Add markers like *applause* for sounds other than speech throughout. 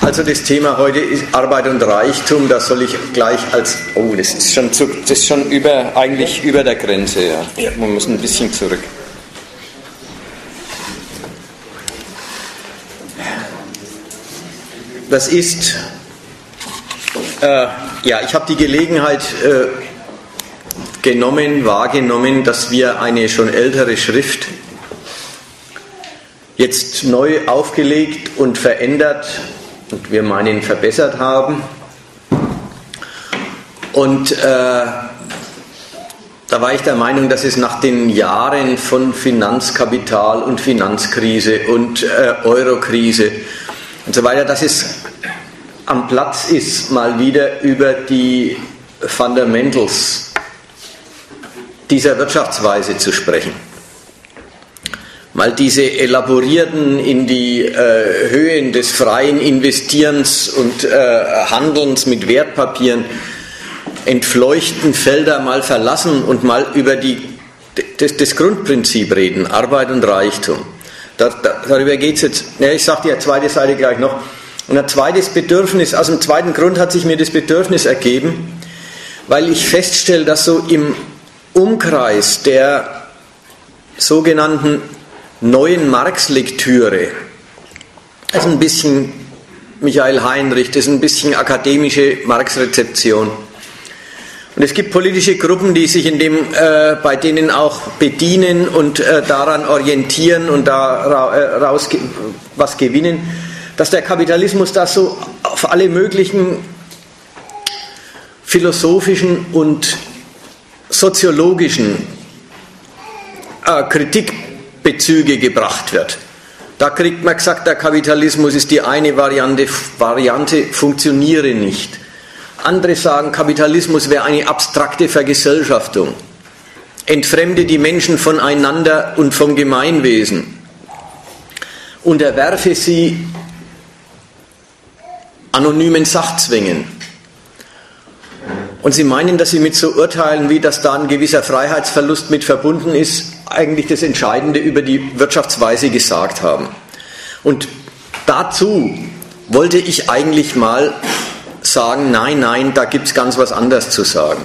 also das Thema heute ist Arbeit und Reichtum. Da soll ich gleich als oh, das ist schon zu, das ist schon über eigentlich über der Grenze. Ja, ja. man muss ein bisschen zurück. Das ist äh, ja, ich habe die Gelegenheit äh, genommen, wahrgenommen, dass wir eine schon ältere Schrift jetzt neu aufgelegt und verändert und wir meinen verbessert haben. Und äh, da war ich der Meinung, dass es nach den Jahren von Finanzkapital und Finanzkrise und äh, Eurokrise und so weiter, dass es am Platz ist, mal wieder über die Fundamentals dieser Wirtschaftsweise zu sprechen mal diese elaborierten in die äh, Höhen des freien Investierens und äh, Handelns mit Wertpapieren entfleuchten Felder mal verlassen und mal über die, das, das Grundprinzip reden, Arbeit und Reichtum. Da, da, darüber geht es jetzt, ja, ich sage die zweite Seite gleich noch. Und ein zweites Bedürfnis, aus dem zweiten Grund hat sich mir das Bedürfnis ergeben, weil ich feststelle, dass so im Umkreis der sogenannten neuen Marx-Lektüre, das ist ein bisschen Michael Heinrich, das ist ein bisschen akademische Marx-Rezeption. Und es gibt politische Gruppen, die sich in dem, äh, bei denen auch bedienen und äh, daran orientieren und da äh, was gewinnen, dass der Kapitalismus da so auf alle möglichen philosophischen und soziologischen äh, Kritik Bezüge gebracht wird. Da kriegt man gesagt, der Kapitalismus ist die eine Variante, Variante funktioniere nicht. Andere sagen, Kapitalismus wäre eine abstrakte Vergesellschaftung. Entfremde die Menschen voneinander und vom Gemeinwesen. Unterwerfe sie anonymen Sachzwängen. Und sie meinen, dass sie mit so Urteilen, wie dass da ein gewisser Freiheitsverlust mit verbunden ist, eigentlich das Entscheidende über die Wirtschaftsweise gesagt haben. Und dazu wollte ich eigentlich mal sagen, nein, nein, da gibt es ganz was anderes zu sagen.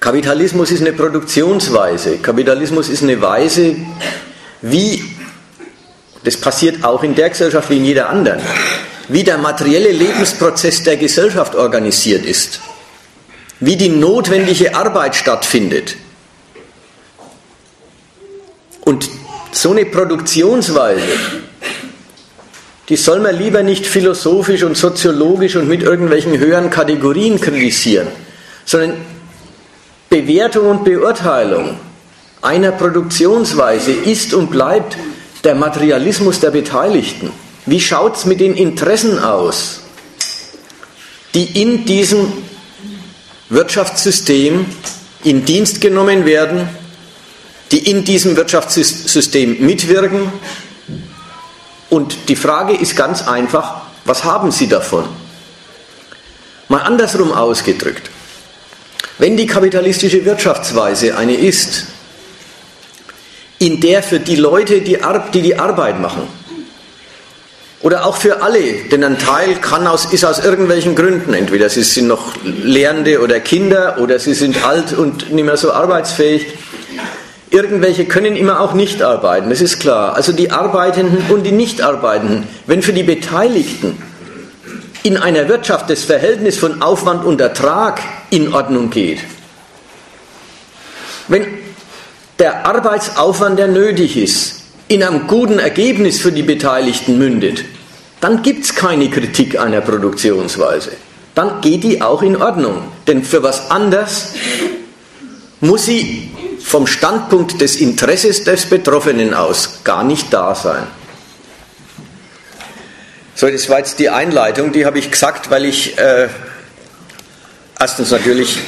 Kapitalismus ist eine Produktionsweise. Kapitalismus ist eine Weise, wie, das passiert auch in der Gesellschaft wie in jeder anderen, wie der materielle Lebensprozess der Gesellschaft organisiert ist, wie die notwendige Arbeit stattfindet, und so eine Produktionsweise, die soll man lieber nicht philosophisch und soziologisch und mit irgendwelchen höheren Kategorien kritisieren, sondern Bewertung und Beurteilung einer Produktionsweise ist und bleibt der Materialismus der Beteiligten. Wie schaut es mit den Interessen aus, die in diesem Wirtschaftssystem in Dienst genommen werden die in diesem Wirtschaftssystem mitwirken. Und die Frage ist ganz einfach, was haben sie davon? Mal andersrum ausgedrückt. Wenn die kapitalistische Wirtschaftsweise eine ist, in der für die Leute, die die, die Arbeit machen, oder auch für alle, denn ein Teil kann aus, ist aus irgendwelchen Gründen, entweder sie sind noch Lehrende oder Kinder oder sie sind alt und nicht mehr so arbeitsfähig, Irgendwelche können immer auch nicht arbeiten, das ist klar. Also die Arbeitenden und die Nichtarbeitenden. Wenn für die Beteiligten in einer Wirtschaft das Verhältnis von Aufwand und Ertrag in Ordnung geht, wenn der Arbeitsaufwand, der nötig ist, in einem guten Ergebnis für die Beteiligten mündet, dann gibt es keine Kritik einer Produktionsweise. Dann geht die auch in Ordnung. Denn für was anders muss sie vom Standpunkt des Interesses des Betroffenen aus gar nicht da sein. So, das war jetzt die Einleitung, die habe ich gesagt, weil ich äh, erstens natürlich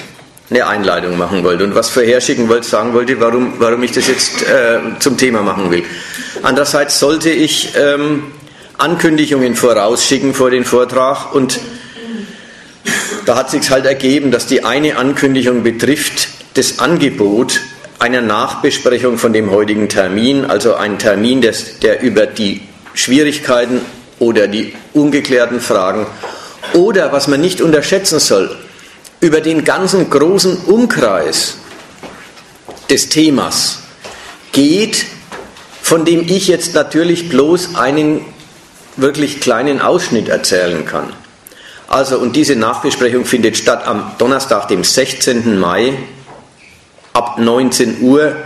eine Einleitung machen wollte und was vorherschicken wollte, sagen wollte, warum, warum ich das jetzt äh, zum Thema machen will. Andererseits sollte ich ähm, Ankündigungen vorausschicken vor den Vortrag und da hat sich halt ergeben, dass die eine Ankündigung betrifft das Angebot einer Nachbesprechung von dem heutigen Termin, also ein Termin, des, der über die Schwierigkeiten oder die ungeklärten Fragen oder, was man nicht unterschätzen soll, über den ganzen großen Umkreis des Themas geht, von dem ich jetzt natürlich bloß einen wirklich kleinen Ausschnitt erzählen kann. Also, und diese Nachbesprechung findet statt am Donnerstag, dem 16. Mai ab 19 Uhr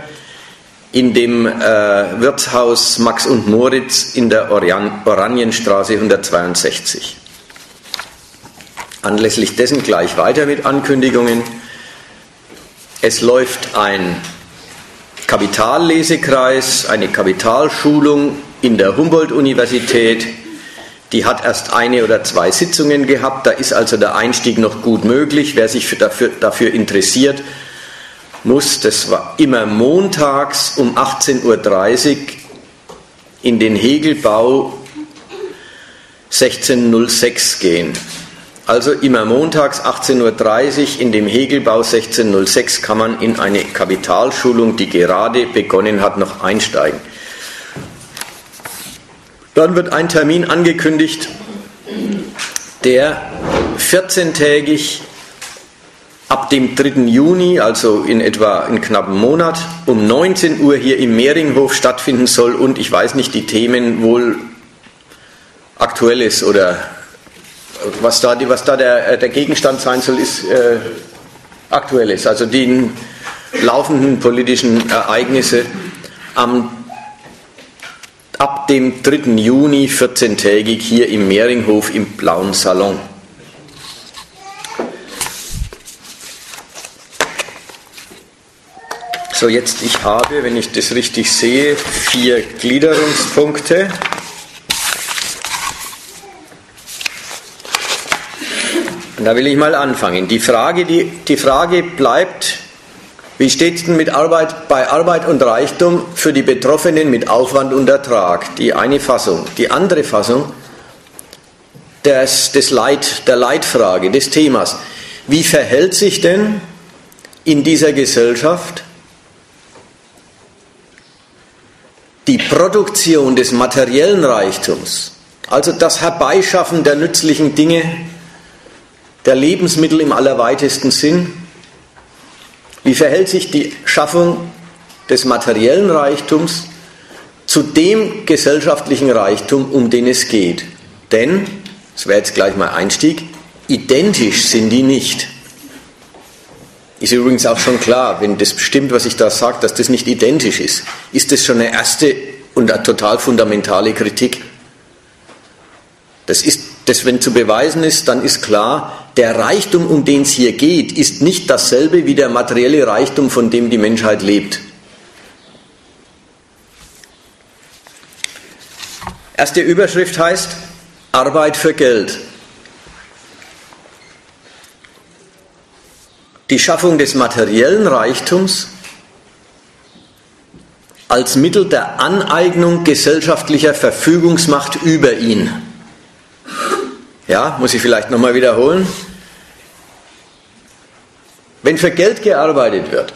in dem äh, Wirtshaus Max und Moritz in der Oran Oranienstraße 162. Anlässlich dessen gleich weiter mit Ankündigungen. Es läuft ein Kapitallesekreis, eine Kapitalschulung in der Humboldt-Universität. Die hat erst eine oder zwei Sitzungen gehabt. Da ist also der Einstieg noch gut möglich. Wer sich dafür, dafür interessiert, muss, das war immer montags um 18.30 Uhr in den Hegelbau 1606 gehen. Also immer montags 18.30 Uhr in dem Hegelbau 1606 kann man in eine Kapitalschulung, die gerade begonnen hat, noch einsteigen. Dann wird ein Termin angekündigt, der 14-tägig ab dem 3. Juni, also in etwa in knappen Monat, um 19 Uhr hier im Mehringhof stattfinden soll und ich weiß nicht, die Themen wohl aktuelles oder was da, was da der, äh, der Gegenstand sein soll, ist äh, aktuelles, also die laufenden politischen Ereignisse am, ab dem 3. Juni 14-tägig hier im Mehringhof im Blauen Salon. So, jetzt ich habe, wenn ich das richtig sehe, vier Gliederungspunkte. Und da will ich mal anfangen. Die Frage, die, die Frage bleibt, wie steht es denn mit Arbeit, bei Arbeit und Reichtum für die Betroffenen mit Aufwand und Ertrag? Die eine Fassung. Die andere Fassung des, des Leit, der Leitfrage, des Themas. Wie verhält sich denn in dieser Gesellschaft die Produktion des materiellen Reichtums, also das Herbeischaffen der nützlichen Dinge, der Lebensmittel im allerweitesten Sinn, wie verhält sich die Schaffung des materiellen Reichtums zu dem gesellschaftlichen Reichtum, um den es geht? Denn, das wäre jetzt gleich mal Einstieg, identisch sind die nicht. Ist übrigens auch schon klar, wenn das bestimmt, was ich da sage, dass das nicht identisch ist, ist das schon eine erste und eine total fundamentale Kritik. Das ist, das, wenn zu beweisen ist, dann ist klar, der Reichtum, um den es hier geht, ist nicht dasselbe wie der materielle Reichtum, von dem die Menschheit lebt. Erste Überschrift heißt Arbeit für Geld. Die Schaffung des materiellen Reichtums als Mittel der Aneignung gesellschaftlicher Verfügungsmacht über ihn. Ja, muss ich vielleicht nochmal wiederholen. Wenn für Geld gearbeitet wird,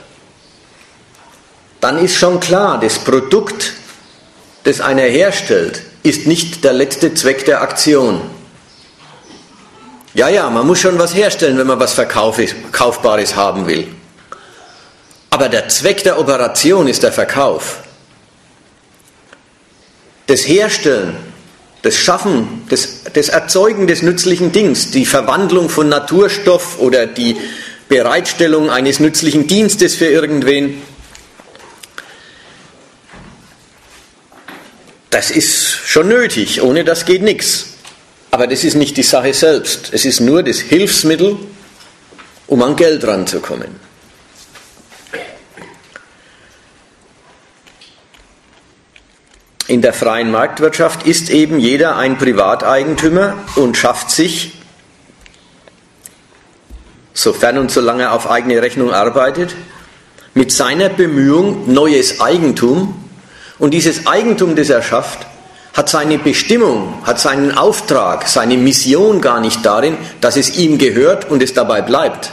dann ist schon klar, das Produkt, das einer herstellt, ist nicht der letzte Zweck der Aktion. Ja, ja, man muss schon was herstellen, wenn man was Verkaufbares haben will. Aber der Zweck der Operation ist der Verkauf. Das Herstellen, das Schaffen, das, das Erzeugen des nützlichen Dings, die Verwandlung von Naturstoff oder die Bereitstellung eines nützlichen Dienstes für irgendwen, das ist schon nötig. Ohne das geht nichts. Aber das ist nicht die Sache selbst. Es ist nur das Hilfsmittel, um an Geld ranzukommen. In der freien Marktwirtschaft ist eben jeder ein Privateigentümer und schafft sich, sofern und solange er auf eigene Rechnung arbeitet, mit seiner Bemühung neues Eigentum. Und dieses Eigentum, das er schafft, hat seine Bestimmung, hat seinen Auftrag, seine Mission gar nicht darin, dass es ihm gehört und es dabei bleibt,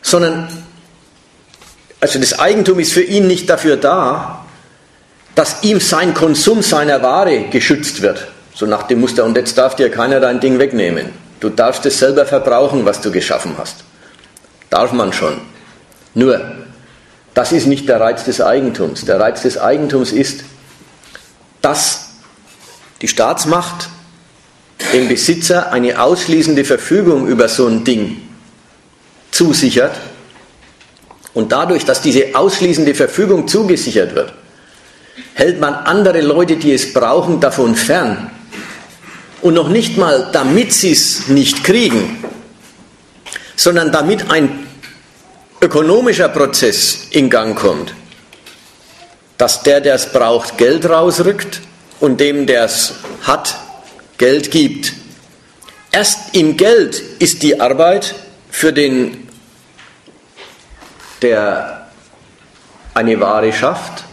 sondern also das Eigentum ist für ihn nicht dafür da, dass ihm sein Konsum seiner Ware geschützt wird. So nach dem Muster, und jetzt darf dir keiner dein Ding wegnehmen. Du darfst es selber verbrauchen, was du geschaffen hast. Darf man schon. Nur, das ist nicht der Reiz des Eigentums. Der Reiz des Eigentums ist, dass die Staatsmacht dem Besitzer eine ausschließende Verfügung über so ein Ding zusichert und dadurch, dass diese ausschließende Verfügung zugesichert wird, hält man andere Leute, die es brauchen, davon fern. Und noch nicht mal, damit sie es nicht kriegen, sondern damit ein ökonomischer Prozess in Gang kommt, dass der, der es braucht, Geld rausrückt und dem, der es hat, Geld gibt. Erst im Geld ist die Arbeit für den, der eine Ware schafft,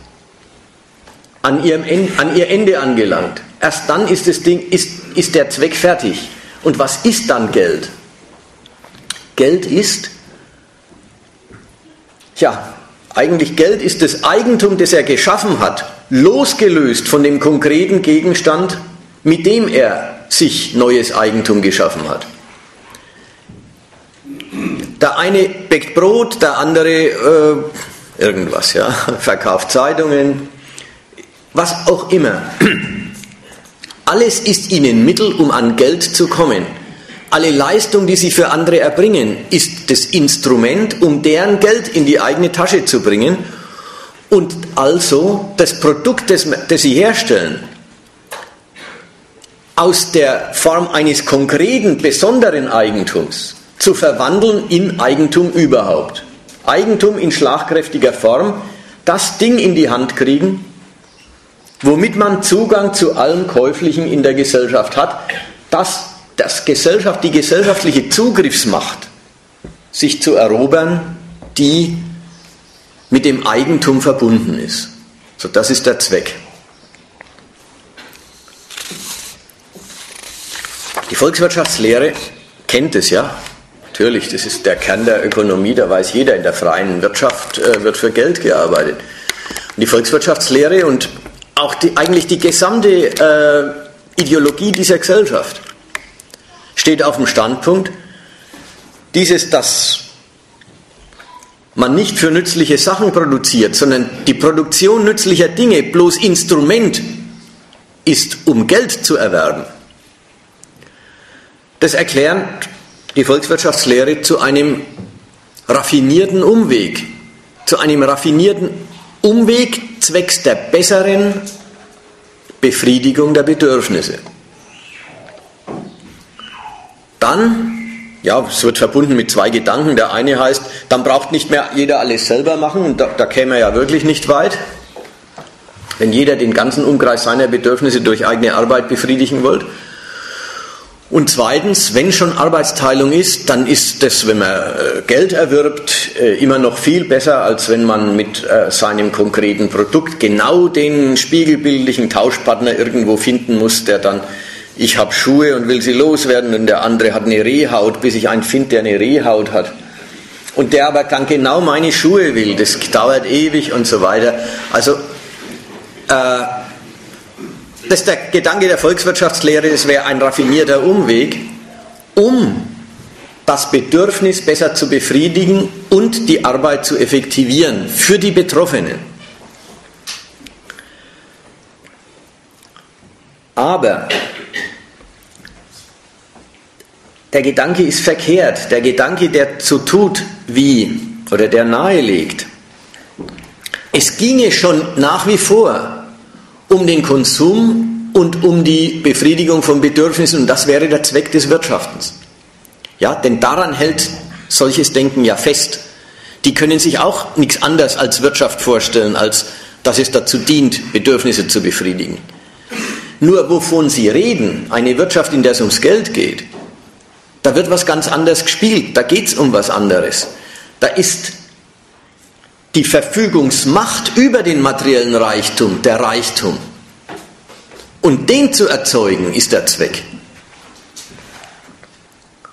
an, ihrem, an ihr Ende angelangt. Erst dann ist, das Ding, ist, ist der Zweck fertig. Und was ist dann Geld? Geld ist, ja, eigentlich Geld ist das Eigentum, das er geschaffen hat, losgelöst von dem konkreten Gegenstand, mit dem er sich neues Eigentum geschaffen hat. Der eine bäckt Brot, der andere äh, irgendwas, ja, *laughs* verkauft Zeitungen, was auch immer. *clears throat* Alles ist ihnen Mittel, um an Geld zu kommen. Alle Leistung, die sie für andere erbringen, ist das Instrument, um deren Geld in die eigene Tasche zu bringen. Und also das Produkt, das, das sie herstellen, aus der Form eines konkreten, besonderen Eigentums zu verwandeln in Eigentum überhaupt. Eigentum in schlagkräftiger Form, das Ding in die Hand kriegen, womit man Zugang zu allem Käuflichen in der Gesellschaft hat, das, das Gesellschaft, die gesellschaftliche Zugriffsmacht sich zu erobern, die mit dem Eigentum verbunden ist. So, das ist der Zweck. Die Volkswirtschaftslehre kennt es ja. Natürlich, das ist der Kern der Ökonomie, da weiß jeder, in der freien Wirtschaft äh, wird für Geld gearbeitet. Und die Volkswirtschaftslehre und auch die, eigentlich die gesamte äh, Ideologie dieser Gesellschaft steht auf dem Standpunkt, dieses, dass man nicht für nützliche Sachen produziert, sondern die Produktion nützlicher Dinge bloß Instrument ist, um Geld zu erwerben. Das erklärt die Volkswirtschaftslehre zu einem raffinierten Umweg, zu einem raffinierten Umweg zwecks der besseren Befriedigung der Bedürfnisse. Dann, ja, es wird verbunden mit zwei Gedanken. Der eine heißt, dann braucht nicht mehr jeder alles selber machen und da, da käme er ja wirklich nicht weit. Wenn jeder den ganzen Umkreis seiner Bedürfnisse durch eigene Arbeit befriedigen wollte. Und zweitens, wenn schon Arbeitsteilung ist, dann ist das, wenn man äh, Geld erwirbt, äh, immer noch viel besser, als wenn man mit äh, seinem konkreten Produkt genau den spiegelbildlichen Tauschpartner irgendwo finden muss, der dann, ich habe Schuhe und will sie loswerden und der andere hat eine Rehhaut, bis ich einen finde, der eine Rehhaut hat. Und der aber dann genau meine Schuhe will, das dauert ewig und so weiter. Also, äh, das ist der Gedanke der Volkswirtschaftslehre, es wäre ein raffinierter Umweg, um das Bedürfnis besser zu befriedigen und die Arbeit zu effektivieren für die Betroffenen. Aber der Gedanke ist verkehrt. Der Gedanke, der so tut wie oder der nahelegt. Es ginge schon nach wie vor um den Konsum und um die Befriedigung von Bedürfnissen und das wäre der Zweck des Wirtschaftens. Ja, denn daran hält solches Denken ja fest. Die können sich auch nichts anderes als Wirtschaft vorstellen, als dass es dazu dient, Bedürfnisse zu befriedigen. Nur wovon sie reden, eine Wirtschaft, in der es ums Geld geht, da wird was ganz anderes gespielt, da geht es um was anderes. Da ist die Verfügungsmacht über den materiellen Reichtum, der Reichtum. Und den zu erzeugen, ist der Zweck.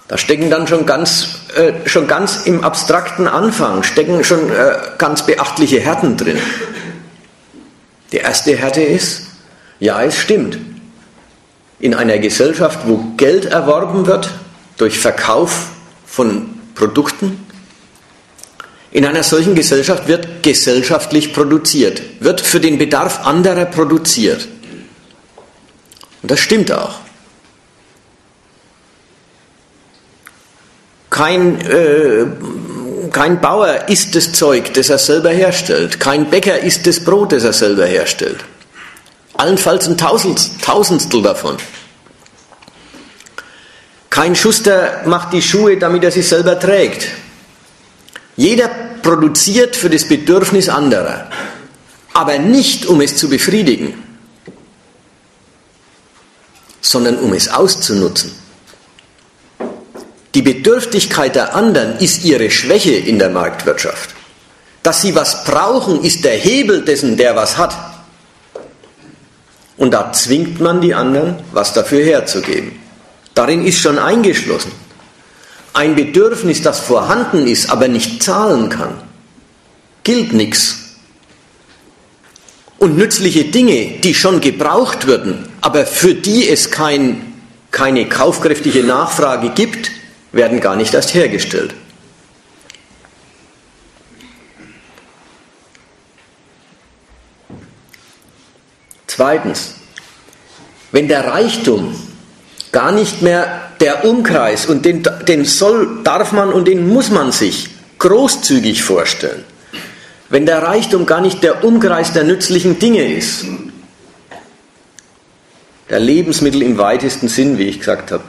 Da stecken dann schon ganz, äh, schon ganz im abstrakten Anfang, stecken schon äh, ganz beachtliche Härten drin. Die erste Härte ist, ja, es stimmt. In einer Gesellschaft, wo Geld erworben wird durch Verkauf von Produkten, in einer solchen Gesellschaft wird gesellschaftlich produziert, wird für den Bedarf anderer produziert. Und das stimmt auch. Kein, äh, kein Bauer isst das Zeug, das er selber herstellt. Kein Bäcker isst das Brot, das er selber herstellt. Allenfalls ein Tausendstel davon. Kein Schuster macht die Schuhe, damit er sie selber trägt. Jeder produziert für das Bedürfnis anderer, aber nicht um es zu befriedigen, sondern um es auszunutzen. Die Bedürftigkeit der anderen ist ihre Schwäche in der Marktwirtschaft. Dass sie was brauchen, ist der Hebel dessen, der was hat. Und da zwingt man die anderen, was dafür herzugeben. Darin ist schon eingeschlossen. Ein Bedürfnis, das vorhanden ist, aber nicht zahlen kann, gilt nichts. Und nützliche Dinge, die schon gebraucht würden, aber für die es kein, keine kaufkräftige Nachfrage gibt, werden gar nicht erst hergestellt. Zweitens, wenn der Reichtum gar nicht mehr der Umkreis und den, den soll, darf man und den muss man sich großzügig vorstellen, wenn der Reichtum gar nicht der Umkreis der nützlichen Dinge ist, der Lebensmittel im weitesten Sinn, wie ich gesagt habe,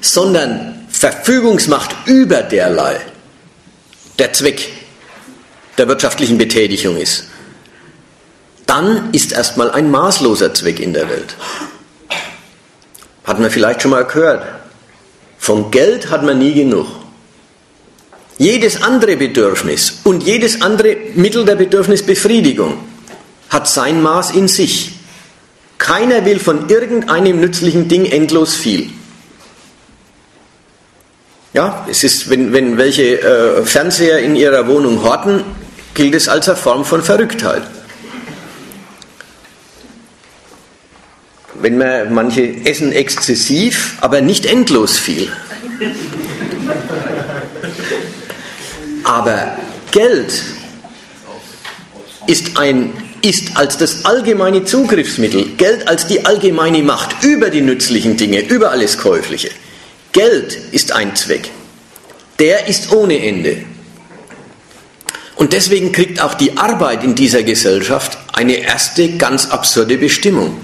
sondern Verfügungsmacht über derlei der Zweck der wirtschaftlichen Betätigung ist, dann ist erstmal ein maßloser Zweck in der Welt. Hat man vielleicht schon mal gehört. Von Geld hat man nie genug. Jedes andere Bedürfnis und jedes andere Mittel der Bedürfnisbefriedigung hat sein Maß in sich. Keiner will von irgendeinem nützlichen Ding endlos viel. Ja, es ist, wenn, wenn welche äh, Fernseher in ihrer Wohnung horten, gilt es als eine Form von Verrücktheit. Wenn man manche essen exzessiv, aber nicht endlos viel. Aber Geld ist, ein, ist als das allgemeine Zugriffsmittel, Geld als die allgemeine Macht über die nützlichen Dinge, über alles Käufliche Geld ist ein Zweck. Der ist ohne Ende. Und deswegen kriegt auch die Arbeit in dieser Gesellschaft eine erste ganz absurde Bestimmung.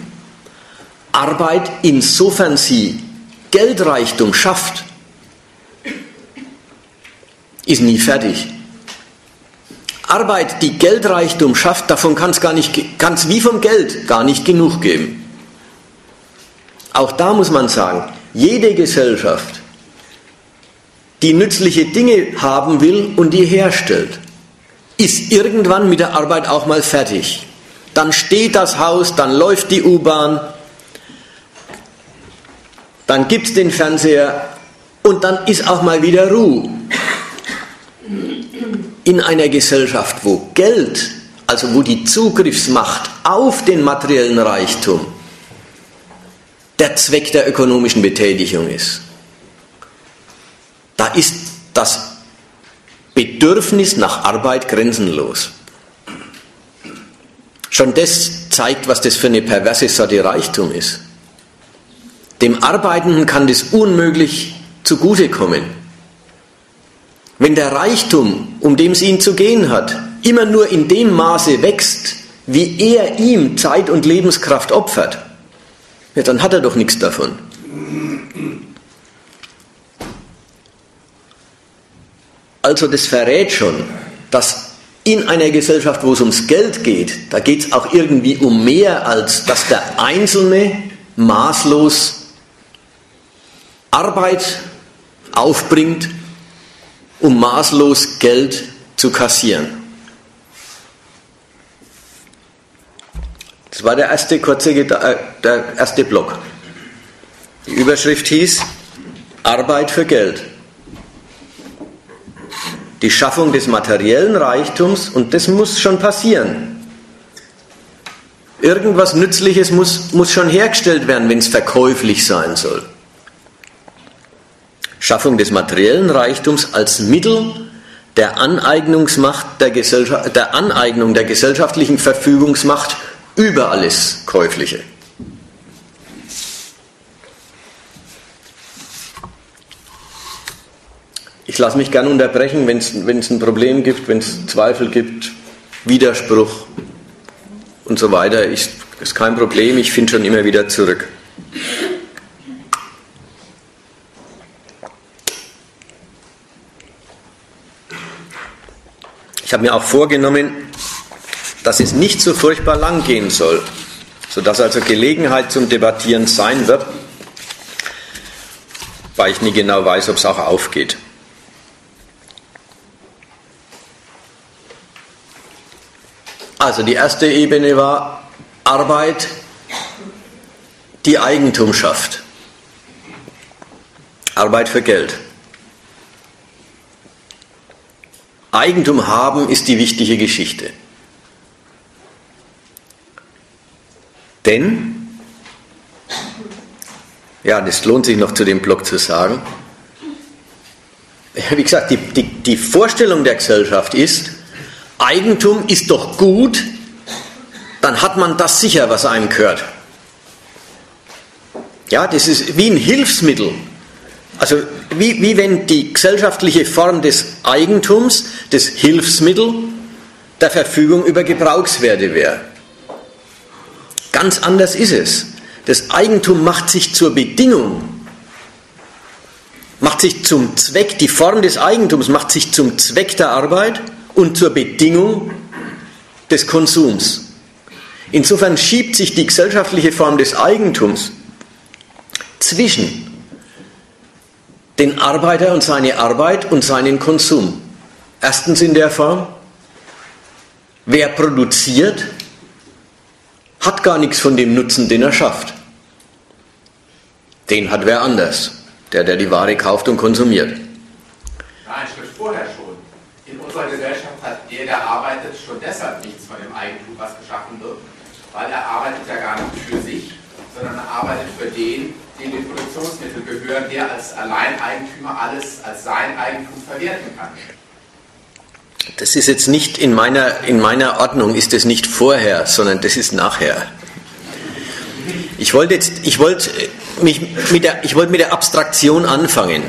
Arbeit, insofern sie Geldreichtum schafft, ist nie fertig. Arbeit, die Geldreichtum schafft, davon kann es wie vom Geld gar nicht genug geben. Auch da muss man sagen, jede Gesellschaft, die nützliche Dinge haben will und die herstellt, ist irgendwann mit der Arbeit auch mal fertig. Dann steht das Haus, dann läuft die U-Bahn, dann gibt es den Fernseher und dann ist auch mal wieder Ruhe. In einer Gesellschaft, wo Geld, also wo die Zugriffsmacht auf den materiellen Reichtum der Zweck der ökonomischen Betätigung ist. Da ist das Bedürfnis nach Arbeit grenzenlos. Schon das zeigt, was das für eine perverse Sorte Reichtum ist. Dem Arbeitenden kann das unmöglich zugutekommen. Wenn der Reichtum, um dem es ihn zu gehen hat, immer nur in dem Maße wächst, wie er ihm Zeit und Lebenskraft opfert, ja, dann hat er doch nichts davon. Also das verrät schon, dass in einer Gesellschaft, wo es ums Geld geht, da geht es auch irgendwie um mehr, als dass der Einzelne maßlos Arbeit aufbringt, um maßlos Geld zu kassieren. Das war der erste kurze, äh, der erste Block. Die Überschrift hieß Arbeit für Geld. Die Schaffung des materiellen Reichtums, und das muss schon passieren. Irgendwas Nützliches muss, muss schon hergestellt werden, wenn es verkäuflich sein soll. Schaffung des materiellen Reichtums als Mittel der Aneignungsmacht der, Gesellschaft, der Aneignung der gesellschaftlichen Verfügungsmacht über alles Käufliche. Ich lasse mich gerne unterbrechen, wenn es ein Problem gibt, wenn es Zweifel gibt, Widerspruch und so weiter. Ich, ist kein Problem, ich finde schon immer wieder zurück. Ich habe mir auch vorgenommen, dass es nicht so furchtbar lang gehen soll, sodass also Gelegenheit zum Debattieren sein wird, weil ich nie genau weiß, ob es auch aufgeht. Also die erste Ebene war Arbeit, die Eigentum schafft. Arbeit für Geld. Eigentum haben ist die wichtige Geschichte. Denn, ja, das lohnt sich noch zu dem Block zu sagen, wie gesagt, die, die, die Vorstellung der Gesellschaft ist, Eigentum ist doch gut, dann hat man das sicher, was einem gehört. Ja, das ist wie ein Hilfsmittel. Also wie, wie wenn die gesellschaftliche Form des Eigentums das Hilfsmittel der Verfügung über Gebrauchswerte wäre. Ganz anders ist es. Das Eigentum macht sich zur Bedingung, macht sich zum Zweck, die Form des Eigentums macht sich zum Zweck der Arbeit und zur Bedingung des Konsums. Insofern schiebt sich die gesellschaftliche Form des Eigentums zwischen den Arbeiter und seine Arbeit und seinen Konsum. Erstens in der Form, wer produziert, hat gar nichts von dem Nutzen, den er schafft. Den hat wer anders, der, der die Ware kauft und konsumiert. Nein, Schritt vorher schon unserer Gesellschaft hat der, der arbeitet, schon deshalb nichts von dem Eigentum, was geschaffen wird, weil er arbeitet ja gar nicht für sich, sondern er arbeitet für den, Produktionsmittel gehören, der als Alleineigentümer alles als sein Eigentum verwerten kann. Das ist jetzt nicht in meiner, in meiner Ordnung, ist das nicht vorher, sondern das ist nachher. Ich wollte jetzt, ich wollte mich mit der, ich wollte mit der Abstraktion anfangen.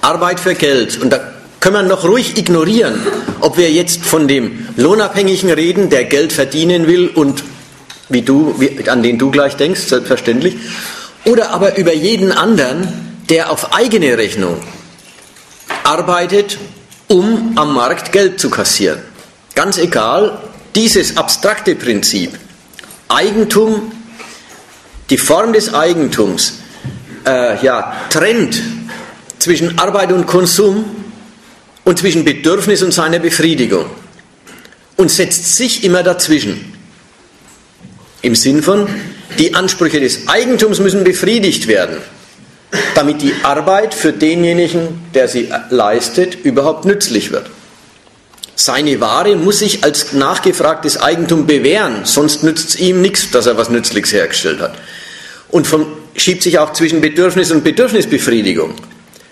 Arbeit für Geld. Und da können wir noch ruhig ignorieren, ob wir jetzt von dem Lohnabhängigen reden, der Geld verdienen will und wie du, wie, an den du gleich denkst, selbstverständlich, oder aber über jeden anderen, der auf eigene Rechnung arbeitet, um am Markt Geld zu kassieren. Ganz egal, dieses abstrakte Prinzip, Eigentum, die Form des Eigentums, äh, ja, trennt zwischen Arbeit und Konsum, und zwischen Bedürfnis und seiner Befriedigung und setzt sich immer dazwischen. Im Sinn von, die Ansprüche des Eigentums müssen befriedigt werden, damit die Arbeit für denjenigen, der sie leistet, überhaupt nützlich wird. Seine Ware muss sich als nachgefragtes Eigentum bewähren, sonst nützt es ihm nichts, dass er was Nützliches hergestellt hat. Und von, schiebt sich auch zwischen Bedürfnis und Bedürfnisbefriedigung.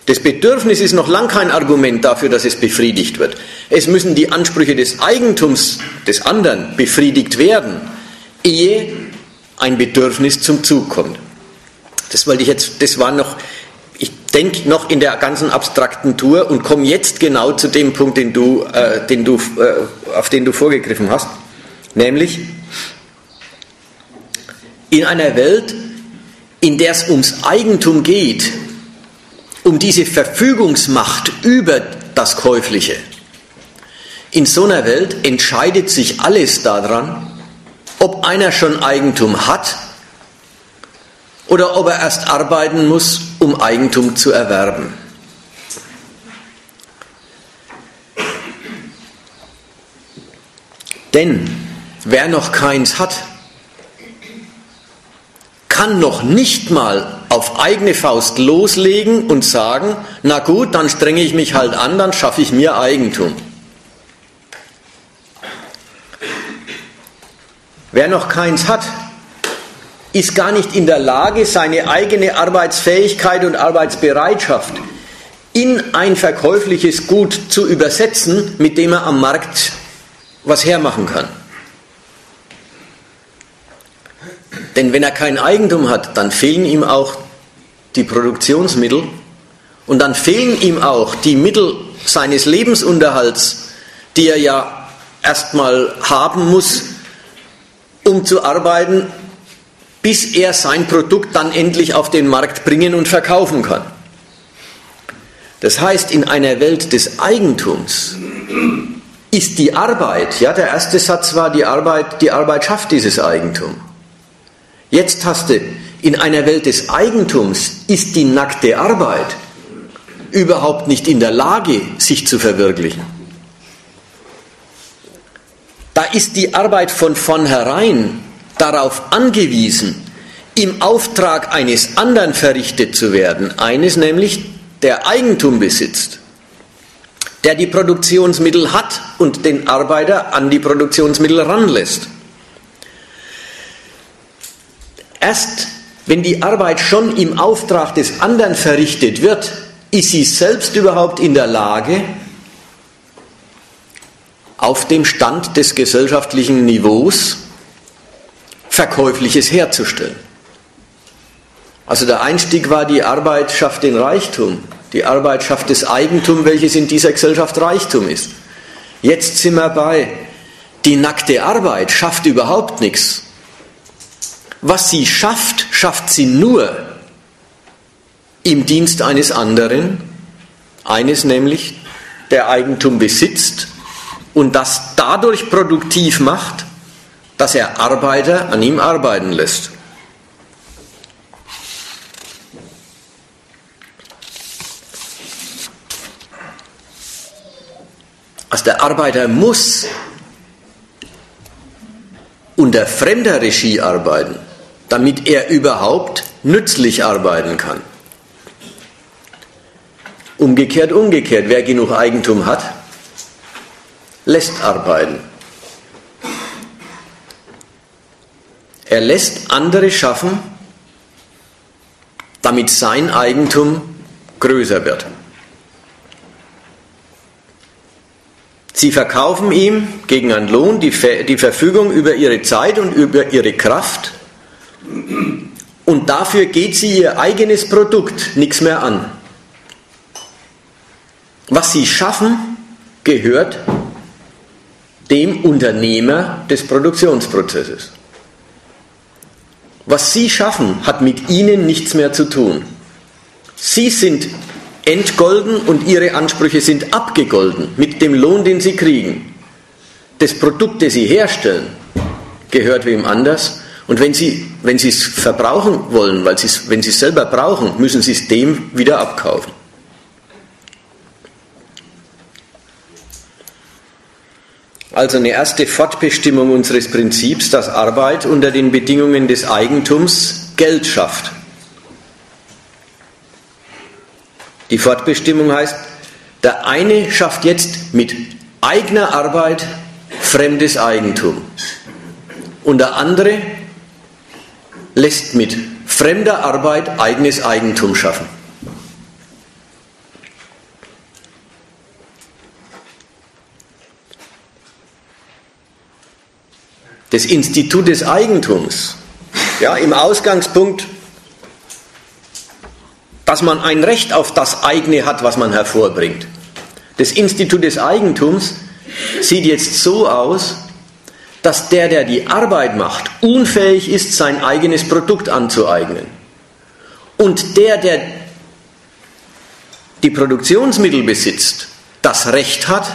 Das Bedürfnis ist noch lang kein Argument dafür, dass es befriedigt wird. Es müssen die Ansprüche des Eigentums des anderen befriedigt werden, ehe ein Bedürfnis zum Zug kommt. Das wollte ich jetzt, das war noch, ich denke noch in der ganzen abstrakten Tour und komme jetzt genau zu dem Punkt, den du, äh, den du, äh, auf den du vorgegriffen hast, nämlich in einer Welt, in der es ums Eigentum geht, um diese Verfügungsmacht über das Käufliche. In so einer Welt entscheidet sich alles daran, ob einer schon Eigentum hat oder ob er erst arbeiten muss, um Eigentum zu erwerben. Denn wer noch keins hat, kann noch nicht mal auf eigene Faust loslegen und sagen, na gut, dann strenge ich mich halt an, dann schaffe ich mir Eigentum. Wer noch keins hat, ist gar nicht in der Lage, seine eigene Arbeitsfähigkeit und Arbeitsbereitschaft in ein verkäufliches Gut zu übersetzen, mit dem er am Markt was hermachen kann. Denn wenn er kein Eigentum hat, dann fehlen ihm auch die Produktionsmittel und dann fehlen ihm auch die Mittel seines Lebensunterhalts, die er ja erstmal haben muss, um zu arbeiten, bis er sein Produkt dann endlich auf den Markt bringen und verkaufen kann. Das heißt, in einer Welt des Eigentums ist die Arbeit, ja, der erste Satz war, die Arbeit, die Arbeit schafft dieses Eigentum. Jetzt hast du, in einer Welt des Eigentums ist die nackte Arbeit überhaupt nicht in der Lage, sich zu verwirklichen. Da ist die Arbeit von vornherein darauf angewiesen, im Auftrag eines anderen verrichtet zu werden, eines nämlich, der Eigentum besitzt, der die Produktionsmittel hat und den Arbeiter an die Produktionsmittel ranlässt. Erst wenn die Arbeit schon im Auftrag des anderen verrichtet wird, ist sie selbst überhaupt in der Lage, auf dem Stand des gesellschaftlichen Niveaus Verkäufliches herzustellen. Also der Einstieg war, die Arbeit schafft den Reichtum. Die Arbeit schafft das Eigentum, welches in dieser Gesellschaft Reichtum ist. Jetzt sind wir bei, die nackte Arbeit schafft überhaupt nichts. Was sie schafft, schafft sie nur im Dienst eines anderen, eines nämlich, der Eigentum besitzt und das dadurch produktiv macht, dass er Arbeiter an ihm arbeiten lässt. Also der Arbeiter muss unter fremder Regie arbeiten, damit er überhaupt nützlich arbeiten kann. Umgekehrt, umgekehrt, wer genug Eigentum hat, lässt arbeiten. Er lässt andere schaffen, damit sein Eigentum größer wird. Sie verkaufen ihm gegen einen Lohn die, die Verfügung über ihre Zeit und über ihre Kraft und dafür geht sie ihr eigenes Produkt nichts mehr an. Was sie schaffen, gehört dem Unternehmer des Produktionsprozesses. Was sie schaffen, hat mit ihnen nichts mehr zu tun. Sie sind entgolden und ihre Ansprüche sind abgegolden mit dem Lohn, den sie kriegen. Das Produkt, das sie herstellen, gehört wem anders. Und wenn sie, wenn es verbrauchen wollen, weil wenn sie es selber brauchen, müssen sie es dem wieder abkaufen. Also eine erste Fortbestimmung unseres Prinzips, dass Arbeit unter den Bedingungen des Eigentums Geld schafft. Die Fortbestimmung heißt, der eine schafft jetzt mit eigener Arbeit fremdes Eigentum und der andere lässt mit fremder Arbeit eigenes Eigentum schaffen. Das Institut des Eigentums, ja, im Ausgangspunkt dass man ein Recht auf das eigene hat, was man hervorbringt. Das Institut des Eigentums sieht jetzt so aus, dass der, der die Arbeit macht, unfähig ist, sein eigenes Produkt anzueignen. Und der, der die Produktionsmittel besitzt, das Recht hat,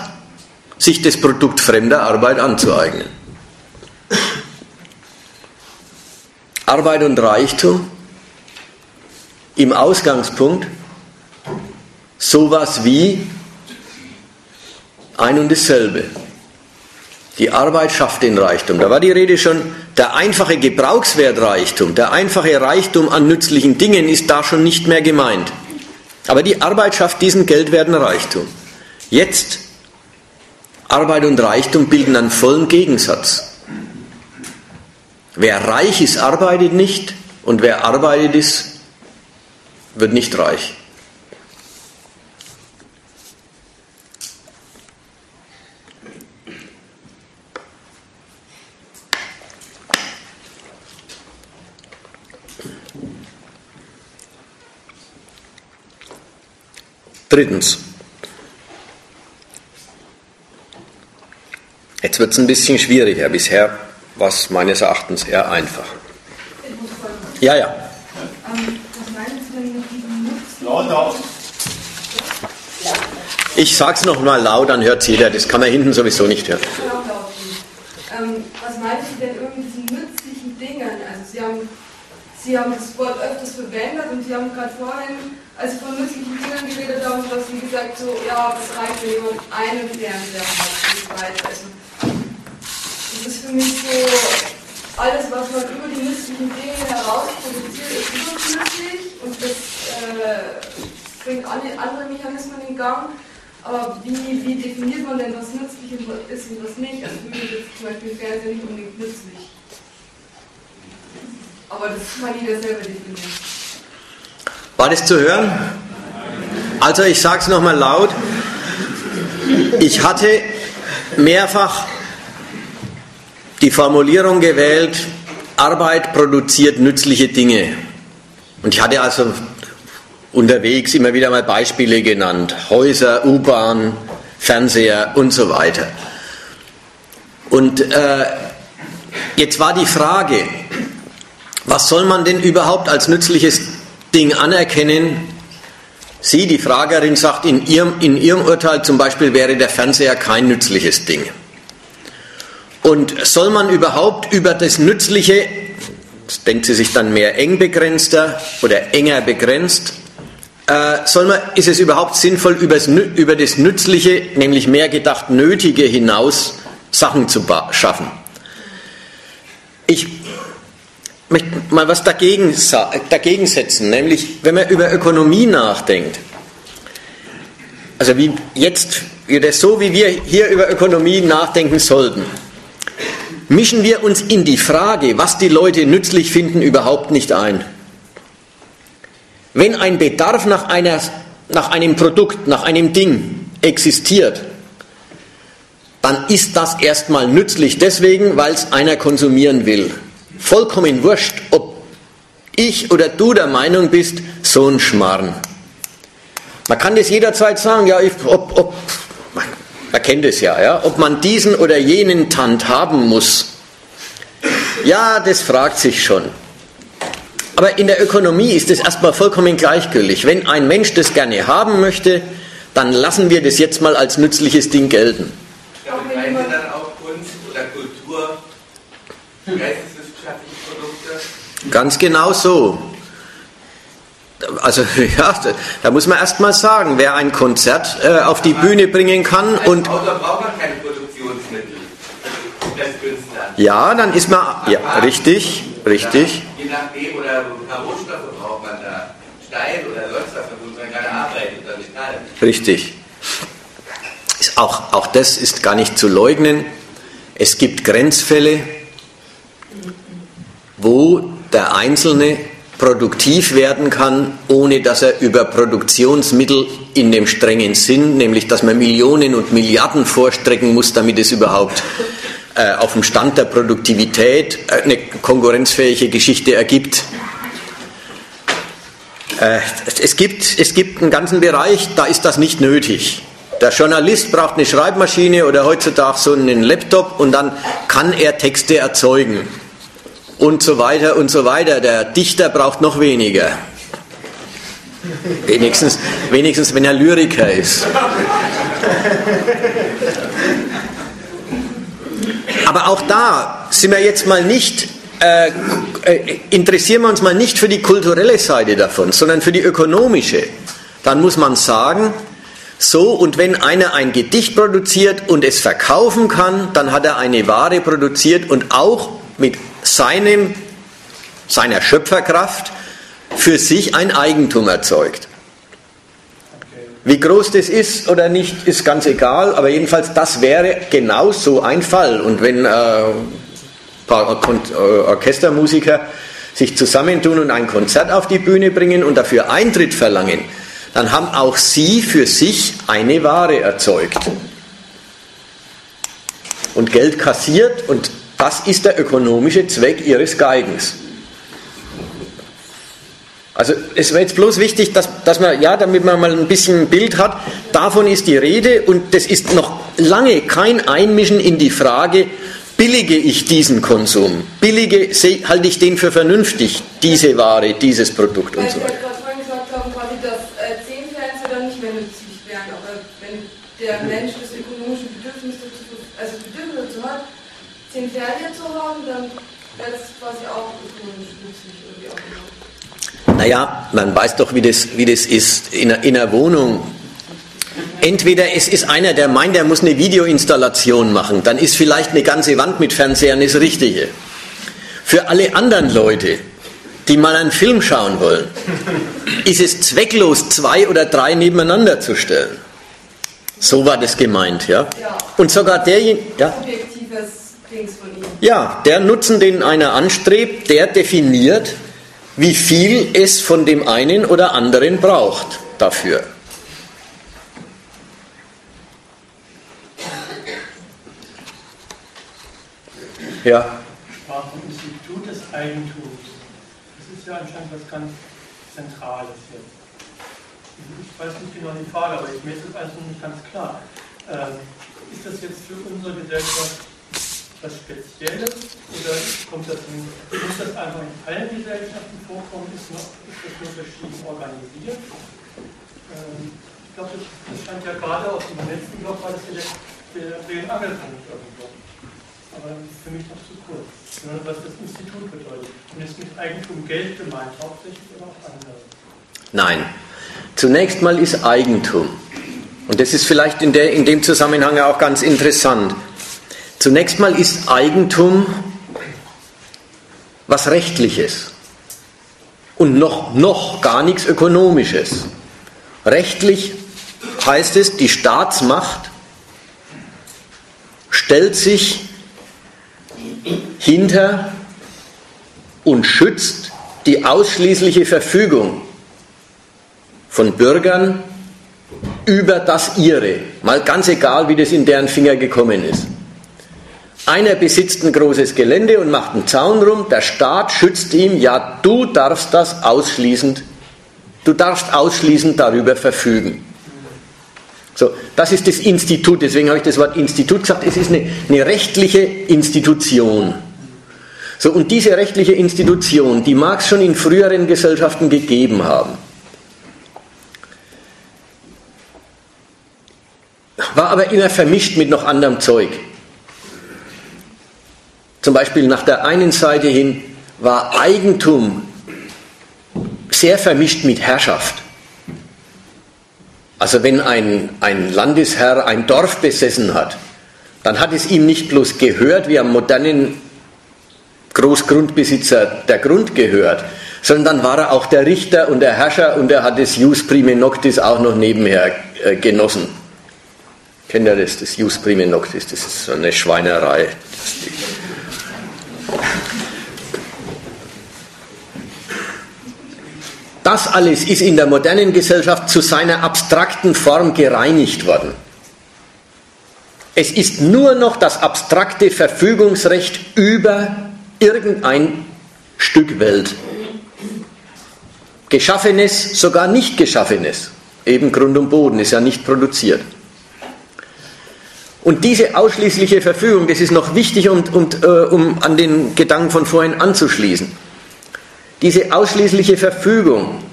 sich das Produkt fremder Arbeit anzueignen. Arbeit und Reichtum im Ausgangspunkt sowas wie ein und dasselbe. Die Arbeit schafft den Reichtum. Da war die Rede schon, der einfache Gebrauchswertreichtum, der einfache Reichtum an nützlichen Dingen ist da schon nicht mehr gemeint. Aber die Arbeit schafft diesen geldwerten Reichtum. Jetzt, Arbeit und Reichtum bilden einen vollen Gegensatz. Wer reich ist, arbeitet nicht und wer arbeitet ist, wird nicht reich. Drittens. Jetzt wird es ein bisschen schwieriger. Bisher war es meines Erachtens eher einfach. Ja, ja. Ich sag's noch mal laut, dann hört jeder. Das kann man hinten sowieso nicht hören. Ähm, was meinen Sie denn irgendwie diesen nützlichen Dingen? Also Sie haben, Sie haben das Wort öfters verwendet und Sie haben gerade vorhin, als Sie von nützlichen Dingen geredet haben, was Sie gesagt so, ja, das reicht, wenn jemand einen Fernseher hat. Also, das ist für mich so, alles, was man über die nützlichen Dinge heraus produziert, ist überflüssig und das äh, bringt andere Mechanismen in Gang. Aber wie, wie definiert man denn, was nützlich ist und was nicht? Also für mich ist zum Beispiel Fernseher nicht unbedingt nützlich. Aber das kann jeder selber definieren. War das zu hören? Also ich sage es nochmal laut. Ich hatte mehrfach die Formulierung gewählt, Arbeit produziert nützliche Dinge. Und ich hatte also unterwegs immer wieder mal Beispiele genannt. Häuser, U-Bahn, Fernseher und so weiter. Und äh, jetzt war die Frage, was soll man denn überhaupt als nützliches Ding anerkennen? Sie, die Fragerin, sagt, in ihrem, in ihrem Urteil zum Beispiel wäre der Fernseher kein nützliches Ding. Und soll man überhaupt über das Nützliche, das denkt sie sich dann mehr eng begrenzter oder enger begrenzt, äh, soll man, ist es überhaupt sinnvoll, über das, Nützliche, nämlich mehr gedacht Nötige hinaus, Sachen zu schaffen? Ich möchte mal was dagegen, dagegen setzen, nämlich wenn man über Ökonomie nachdenkt, also wie jetzt, so wie wir hier über Ökonomie nachdenken sollten, mischen wir uns in die Frage, was die Leute nützlich finden, überhaupt nicht ein. Wenn ein Bedarf nach, einer, nach einem Produkt, nach einem Ding existiert, dann ist das erstmal nützlich deswegen, weil es einer konsumieren will. Vollkommen wurscht, ob ich oder du der Meinung bist, so ein Schmarrn. Man kann das jederzeit sagen, ja, ich, ob, ob, man kennt es ja, ja, ob man diesen oder jenen Tant haben muss. Ja, das fragt sich schon. Aber in der Ökonomie ist es erstmal vollkommen gleichgültig. Wenn ein Mensch das gerne haben möchte, dann lassen wir das jetzt mal als nützliches Ding gelten. Ja, und meinen Sie dann auch Kunst oder Kultur, geisteswissenschaftliche Produkte? Ganz genau so. Also *laughs* ja, da muss man erst mal sagen, wer ein Konzert äh, auf die Bühne bringen kann Als und Autor braucht man keine Produktionsmittel des Künstlers. ja, dann ist man ja richtig, richtig. Je nachdem, oder ein paar Rohstoffe braucht man da. Stein oder sonst was, womit man gerade arbeitet oder Metall. Richtig. Ist auch, auch das ist gar nicht zu leugnen. Es gibt Grenzfälle, wo der Einzelne produktiv werden kann, ohne dass er über Produktionsmittel in dem strengen Sinn, nämlich dass man Millionen und Milliarden vorstrecken muss, damit es überhaupt äh, auf dem Stand der Produktivität äh, eine konkurrenzfähige Geschichte ergibt. Äh, es, gibt, es gibt einen ganzen Bereich, da ist das nicht nötig. Der Journalist braucht eine Schreibmaschine oder heutzutage so einen Laptop und dann kann er Texte erzeugen und so weiter und so weiter. Der Dichter braucht noch weniger. Wenigstens, wenigstens wenn er Lyriker ist. Aber auch da sind wir jetzt mal nicht, äh, äh, interessieren wir uns mal nicht für die kulturelle Seite davon, sondern für die ökonomische. Dann muss man sagen, so und wenn einer ein Gedicht produziert und es verkaufen kann, dann hat er eine Ware produziert und auch mit seinem, seiner Schöpferkraft für sich ein Eigentum erzeugt. Wie groß das ist oder nicht, ist ganz egal, aber jedenfalls das wäre genau so ein Fall. Und wenn äh, paar Orchestermusiker sich zusammentun und ein Konzert auf die Bühne bringen und dafür Eintritt verlangen, dann haben auch sie für sich eine Ware erzeugt und Geld kassiert und das ist der ökonomische Zweck ihres Geigens. Also es wäre jetzt bloß wichtig, dass, dass man, ja, damit man mal ein bisschen ein Bild hat, davon ist die Rede und das ist noch lange kein Einmischen in die Frage, billige ich diesen Konsum, billige, halte ich den für vernünftig, diese Ware, dieses Produkt und so weiter. vorhin gesagt haben, quasi, dass äh, zehn Fernseher dann nicht mehr nützlich wären, aber wenn der Mensch das ökonomische Bedürfnis dazu, also Bedürfnis dazu hat, Fernseher zu haben, dann wäre es quasi auch ökonomisch nützlich oder wie auch immer. Naja, man weiß doch, wie das, wie das ist in, in einer Wohnung. Entweder es ist einer, der meint, er muss eine Videoinstallation machen, dann ist vielleicht eine ganze Wand mit Fernsehern das Richtige. Für alle anderen Leute, die mal einen Film schauen wollen, ist es zwecklos, zwei oder drei nebeneinander zu stellen. So war das gemeint, ja. Und sogar derjenige, ja. Ja, der Nutzen, den einer anstrebt, der definiert, wie viel es von dem einen oder anderen braucht dafür. Ja. Sprach vom Institut des Eigentums. Das ist ja anscheinend was ganz Zentrales jetzt. Ich weiß nicht genau die Frage, aber ich, mir ist das also nicht ganz klar. Ähm, ist das jetzt für unsere Gesellschaft was Spezielles oder kommt das muss das einfach in allen Gesellschaften vorkommen? Ist, noch, ist das nur verschieden organisiert? Ähm, ich glaube, das, scheint ja gerade aus dem letzten Block war das ja der, der Angelpunkt irgendwo. Aber das ist für mich noch zu kurz. Sondern was das Institut bedeutet. Und ist mit Eigentum Geld gemeint, hauptsächlich oder auch andere? Nein. Zunächst mal ist Eigentum. Und das ist vielleicht in, der, in dem Zusammenhang auch ganz interessant. Zunächst mal ist Eigentum was Rechtliches und noch, noch gar nichts Ökonomisches. Rechtlich heißt es, die Staatsmacht stellt sich hinter und schützt die ausschließliche Verfügung von Bürgern über das ihre, mal ganz egal, wie das in deren Finger gekommen ist. Einer besitzt ein großes Gelände und macht einen Zaun rum, der Staat schützt ihm, ja, du darfst das ausschließend, du darfst ausschließend darüber verfügen. So, das ist das Institut, deswegen habe ich das Wort Institut gesagt, es ist eine, eine rechtliche Institution. So, und diese rechtliche Institution, die mag es schon in früheren Gesellschaften gegeben haben. War aber immer vermischt mit noch anderem Zeug. Zum Beispiel nach der einen Seite hin war Eigentum sehr vermischt mit Herrschaft. Also wenn ein, ein Landesherr ein Dorf besessen hat, dann hat es ihm nicht bloß gehört, wie am modernen Großgrundbesitzer der Grund gehört, sondern dann war er auch der Richter und der Herrscher und er hat das Jus Prime Noctis auch noch nebenher äh, genossen. Kennt ihr das, das Jus Prime Noctis? Das ist so eine Schweinerei. Das alles ist in der modernen Gesellschaft zu seiner abstrakten Form gereinigt worden. Es ist nur noch das abstrakte Verfügungsrecht über irgendein Stück Welt. Geschaffenes, sogar nicht geschaffenes. Eben Grund und Boden ist ja nicht produziert. Und diese ausschließliche Verfügung, das ist noch wichtig, um, um, äh, um an den Gedanken von vorhin anzuschließen diese ausschließliche Verfügung,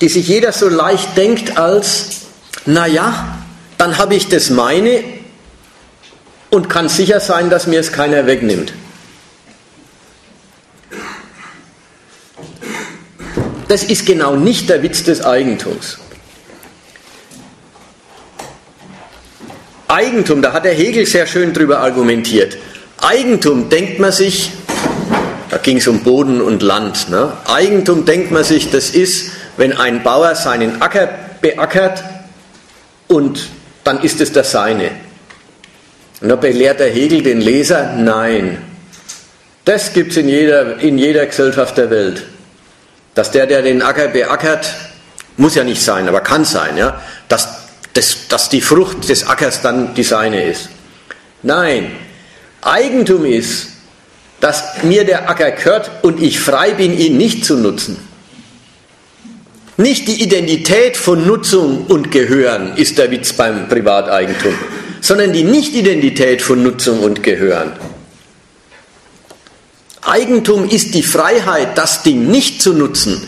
die sich jeder so leicht denkt als, naja, dann habe ich das meine und kann sicher sein, dass mir es keiner wegnimmt. Das ist genau nicht der Witz des Eigentums. Eigentum, da hat der Hegel sehr schön drüber argumentiert. Eigentum denkt man sich, da ging es um Boden und Land. Ne? Eigentum denkt man sich, das ist, wenn ein Bauer seinen Acker beackert und dann ist es der seine. Und da belehrt der Hegel den Leser, nein. Das gibt es in jeder, in jeder Gesellschaft der Welt. Dass der, der den Acker beackert, muss ja nicht sein, aber kann sein, ja, dass, dass, dass die Frucht des Ackers dann die seine ist. Nein, Eigentum ist, dass mir der Acker gehört und ich frei bin, ihn nicht zu nutzen. Nicht die Identität von Nutzung und Gehören ist der Witz beim Privateigentum, sondern die Nicht-Identität von Nutzung und Gehören. Eigentum ist die Freiheit, das Ding nicht zu nutzen,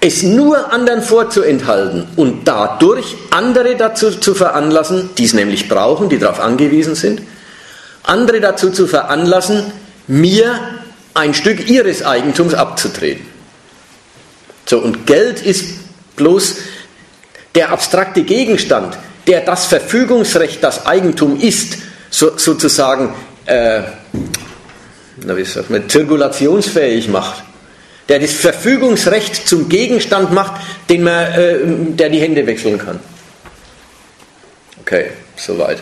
es nur anderen vorzuenthalten und dadurch andere dazu zu veranlassen, die es nämlich brauchen, die darauf angewiesen sind, andere dazu zu veranlassen, mir ein Stück ihres Eigentums abzutreten. So, und Geld ist bloß der abstrakte Gegenstand, der das Verfügungsrecht, das Eigentum ist, so, sozusagen äh, na, wie sagt man, zirkulationsfähig macht. Der das Verfügungsrecht zum Gegenstand macht, den man, äh, der die Hände wechseln kann. Okay, soweit.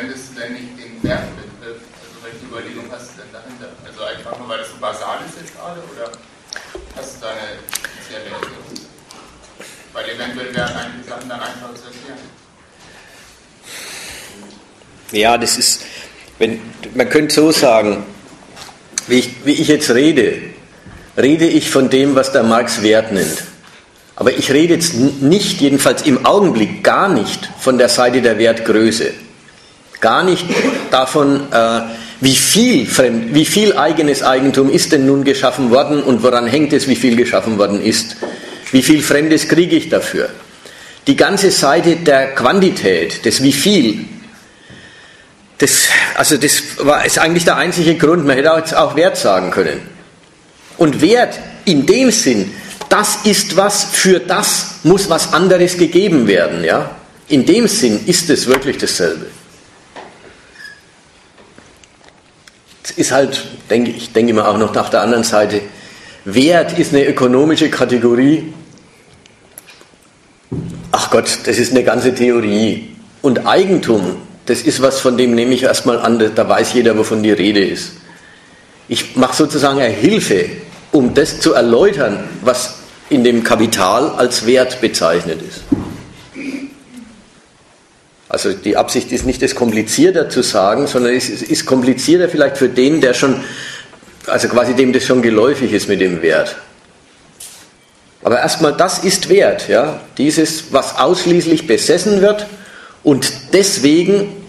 verwendest du denn nicht den Wertbegriff? Also welche Überlegung hast du denn dahinter? Also einfach nur, weil das so basal ist jetzt gerade oder hast du da eine spezielle Erklärung? Weil eventuell wären einige Sachen dann einfach zu erklären. Ja, das ist, wenn, man könnte so sagen, wie ich, wie ich jetzt rede, rede ich von dem, was der Marx Wert nennt. Aber ich rede jetzt nicht, jedenfalls im Augenblick gar nicht von der Seite der Wertgröße. Gar nicht davon, äh, wie viel, fremd, wie viel eigenes Eigentum ist denn nun geschaffen worden und woran hängt es, wie viel geschaffen worden ist. Wie viel Fremdes kriege ich dafür? Die ganze Seite der Quantität, des wie viel, das, also das war, ist eigentlich der einzige Grund, man hätte auch, auch Wert sagen können. Und Wert in dem Sinn, das ist was, für das muss was anderes gegeben werden. Ja? In dem Sinn ist es wirklich dasselbe. Es ist halt, denke ich, denke immer auch noch nach der anderen Seite, Wert ist eine ökonomische Kategorie, ach Gott, das ist eine ganze Theorie. Und Eigentum, das ist was, von dem nehme ich erstmal an, da weiß jeder, wovon die Rede ist. Ich mache sozusagen eine Hilfe, um das zu erläutern, was in dem Kapital als Wert bezeichnet ist. Also die Absicht ist nicht, es komplizierter zu sagen, sondern es ist komplizierter vielleicht für den, der schon, also quasi dem das schon geläufig ist mit dem Wert. Aber erstmal, das ist Wert, ja. Dieses, was ausschließlich besessen wird und deswegen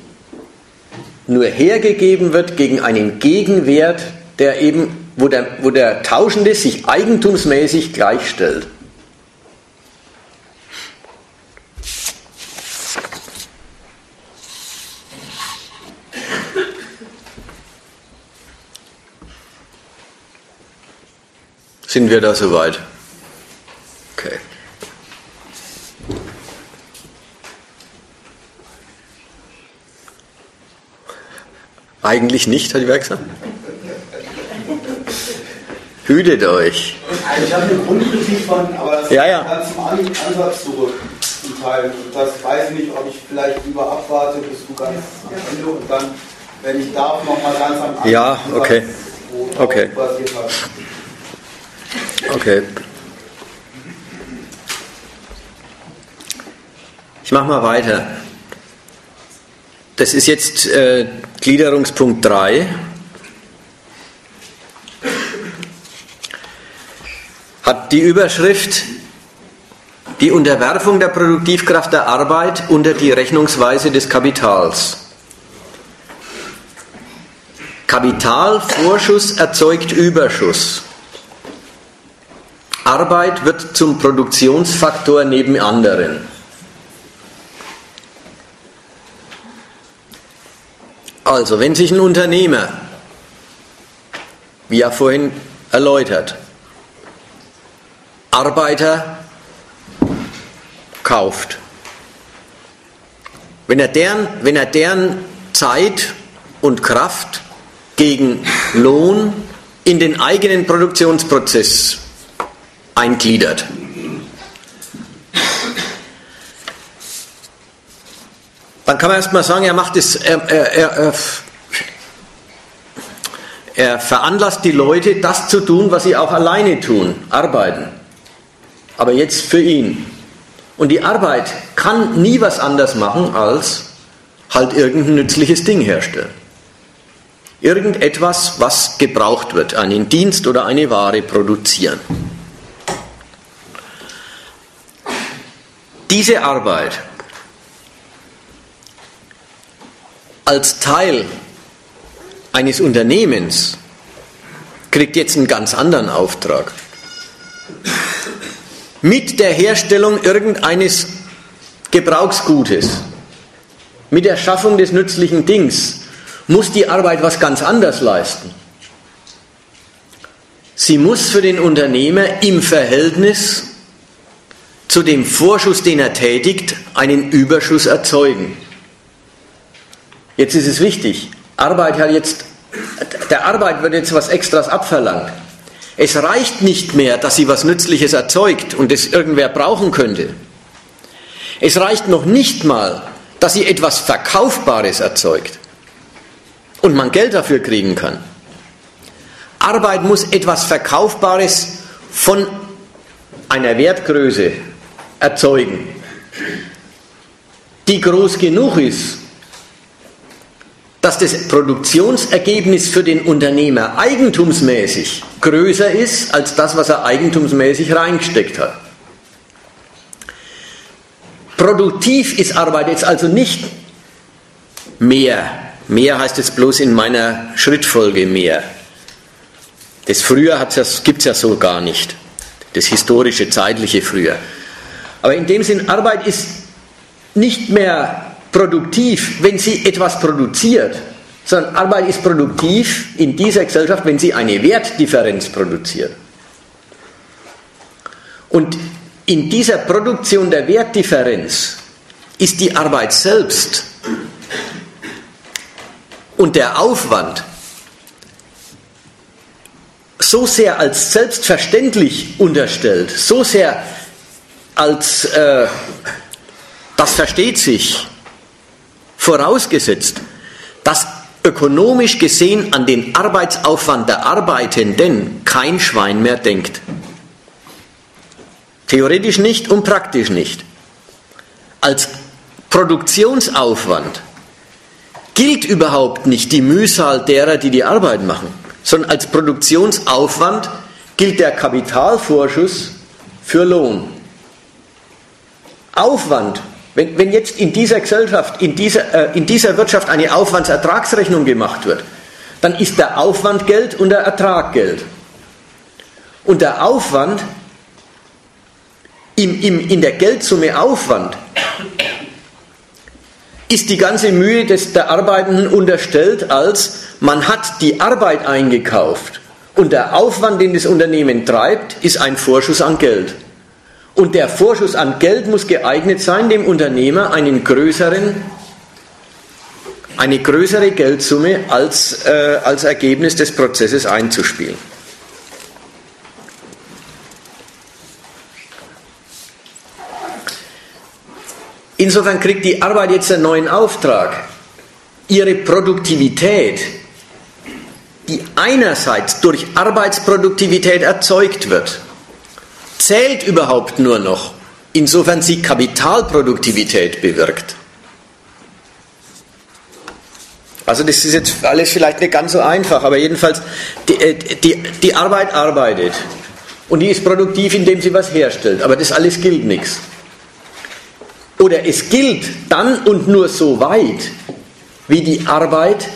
nur hergegeben wird gegen einen Gegenwert, der eben, wo der, wo der Tauschende sich eigentumsmäßig gleichstellt. Sind wir da soweit? Okay. Eigentlich nicht, hat die Werk gesagt. Hütet euch. Ich habe eine Grundkritik von, aber das ja, ja. ganz zum Ansatz zurück zum Teil. Und das weiß ich nicht, ob ich vielleicht lieber abwarte, bis du ganz am Ende und dann, wenn ich darf, nochmal ganz am Anfang. Ja, okay. Okay. Okay. Ich mache mal weiter. Das ist jetzt äh, Gliederungspunkt 3. Hat die Überschrift Die Unterwerfung der Produktivkraft der Arbeit unter die Rechnungsweise des Kapitals. Kapitalvorschuss erzeugt Überschuss. Arbeit wird zum Produktionsfaktor neben anderen. Also, wenn sich ein Unternehmer, wie ja vorhin erläutert, Arbeiter kauft, wenn er deren, wenn er deren Zeit und Kraft gegen Lohn in den eigenen Produktionsprozess eingliedert. Dann kann man erstmal sagen, er macht es, er, er, er, er veranlasst die Leute, das zu tun, was sie auch alleine tun, arbeiten. Aber jetzt für ihn. Und die Arbeit kann nie was anders machen, als halt irgendein nützliches Ding herstellen. Irgendetwas, was gebraucht wird, einen Dienst oder eine Ware produzieren. Diese Arbeit als Teil eines Unternehmens kriegt jetzt einen ganz anderen Auftrag. Mit der Herstellung irgendeines Gebrauchsgutes, mit der Schaffung des nützlichen Dings, muss die Arbeit was ganz anderes leisten. Sie muss für den Unternehmer im Verhältnis zu dem Vorschuss, den er tätigt, einen Überschuss erzeugen. Jetzt ist es wichtig, Arbeit hat jetzt, der Arbeit wird jetzt was Extras abverlangt. Es reicht nicht mehr, dass sie was Nützliches erzeugt und es irgendwer brauchen könnte. Es reicht noch nicht mal, dass sie etwas Verkaufbares erzeugt und man Geld dafür kriegen kann. Arbeit muss etwas Verkaufbares von einer Wertgröße erzeugen, die groß genug ist, dass das Produktionsergebnis für den Unternehmer eigentumsmäßig größer ist als das, was er eigentumsmäßig reingesteckt hat. Produktiv ist Arbeit jetzt also nicht mehr. Mehr heißt jetzt bloß in meiner Schrittfolge mehr. Das Früher gibt es ja so gar nicht. Das historische, zeitliche Früher. Aber in dem Sinn, Arbeit ist nicht mehr produktiv, wenn sie etwas produziert, sondern Arbeit ist produktiv in dieser Gesellschaft, wenn sie eine Wertdifferenz produziert. Und in dieser Produktion der Wertdifferenz ist die Arbeit selbst und der Aufwand so sehr als selbstverständlich unterstellt, so sehr als äh, das versteht sich, vorausgesetzt, dass ökonomisch gesehen an den Arbeitsaufwand der Arbeitenden kein Schwein mehr denkt. Theoretisch nicht und praktisch nicht. Als Produktionsaufwand gilt überhaupt nicht die Mühsal derer, die die Arbeit machen, sondern als Produktionsaufwand gilt der Kapitalvorschuss für Lohn. Aufwand wenn, wenn jetzt in dieser Gesellschaft, in dieser, äh, in dieser Wirtschaft eine Aufwandsertragsrechnung gemacht wird, dann ist der Aufwand Geld und der Ertrag Geld. Und der Aufwand im, im, in der Geldsumme Aufwand ist die ganze Mühe des, der Arbeitenden unterstellt, als man hat die Arbeit eingekauft und der Aufwand, den das Unternehmen treibt, ist ein Vorschuss an Geld. Und der Vorschuss an Geld muss geeignet sein, dem Unternehmer einen größeren, eine größere Geldsumme als, äh, als Ergebnis des Prozesses einzuspielen. Insofern kriegt die Arbeit jetzt einen neuen Auftrag. Ihre Produktivität, die einerseits durch Arbeitsproduktivität erzeugt wird, zählt überhaupt nur noch, insofern sie Kapitalproduktivität bewirkt. Also das ist jetzt alles vielleicht nicht ganz so einfach, aber jedenfalls die, äh, die, die Arbeit arbeitet und die ist produktiv, indem sie was herstellt, aber das alles gilt nichts. Oder es gilt dann und nur so weit, wie die Arbeit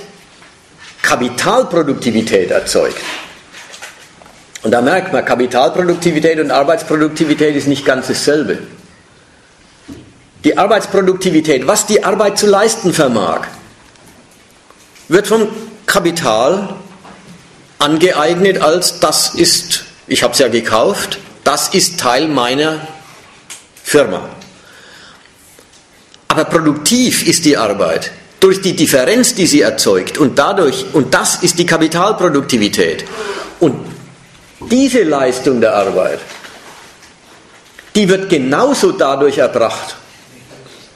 Kapitalproduktivität erzeugt. Und da merkt man, Kapitalproduktivität und Arbeitsproduktivität ist nicht ganz dasselbe. Die Arbeitsproduktivität, was die Arbeit zu leisten vermag, wird vom Kapital angeeignet als das ist, ich habe es ja gekauft, das ist Teil meiner Firma. Aber produktiv ist die Arbeit durch die Differenz, die sie erzeugt und dadurch, und das ist die Kapitalproduktivität. Und diese Leistung der Arbeit die wird genauso dadurch erbracht,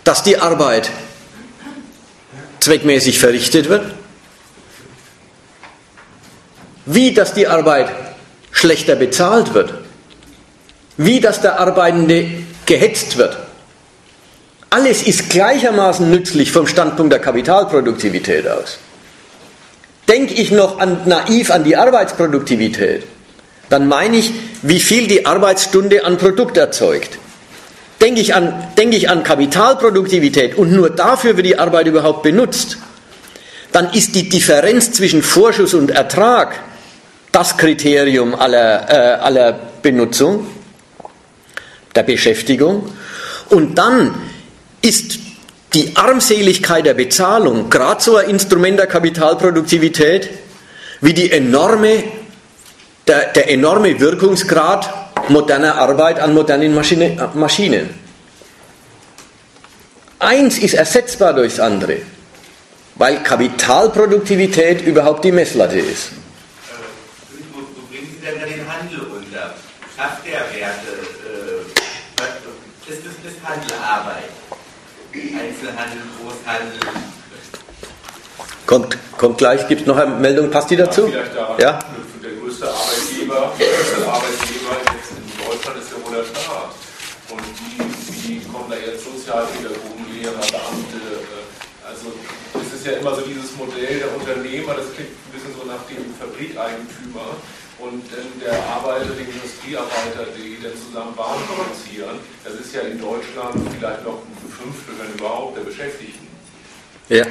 dass die Arbeit zweckmäßig verrichtet wird, wie dass die Arbeit schlechter bezahlt wird, wie dass der Arbeitende gehetzt wird. Alles ist gleichermaßen nützlich vom Standpunkt der Kapitalproduktivität aus. Denke ich noch an, naiv an die Arbeitsproduktivität, dann meine ich, wie viel die Arbeitsstunde an Produkt erzeugt. Denke ich, an, denke ich an Kapitalproduktivität und nur dafür wird die Arbeit überhaupt benutzt, dann ist die Differenz zwischen Vorschuss und Ertrag das Kriterium aller, äh, aller Benutzung, der Beschäftigung. Und dann ist die Armseligkeit der Bezahlung gerade so ein Instrument der Kapitalproduktivität wie die enorme, der, der enorme Wirkungsgrad moderner Arbeit an modernen Maschine, Maschinen. Eins ist ersetzbar durchs andere, weil Kapitalproduktivität überhaupt die Messlatte ist. Wo, wo bringen Sie denn den Handel unter? Schafft der Werte? Äh, ist das, das Handel Arbeit? Einzelhandel, Großhandel? Kommt, kommt gleich, gibt es noch eine Meldung, passt die dazu? Ja, vielleicht daran ja? Der größte Arbeitgeber, der größte Arbeitgeber jetzt in Deutschland ist der Roter Staat. Und die, die kommen da jetzt Sozialpädagogen, Lehrer, Beamte. Also es ist ja immer so dieses Modell der Unternehmer, das klingt ein bisschen so nach dem Fabrikeigentümer und der Arbeiter, den Industriearbeiter, die dann zusammen Waren produzieren. Das ist ja in Deutschland vielleicht noch ein Fünftel, wenn überhaupt, der Beschäftigten. Ja.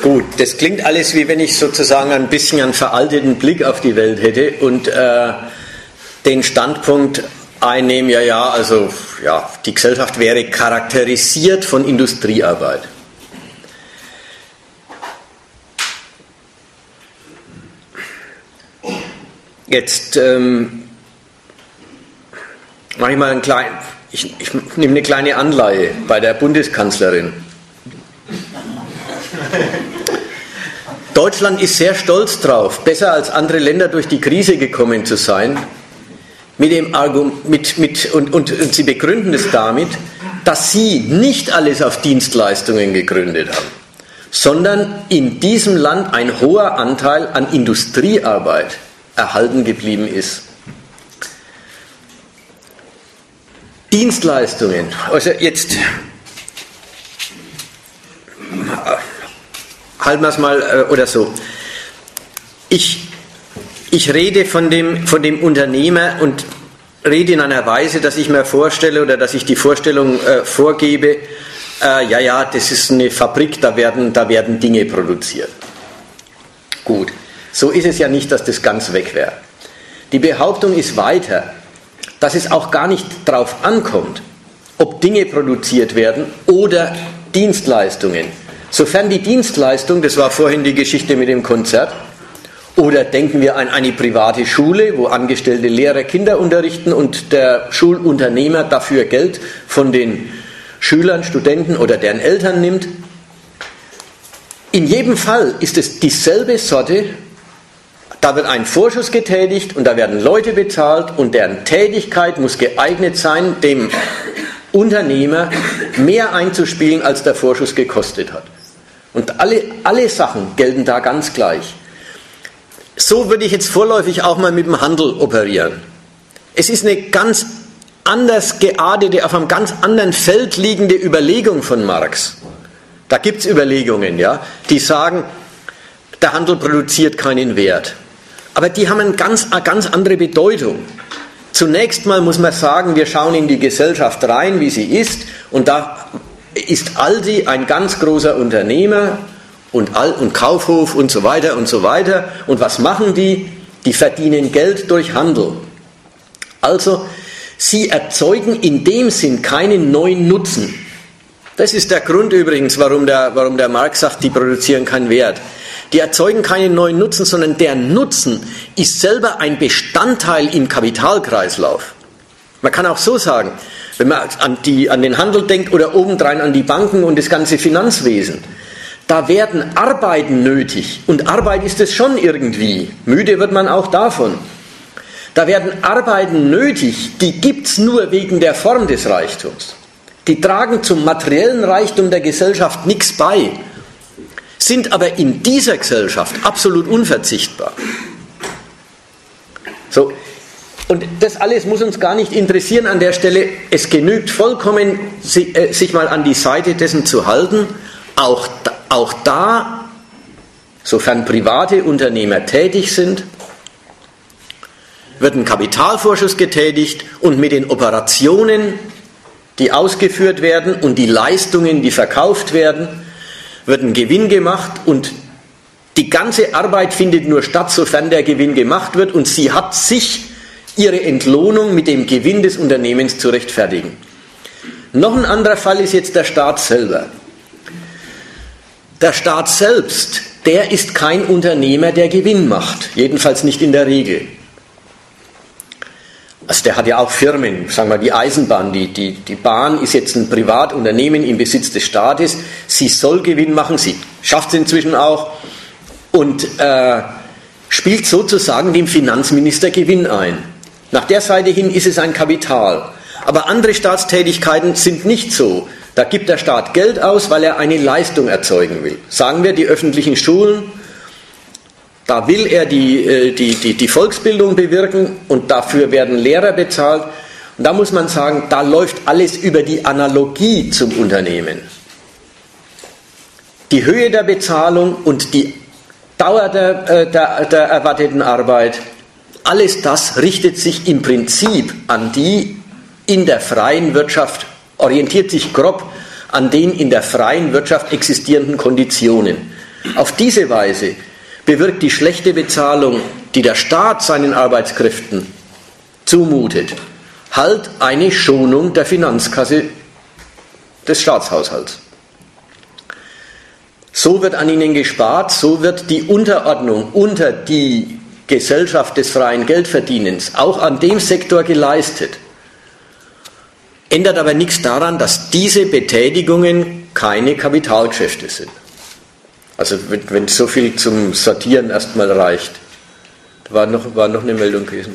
Gut, das klingt alles wie wenn ich sozusagen ein bisschen einen veralteten Blick auf die Welt hätte und äh, den Standpunkt einnehme, ja, ja, also ja, die Gesellschaft wäre charakterisiert von Industriearbeit. Jetzt ähm, mache ich mal ein klein, ich, ich nehme eine kleine Anleihe bei der Bundeskanzlerin. *laughs* Deutschland ist sehr stolz drauf, besser als andere Länder durch die Krise gekommen zu sein. Mit dem Argument, mit, mit, und, und, und sie begründen es damit, dass sie nicht alles auf Dienstleistungen gegründet haben, sondern in diesem Land ein hoher Anteil an Industriearbeit erhalten geblieben ist. Dienstleistungen, also jetzt halten wir es mal äh, oder so. Ich, ich rede von dem, von dem Unternehmer und rede in einer Weise, dass ich mir vorstelle oder dass ich die Vorstellung äh, vorgebe, äh, ja, ja, das ist eine Fabrik, da werden, da werden Dinge produziert. Gut, so ist es ja nicht, dass das ganz weg wäre. Die Behauptung ist weiter, dass es auch gar nicht darauf ankommt, ob Dinge produziert werden oder Dienstleistungen. Sofern die Dienstleistung, das war vorhin die Geschichte mit dem Konzert, oder denken wir an eine private Schule, wo angestellte Lehrer Kinder unterrichten und der Schulunternehmer dafür Geld von den Schülern, Studenten oder deren Eltern nimmt. In jedem Fall ist es dieselbe Sorte, da wird ein Vorschuss getätigt und da werden Leute bezahlt und deren Tätigkeit muss geeignet sein, dem Unternehmer mehr einzuspielen, als der Vorschuss gekostet hat. Und alle, alle Sachen gelten da ganz gleich. So würde ich jetzt vorläufig auch mal mit dem Handel operieren. Es ist eine ganz anders geartete, auf einem ganz anderen Feld liegende Überlegung von Marx. Da gibt es Überlegungen, ja, die sagen, der Handel produziert keinen Wert. Aber die haben eine ganz, eine ganz andere Bedeutung. Zunächst mal muss man sagen, wir schauen in die Gesellschaft rein, wie sie ist, und da ist Aldi ein ganz großer Unternehmer und, Al und Kaufhof und so weiter und so weiter. Und was machen die? Die verdienen Geld durch Handel. Also, sie erzeugen in dem Sinn keinen neuen Nutzen. Das ist der Grund übrigens, warum der, warum der Marx sagt, die produzieren keinen Wert. Die erzeugen keinen neuen Nutzen, sondern der Nutzen ist selber ein Bestandteil im Kapitalkreislauf. Man kann auch so sagen, wenn man an, die, an den Handel denkt oder obendrein an die Banken und das ganze Finanzwesen, Da werden Arbeiten nötig. Und Arbeit ist es schon irgendwie. Müde wird man auch davon. Da werden Arbeiten nötig, die gibt es nur wegen der Form des Reichtums. Die tragen zum materiellen Reichtum der Gesellschaft nichts bei, sind aber in dieser Gesellschaft absolut unverzichtbar. So, und das alles muss uns gar nicht interessieren an der Stelle. Es genügt vollkommen, äh, sich mal an die Seite dessen zu halten. Auch, auch da, sofern private Unternehmer tätig sind, wird ein Kapitalvorschuss getätigt und mit den Operationen, die ausgeführt werden und die Leistungen, die verkauft werden, wird ein Gewinn gemacht und die ganze Arbeit findet nur statt, sofern der Gewinn gemacht wird und sie hat sich ihre Entlohnung mit dem Gewinn des Unternehmens zu rechtfertigen. Noch ein anderer Fall ist jetzt der Staat selber. Der Staat selbst, der ist kein Unternehmer, der Gewinn macht, jedenfalls nicht in der Regel. Also der hat ja auch Firmen, sagen wir die Eisenbahn, die, die, die Bahn ist jetzt ein Privatunternehmen im Besitz des Staates, sie soll Gewinn machen, sie schafft es inzwischen auch und äh, spielt sozusagen dem Finanzminister Gewinn ein. Nach der Seite hin ist es ein Kapital. Aber andere Staatstätigkeiten sind nicht so. Da gibt der Staat Geld aus, weil er eine Leistung erzeugen will. Sagen wir die öffentlichen Schulen, da will er die, äh, die, die, die Volksbildung bewirken und dafür werden Lehrer bezahlt. Und da muss man sagen, da läuft alles über die Analogie zum Unternehmen. Die Höhe der Bezahlung und die Dauer der, äh, der, der erwarteten Arbeit alles das richtet sich im Prinzip an die in der freien Wirtschaft, orientiert sich grob an den in der freien Wirtschaft existierenden Konditionen. Auf diese Weise bewirkt die schlechte Bezahlung, die der Staat seinen Arbeitskräften zumutet, halt eine Schonung der Finanzkasse des Staatshaushalts. So wird an ihnen gespart, so wird die Unterordnung unter die Gesellschaft des freien Geldverdienens auch an dem Sektor geleistet. Ändert aber nichts daran, dass diese Betätigungen keine Kapitalgeschäfte sind. Also wenn, so viel zum Sortieren erstmal reicht. Da war noch, war noch eine Meldung gewesen,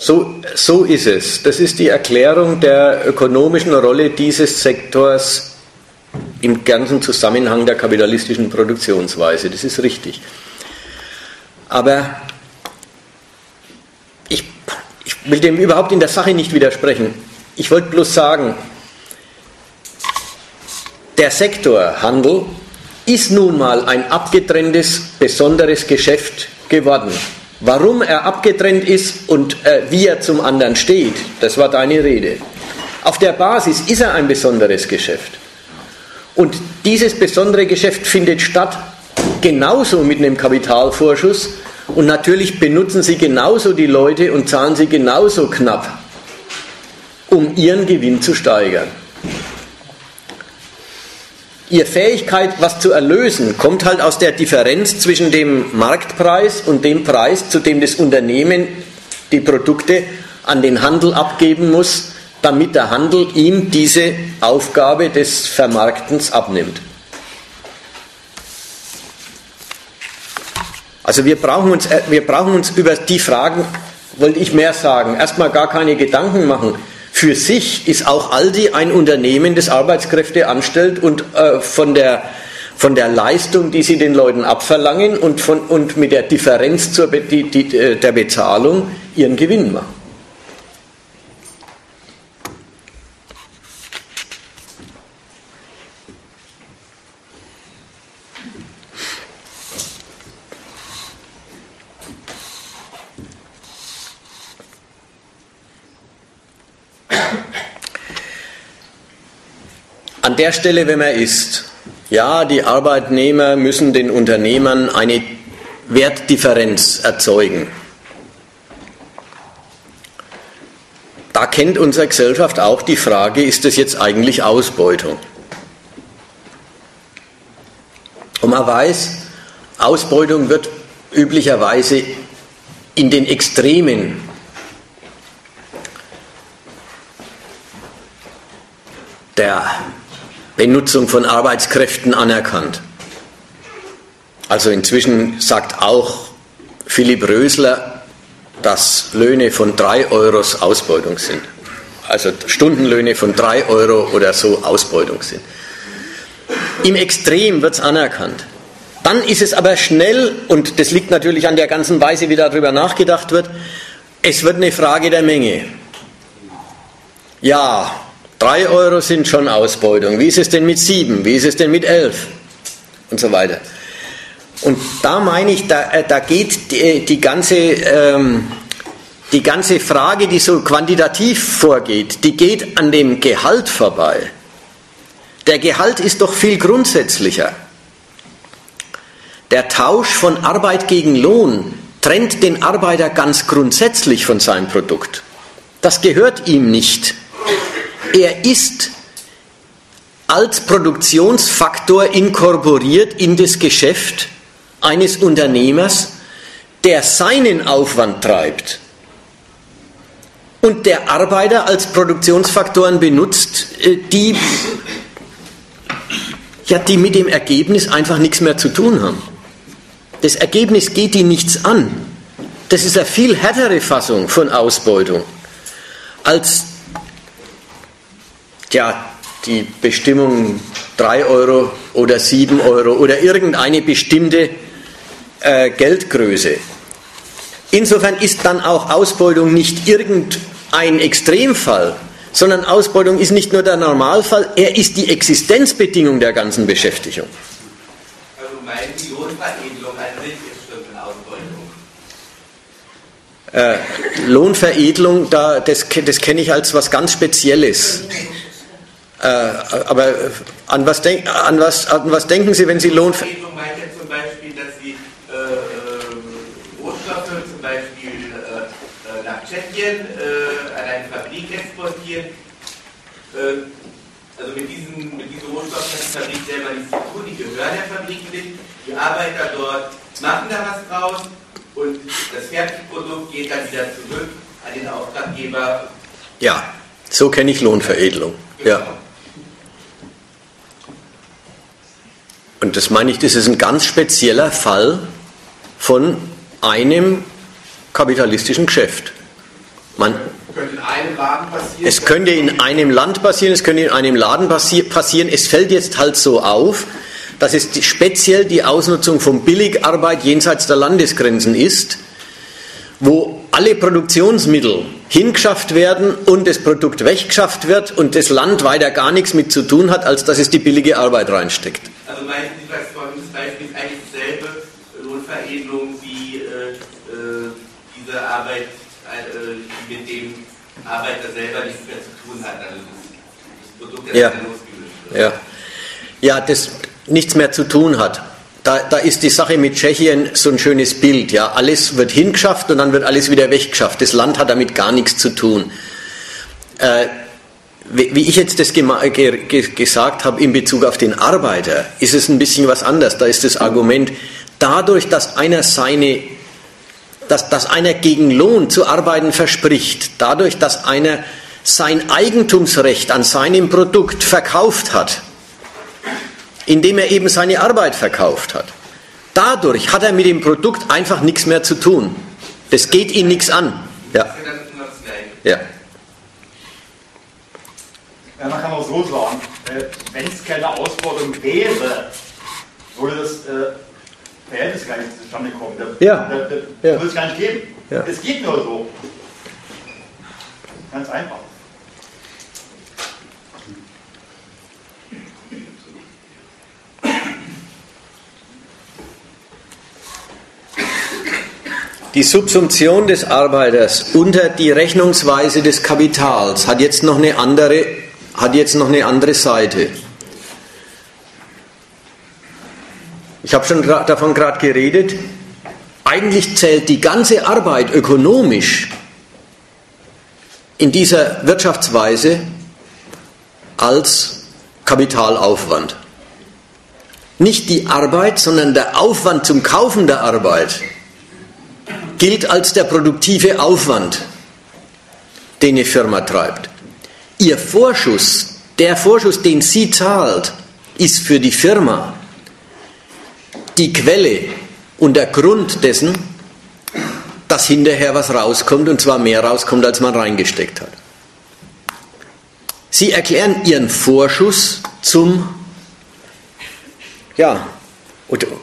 So, so ist es. Das ist die Erklärung der ökonomischen Rolle dieses Sektors im ganzen Zusammenhang der kapitalistischen Produktionsweise. Das ist richtig. Aber ich, ich will dem überhaupt in der Sache nicht widersprechen. Ich wollte bloß sagen, der Sektor Handel ist nun mal ein abgetrenntes, besonderes Geschäft geworden. Warum er abgetrennt ist und äh, wie er zum anderen steht, das war deine Rede. Auf der Basis ist er ein besonderes Geschäft. Und dieses besondere Geschäft findet statt genauso mit einem Kapitalvorschuss und natürlich benutzen sie genauso die Leute und zahlen sie genauso knapp, um ihren Gewinn zu steigern. Ihre Fähigkeit, was zu erlösen, kommt halt aus der Differenz zwischen dem Marktpreis und dem Preis, zu dem das Unternehmen die Produkte an den Handel abgeben muss, damit der Handel ihm diese Aufgabe des Vermarktens abnimmt. Also wir brauchen uns, äh, wir brauchen uns über die Fragen, wollte ich mehr sagen, erstmal gar keine Gedanken machen. Für sich ist auch Aldi ein Unternehmen, das Arbeitskräfte anstellt und äh, von der von der Leistung, die sie den Leuten abverlangen und, von, und mit der Differenz zur, die, die, äh, der Bezahlung ihren Gewinn machen. Der Stelle, wenn man ist, ja, die Arbeitnehmer müssen den Unternehmern eine Wertdifferenz erzeugen. Da kennt unsere Gesellschaft auch die Frage, ist das jetzt eigentlich Ausbeutung? Und man weiß, Ausbeutung wird üblicherweise in den Extremen der Benutzung von Arbeitskräften anerkannt. Also inzwischen sagt auch Philipp Rösler, dass Löhne von 3 Euros Ausbeutung sind. Also Stundenlöhne von 3 Euro oder so Ausbeutung sind. Im Extrem wird es anerkannt. Dann ist es aber schnell, und das liegt natürlich an der ganzen Weise, wie darüber nachgedacht wird, es wird eine Frage der Menge. Ja, Drei Euro sind schon Ausbeutung. Wie ist es denn mit sieben? Wie ist es denn mit elf? Und so weiter. Und da meine ich, da, äh, da geht die, die ganze, ähm, die ganze Frage, die so quantitativ vorgeht, die geht an dem Gehalt vorbei. Der Gehalt ist doch viel grundsätzlicher. Der Tausch von Arbeit gegen Lohn trennt den Arbeiter ganz grundsätzlich von seinem Produkt. Das gehört ihm nicht. Er ist als Produktionsfaktor inkorporiert in das Geschäft eines Unternehmers, der seinen Aufwand treibt und der Arbeiter als Produktionsfaktoren benutzt, äh, die, ja, die mit dem Ergebnis einfach nichts mehr zu tun haben. Das Ergebnis geht die nichts an. Das ist eine viel härtere Fassung von Ausbeutung als ja, die Bestimmung 3 Euro oder 7 Euro oder irgendeine bestimmte äh, Geldgröße. Insofern ist dann auch Ausbeutung nicht irgendein Extremfall, sondern Ausbeutung ist nicht nur der Normalfall, er ist die Existenzbedingung der ganzen Beschäftigung. Also meinen Sie Lohnveredelung an sich ist schon eine Ausbeutung? Äh, Lohnveredelung, da, das, das kenne ich als was ganz Spezielles. Äh, aber an was, denk, an, was, an was denken Sie, wenn Sie Lohn... Vertretung meint ja zum Beispiel, dass Sie äh, äh, Rohstoffe zum Beispiel nach Tschechien an eine Fabrik exportieren. also mit diesen, mit diesen Rohstoffen hat die Fabrik selber nichts zu tun, die gehören der Fabrik nicht. Die Arbeiter dort machen da was draus und das Fertigprodukt geht dann wieder zurück an den Auftraggeber. Ja, so kenne ich Lohnveredelung. Ja. Und das meine ich, das ist ein ganz spezieller Fall von einem kapitalistischen Geschäft. Man, es könnte in einem Land passieren, es könnte in einem Laden passieren. Es fällt jetzt halt so auf, dass es speziell die Ausnutzung von Billigarbeit jenseits der Landesgrenzen ist, wo alle Produktionsmittel hingeschafft werden und das Produkt weggeschafft wird und das Land weiter gar nichts mit zu tun hat, als dass es die billige Arbeit reinsteckt. Also meinen Sie, dass folgendes Beispiel ist eigentlich dieselbe Lohnveredelung wie äh, äh, diese Arbeit, äh, die mit dem Arbeiter selber nichts mehr zu tun hat, also das, das Produkt, das ja. Ja. ja, das nichts mehr zu tun hat. Da, da, ist die Sache mit Tschechien so ein schönes Bild. Ja, alles wird hingeschafft und dann wird alles wieder weggeschafft. Das Land hat damit gar nichts zu tun. Äh, wie ich jetzt das gesagt habe in Bezug auf den Arbeiter, ist es ein bisschen was anders. Da ist das Argument, dadurch, dass einer seine, dass, dass einer gegen Lohn zu arbeiten verspricht, dadurch, dass einer sein Eigentumsrecht an seinem Produkt verkauft hat, indem er eben seine Arbeit verkauft hat. Dadurch hat er mit dem Produkt einfach nichts mehr zu tun. Das geht ihn nichts an. Ja. ja. Ja, man kann auch so sagen, äh, wenn es keine Ausbeutung wäre, würde das äh, Verhältnis gar nicht zustande kommen. Da, ja. Da, da, ja. würde es gar nicht geben. Ja. Es geht nur so. Ganz einfach. Die Subsumption des Arbeiters unter die Rechnungsweise des Kapitals hat jetzt noch eine andere, hat jetzt noch eine andere Seite. Ich habe schon davon gerade geredet. Eigentlich zählt die ganze Arbeit ökonomisch in dieser Wirtschaftsweise als Kapitalaufwand. Nicht die Arbeit, sondern der Aufwand zum Kaufen der Arbeit gilt als der produktive Aufwand, den eine Firma treibt. Ihr Vorschuss, der Vorschuss, den sie zahlt, ist für die Firma die Quelle und der Grund dessen, dass hinterher was rauskommt und zwar mehr rauskommt, als man reingesteckt hat. Sie erklären ihren Vorschuss zum, ja,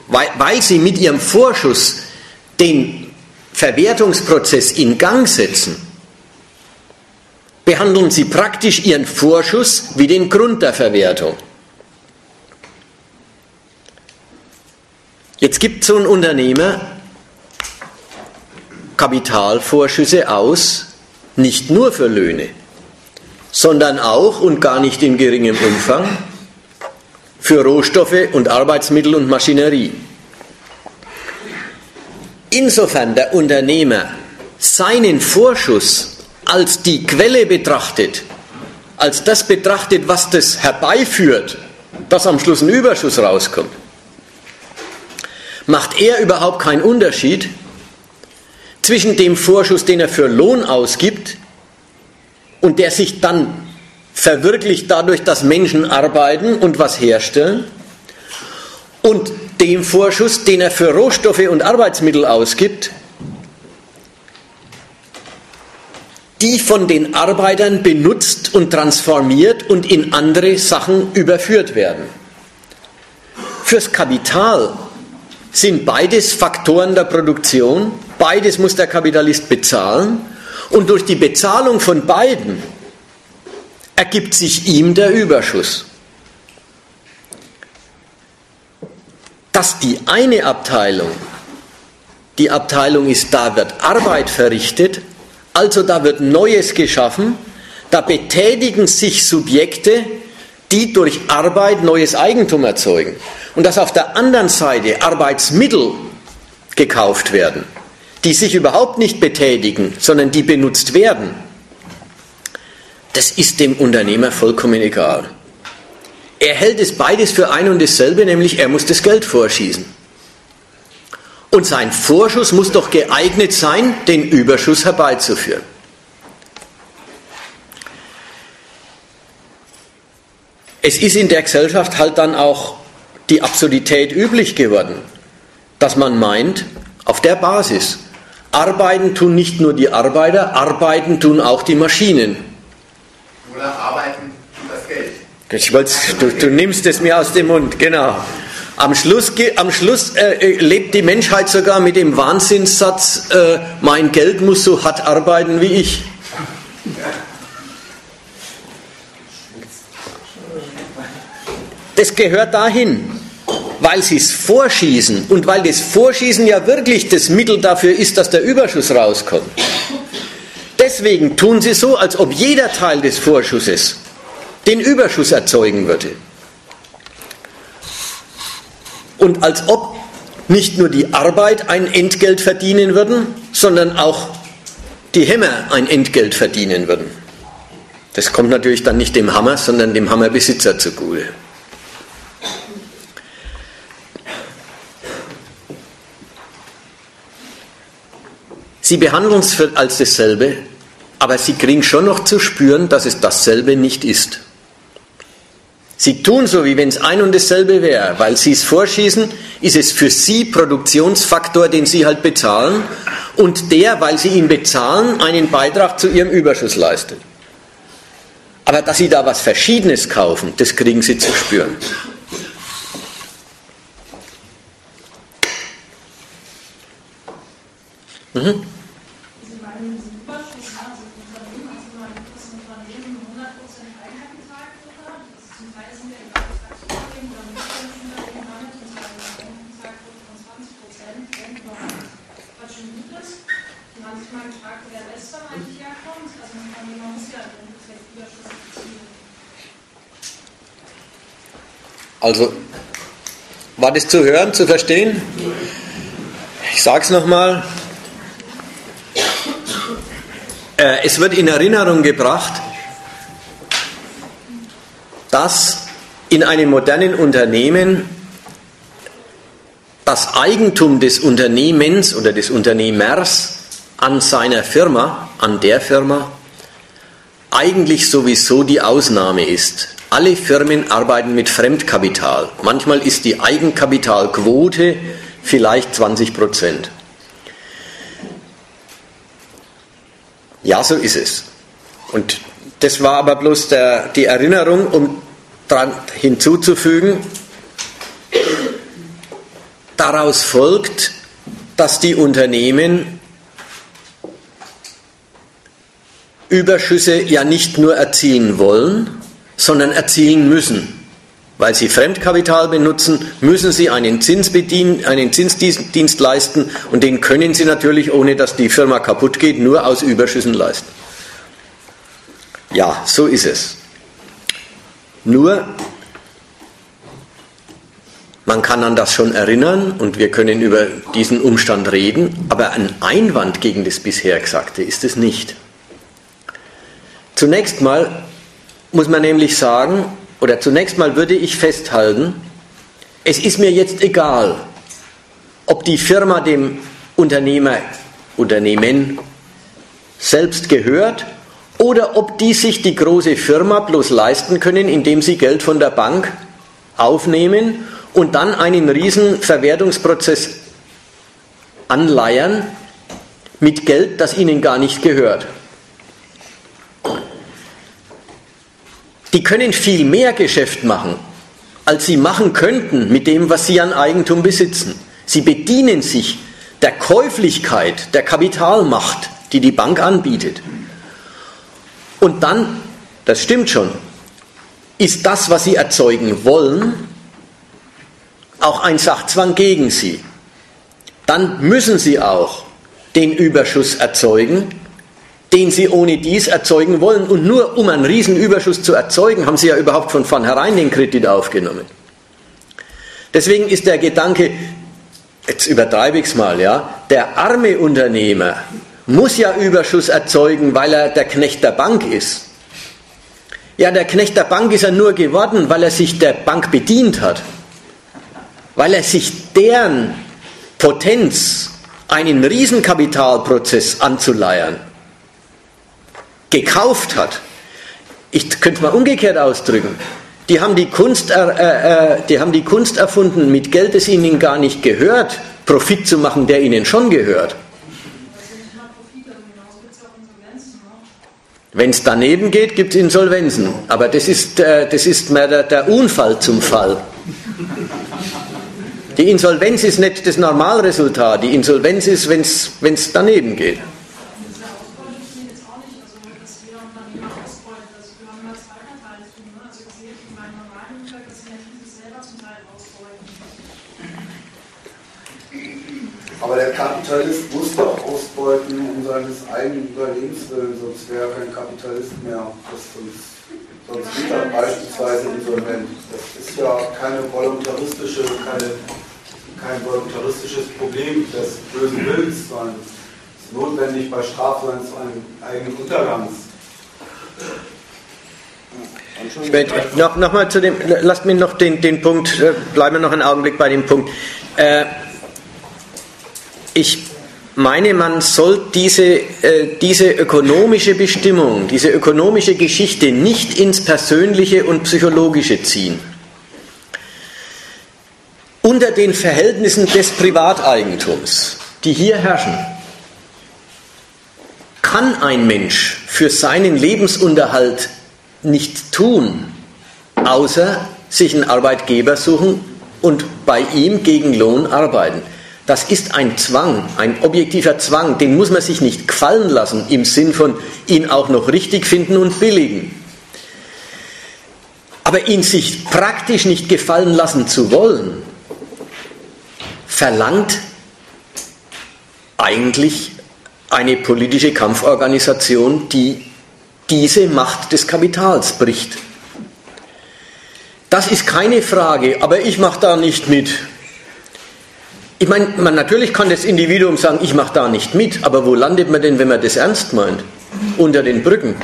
weil, weil sie mit ihrem Vorschuss den Verwertungsprozess in Gang setzen, behandeln sie praktisch ihren Vorschuss wie den Grund der Verwertung. Jetzt gibt so ein Unternehmer Kapitalvorschüsse aus, nicht nur für Löhne, sondern auch und gar nicht in geringem Umfang für Rohstoffe und Arbeitsmittel und Maschinerie. Insofern der Unternehmer seinen Vorschuss als die Quelle betrachtet, als das betrachtet, was das herbeiführt, dass am Schluss ein Überschuss rauskommt, macht er überhaupt keinen Unterschied zwischen dem Vorschuss, den er für Lohn ausgibt und der sich dann verwirklicht dadurch, dass Menschen arbeiten und was herstellen, und dem Vorschuss, den er für Rohstoffe und Arbeitsmittel ausgibt, die von den Arbeitern benutzt und transformiert und in andere Sachen überführt werden. Fürs Kapital sind beides Faktoren der Produktion, beides muss der Kapitalist bezahlen und durch die Bezahlung von beiden ergibt sich ihm der Überschuss. Dass die eine Abteilung die Abteilung ist, da wird Arbeit verrichtet, also da wird Neues geschaffen, da betätigen sich Subjekte, die durch Arbeit neues Eigentum erzeugen und dass auf der anderen Seite Arbeitsmittel gekauft werden, die sich überhaupt nicht betätigen, sondern die benutzt werden, das ist dem Unternehmer vollkommen egal. Er hält es beides für ein und dasselbe, nämlich er muss das Geld vorschießen. Und sein Vorschuss muss doch geeignet sein, den Überschuss herbeizuführen. Es ist in der Gesellschaft halt dann auch die Absurdität üblich geworden, dass man meint, auf der Basis, arbeiten tun nicht nur die Arbeiter, arbeiten tun auch die Maschinen. Oder arbeiten tut das Geld. Du, du nimmst es mir aus dem Mund, genau. Am Schluss, am Schluss äh, äh, lebt die Menschheit sogar mit dem Wahnsinnssatz, äh, mein Geld muss so hart arbeiten wie ich. Das gehört dahin, weil sie es vorschießen und weil das Vorschießen ja wirklich das Mittel dafür ist, dass der Überschuss rauskommt. Deswegen tun sie so, als ob jeder Teil des Vorschusses den Überschuss erzeugen würde. Und als ob nicht nur die Arbeit ein Entgelt verdienen würden, sondern auch die Hämmer ein Entgelt verdienen würden. Das kommt natürlich dann nicht dem Hammer, sondern dem Hammerbesitzer zugute. Sie behandeln es als dasselbe, aber sie kriegen schon noch zu spüren, dass es dasselbe nicht ist. Sie tun so, wie wenn es ein und dasselbe wäre. Weil sie es vorschießen, ist es für sie Produktionsfaktor, den sie halt bezahlen und der, weil sie ihn bezahlen, einen Beitrag zu ihrem Überschuss leistet. Aber dass sie da was Verschiedenes kaufen, das kriegen sie zu spüren. Mhm. Also, war das zu hören, zu verstehen? Ich sage es nochmal. Äh, es wird in Erinnerung gebracht, dass in einem modernen Unternehmen das Eigentum des Unternehmens oder des Unternehmers an seiner Firma, an der Firma, eigentlich sowieso die Ausnahme ist. Alle Firmen arbeiten mit Fremdkapital. Manchmal ist die Eigenkapitalquote vielleicht 20 Prozent. Ja, so ist es. Und das war aber bloß der, die Erinnerung, um daran hinzuzufügen, daraus folgt, dass die Unternehmen Überschüsse ja nicht nur erzielen wollen, sondern erzielen müssen. Weil sie Fremdkapital benutzen, müssen sie einen, Zins bedienen, einen Zinsdienst leisten und den können sie natürlich, ohne dass die Firma kaputt geht, nur aus Überschüssen leisten. Ja, so ist es. Nur, man kann an das schon erinnern und wir können über diesen Umstand reden, aber ein Einwand gegen das bisher Gesagte ist es nicht. Zunächst mal muss man nämlich sagen, oder zunächst mal würde ich festhalten, es ist mir jetzt egal, ob die Firma dem Unternehmer, Unternehmen selbst gehört oder ob die sich die große Firma bloß leisten können, indem sie Geld von der Bank aufnehmen und dann einen riesen Verwertungsprozess anleiern mit Geld, das ihnen gar nicht gehört. Die können viel mehr Geschäft machen, als sie machen könnten mit dem, was sie an Eigentum besitzen. Sie bedienen sich der Käuflichkeit, der Kapitalmacht, die die Bank anbietet. Und dann, das stimmt schon, ist das, was sie erzeugen wollen, auch ein Sachzwang gegen sie. Dann müssen sie auch den Überschuss erzeugen, den sie ohne dies erzeugen wollen. Und nur um einen Riesenüberschuss zu erzeugen, haben sie ja überhaupt von vornherein den Kredit aufgenommen. Deswegen ist der Gedanke, jetzt übertreibe ich es mal, ja, der arme Unternehmer muss ja Überschuss erzeugen, weil er der Knecht der Bank ist. Ja, der Knecht der Bank ist er nur geworden, weil er sich der Bank bedient hat, weil er sich deren Potenz, einen Riesenkapitalprozess anzuleiern, gekauft hat. Ich könnte es mal umgekehrt ausdrücken. Die haben die, Kunst, äh, äh, die haben die Kunst erfunden, mit Geld, das ihnen gar nicht gehört, Profit zu machen, der ihnen schon gehört. Wenn es daneben geht, gibt es Insolvenzen. Aber das ist, äh, das ist mehr der, der Unfall zum Fall. Die Insolvenz ist nicht das Normalresultat. Die Insolvenz ist, wenn es daneben geht. Aber der Kapitalist muss doch ausbeuten um seines eigenen Überlebens willen, sonst wäre er kein Kapitalist mehr. sonst, sonst wird er beispielsweise insolvent. Das ist ja keine voluntaristische, keine, kein voluntaristisches Problem des bösen Willens, sondern es ist notwendig bei Strafe seines eigenen Untergangs. Noch, noch zu dem, lasst mich noch den, den Punkt, äh, bleiben wir noch einen Augenblick bei dem Punkt. Äh, ich meine, man soll diese, äh, diese ökonomische Bestimmung, diese ökonomische Geschichte nicht ins Persönliche und Psychologische ziehen. Unter den Verhältnissen des Privateigentums, die hier herrschen, kann ein Mensch für seinen Lebensunterhalt nicht tun, außer sich einen Arbeitgeber suchen und bei ihm gegen Lohn arbeiten. Das ist ein Zwang, ein objektiver Zwang, den muss man sich nicht gefallen lassen im Sinn von ihn auch noch richtig finden und billigen. Aber ihn sich praktisch nicht gefallen lassen zu wollen, verlangt eigentlich eine politische Kampforganisation, die diese Macht des Kapitals bricht. Das ist keine Frage, aber ich mache da nicht mit. Ich meine, man, natürlich kann das Individuum sagen, ich mache da nicht mit, aber wo landet man denn, wenn man das ernst meint? Unter den Brücken.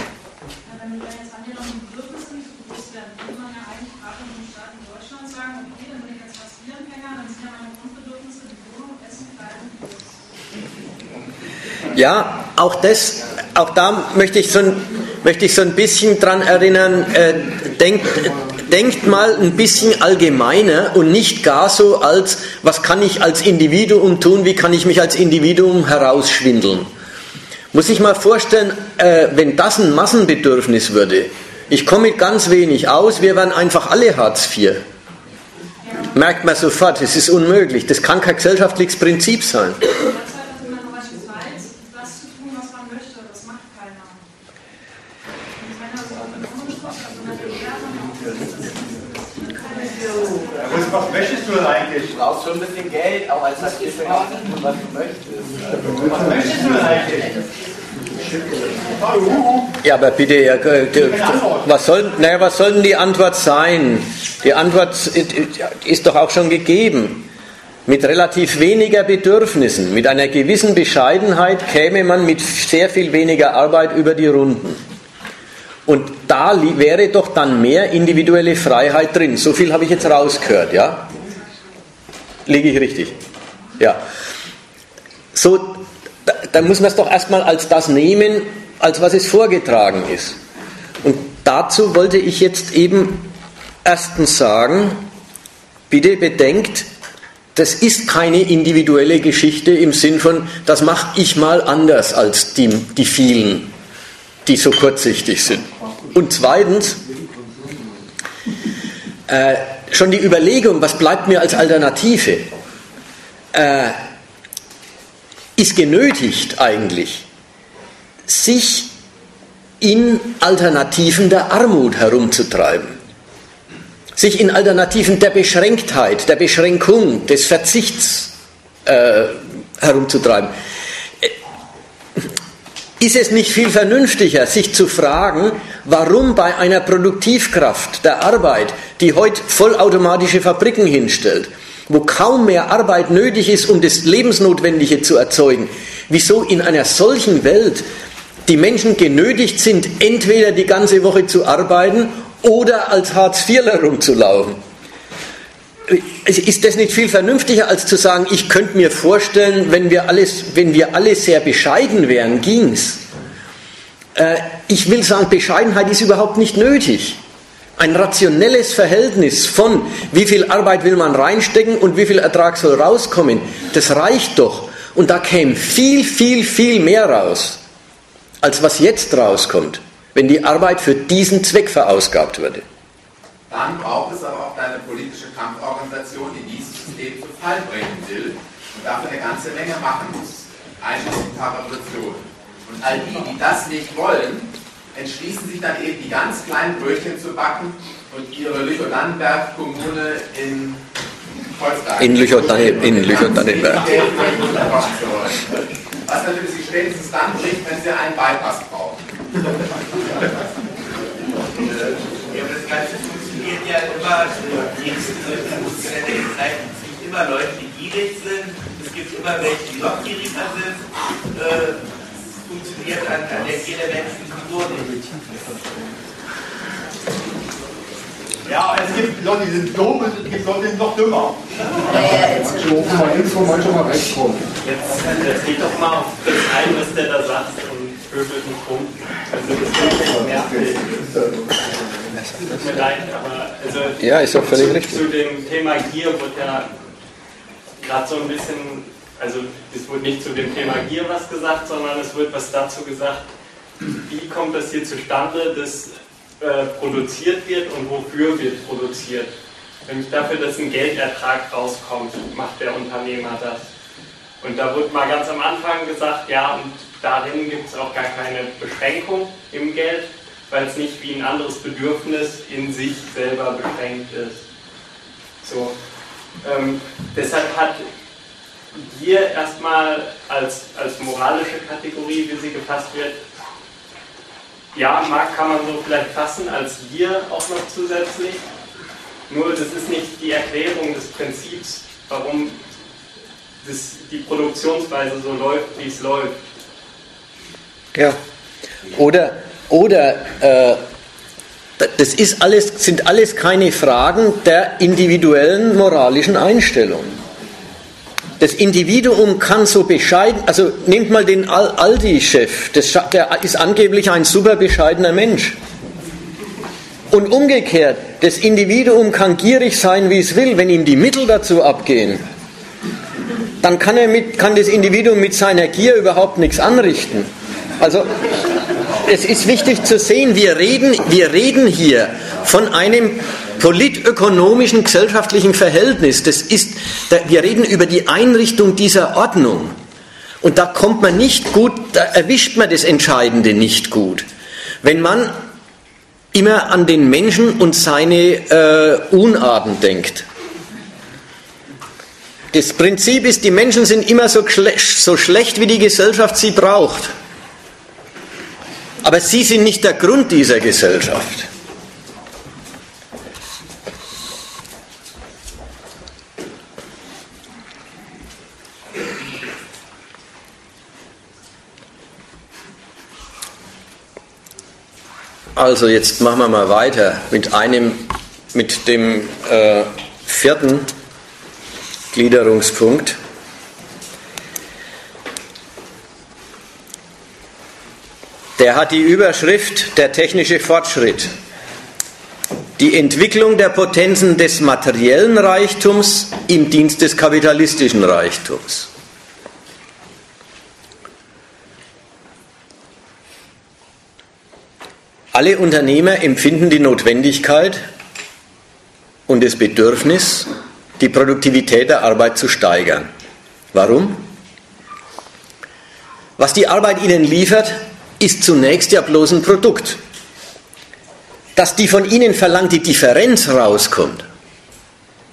Ja, auch das, auch da möchte ich so ein, möchte ich so ein bisschen dran erinnern, äh, denkt, denkt mal ein bisschen allgemeiner und nicht gar so als, was kann ich als Individuum tun, wie kann ich mich als Individuum herausschwindeln. Muss ich mal vorstellen, äh, wenn das ein Massenbedürfnis würde, ich komme mit ganz wenig aus, wir wären einfach alle Hartz IV. Merkt man sofort, es ist unmöglich. Das kann kein gesellschaftliches Prinzip sein. Was möchtest du denn eigentlich? Du brauchst schon ein bisschen Geld, auch als Architekt, was du möchtest. Was möchtest du denn eigentlich? Ja, aber bitte, was soll, naja, was soll denn die Antwort sein? Die Antwort ist doch auch schon gegeben. Mit relativ weniger Bedürfnissen, mit einer gewissen Bescheidenheit käme man mit sehr viel weniger Arbeit über die Runden. Und da wäre doch dann mehr individuelle Freiheit drin. So viel habe ich jetzt rausgehört, ja? Liege ich richtig? Ja. So, da, da muss man es doch erstmal als das nehmen, als was es vorgetragen ist. Und dazu wollte ich jetzt eben erstens sagen, bitte bedenkt, das ist keine individuelle Geschichte im Sinn von, das mache ich mal anders als die, die vielen die so kurzsichtig sind. Und zweitens, äh, schon die Überlegung, was bleibt mir als Alternative, äh, ist genötigt eigentlich, sich in Alternativen der Armut herumzutreiben, sich in Alternativen der Beschränktheit, der Beschränkung, des Verzichts äh, herumzutreiben. Ist es nicht viel vernünftiger, sich zu fragen, warum bei einer Produktivkraft der Arbeit, die heute vollautomatische Fabriken hinstellt, wo kaum mehr Arbeit nötig ist, um das Lebensnotwendige zu erzeugen, wieso in einer solchen Welt die Menschen genötigt sind, entweder die ganze Woche zu arbeiten oder als Hartz-IVler rumzulaufen? Ist das nicht viel vernünftiger, als zu sagen, ich könnte mir vorstellen, wenn wir, alles, wenn wir alle sehr bescheiden wären, ging's. Äh, ich will sagen, Bescheidenheit ist überhaupt nicht nötig. Ein rationelles Verhältnis von, wie viel Arbeit will man reinstecken und wie viel Ertrag soll rauskommen, das reicht doch. Und da käme viel, viel, viel mehr raus, als was jetzt rauskommt, wenn die Arbeit für diesen Zweck verausgabt würde. Dann braucht es aber auch eine politische Kampforganisation, die dieses System zu Fall bringen will und dafür eine ganze Menge machen muss, einschließlich Revolution. Und all die, die das nicht wollen, entschließen sich dann eben die ganz kleinen Brötchen zu backen und ihre Lüchow-Dannenberg-Kommune in Volkswagen. In Lüchow-Dannenberg. Was natürlich sie spätestens dann bricht, wenn sie einen Bypass brauchen. *laughs* Ja, funktioniert ja immer, es gibt immer Leute, die gierig sind, es gibt immer welche, die noch gieriger sind. Äh, funktioniert an, an der jedermenschlichen Figur nicht. Ja, es gibt Leute, die sind dumm und es gibt Leute, die sind noch dümmer. So, mal links rum, manchmal mal rechts rum. Jetzt, jetzt geht doch mal auf das ein, was der da sagt und pöbelt und pumpt. Also das ist nervig. Tut mir leid, aber also ja, ist auch völlig zu, richtig. zu dem Thema Gier wird ja gerade so ein bisschen, also es wird nicht zu dem Thema Gier was gesagt, sondern es wird was dazu gesagt, wie kommt das hier zustande, dass äh, produziert wird und wofür wird produziert. Nämlich dafür, dass ein Geldertrag rauskommt, macht der Unternehmer das. Und da wurde mal ganz am Anfang gesagt, ja, und darin gibt es auch gar keine Beschränkung im Geld, weil es nicht wie ein anderes Bedürfnis in sich selber beschränkt ist. So. Ähm, deshalb hat Gier erstmal als, als moralische Kategorie, wie sie gefasst wird, ja, mag kann man so vielleicht fassen als Gier auch noch zusätzlich. Nur das ist nicht die Erklärung des Prinzips, warum das, die Produktionsweise so läuft, wie es läuft. Ja. Oder, oder äh, das ist alles, sind alles keine Fragen der individuellen moralischen Einstellung. Das Individuum kann so bescheiden, also nehmt mal den Aldi-Chef, der ist angeblich ein super bescheidener Mensch. Und umgekehrt, das Individuum kann gierig sein, wie es will, wenn ihm die Mittel dazu abgehen. Dann kann, er mit, kann das Individuum mit seiner Gier überhaupt nichts anrichten. Also es ist wichtig zu sehen, wir reden, wir reden hier von einem politökonomischen, gesellschaftlichen Verhältnis. Das ist, wir reden über die Einrichtung dieser Ordnung. Und da kommt man nicht gut, da erwischt man das Entscheidende nicht gut. Wenn man immer an den Menschen und seine äh, Unarten denkt. Das Prinzip ist, die Menschen sind immer so, so schlecht, wie die Gesellschaft sie braucht. Aber sie sind nicht der Grund dieser Gesellschaft. Also jetzt machen wir mal weiter mit einem, mit dem äh, vierten Gliederungspunkt. Der hat die Überschrift Der technische Fortschritt. Die Entwicklung der Potenzen des materiellen Reichtums im Dienst des kapitalistischen Reichtums. Alle Unternehmer empfinden die Notwendigkeit und das Bedürfnis, die Produktivität der Arbeit zu steigern. Warum? Was die Arbeit ihnen liefert, ist zunächst ja bloß ein Produkt. Dass die von ihnen verlangte Differenz rauskommt,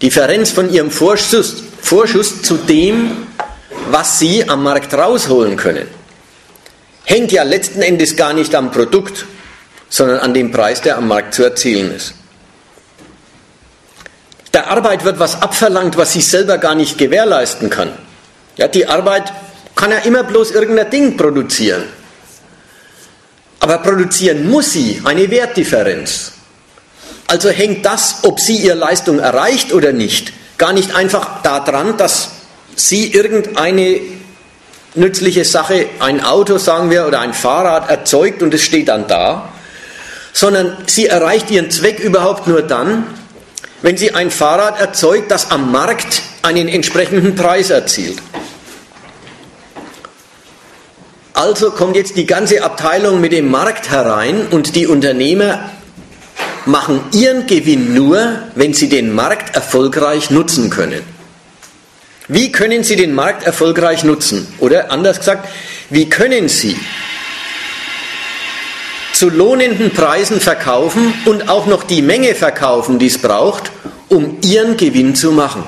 Differenz von ihrem Vorschuss, Vorschuss zu dem, was sie am Markt rausholen können, hängt ja letzten Endes gar nicht am Produkt, sondern an dem Preis, der am Markt zu erzielen ist. Der Arbeit wird was abverlangt, was sie selber gar nicht gewährleisten kann. Ja, die Arbeit kann ja immer bloß irgendein Ding produzieren. Aber produzieren muss sie eine Wertdifferenz. Also hängt das, ob sie ihre Leistung erreicht oder nicht, gar nicht einfach daran, dass sie irgendeine nützliche Sache, ein Auto, sagen wir, oder ein Fahrrad erzeugt und es steht dann da, sondern sie erreicht ihren Zweck überhaupt nur dann, wenn sie ein Fahrrad erzeugt, das am Markt einen entsprechenden Preis erzielt. Also kommt jetzt die ganze Abteilung mit dem Markt herein und die Unternehmer machen ihren Gewinn nur, wenn sie den Markt erfolgreich nutzen können. Wie können sie den Markt erfolgreich nutzen? Oder anders gesagt, wie können sie zu lohnenden Preisen verkaufen und auch noch die Menge verkaufen, die es braucht, um ihren Gewinn zu machen?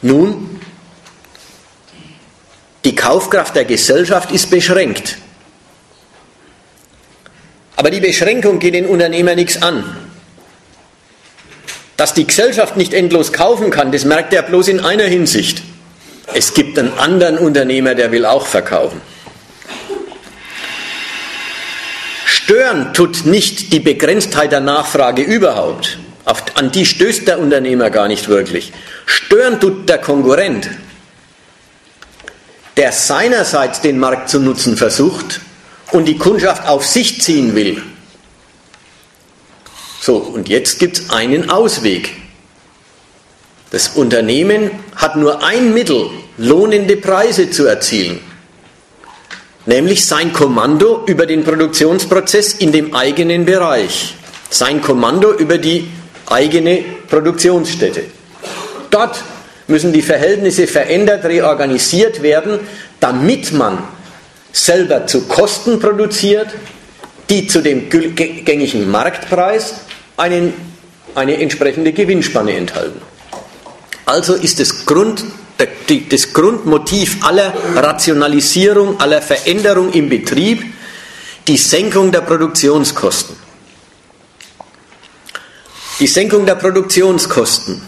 Nun, die Kaufkraft der Gesellschaft ist beschränkt. Aber die Beschränkung geht den Unternehmer nichts an. Dass die Gesellschaft nicht endlos kaufen kann, das merkt er bloß in einer Hinsicht. Es gibt einen anderen Unternehmer, der will auch verkaufen. Stören tut nicht die Begrenztheit der Nachfrage überhaupt. an die stößt der Unternehmer gar nicht wirklich. Stören tut der Konkurrent der seinerseits den Markt zu nutzen versucht und die Kundschaft auf sich ziehen will. So, und jetzt gibt es einen Ausweg. Das Unternehmen hat nur ein Mittel, lohnende Preise zu erzielen, nämlich sein Kommando über den Produktionsprozess in dem eigenen Bereich, sein Kommando über die eigene Produktionsstätte. Dort müssen die Verhältnisse verändert, reorganisiert werden, damit man selber zu Kosten produziert, die zu dem gängigen Marktpreis einen, eine entsprechende Gewinnspanne enthalten. Also ist das, Grund, das Grundmotiv aller Rationalisierung, aller Veränderung im Betrieb die Senkung der Produktionskosten. Die Senkung der Produktionskosten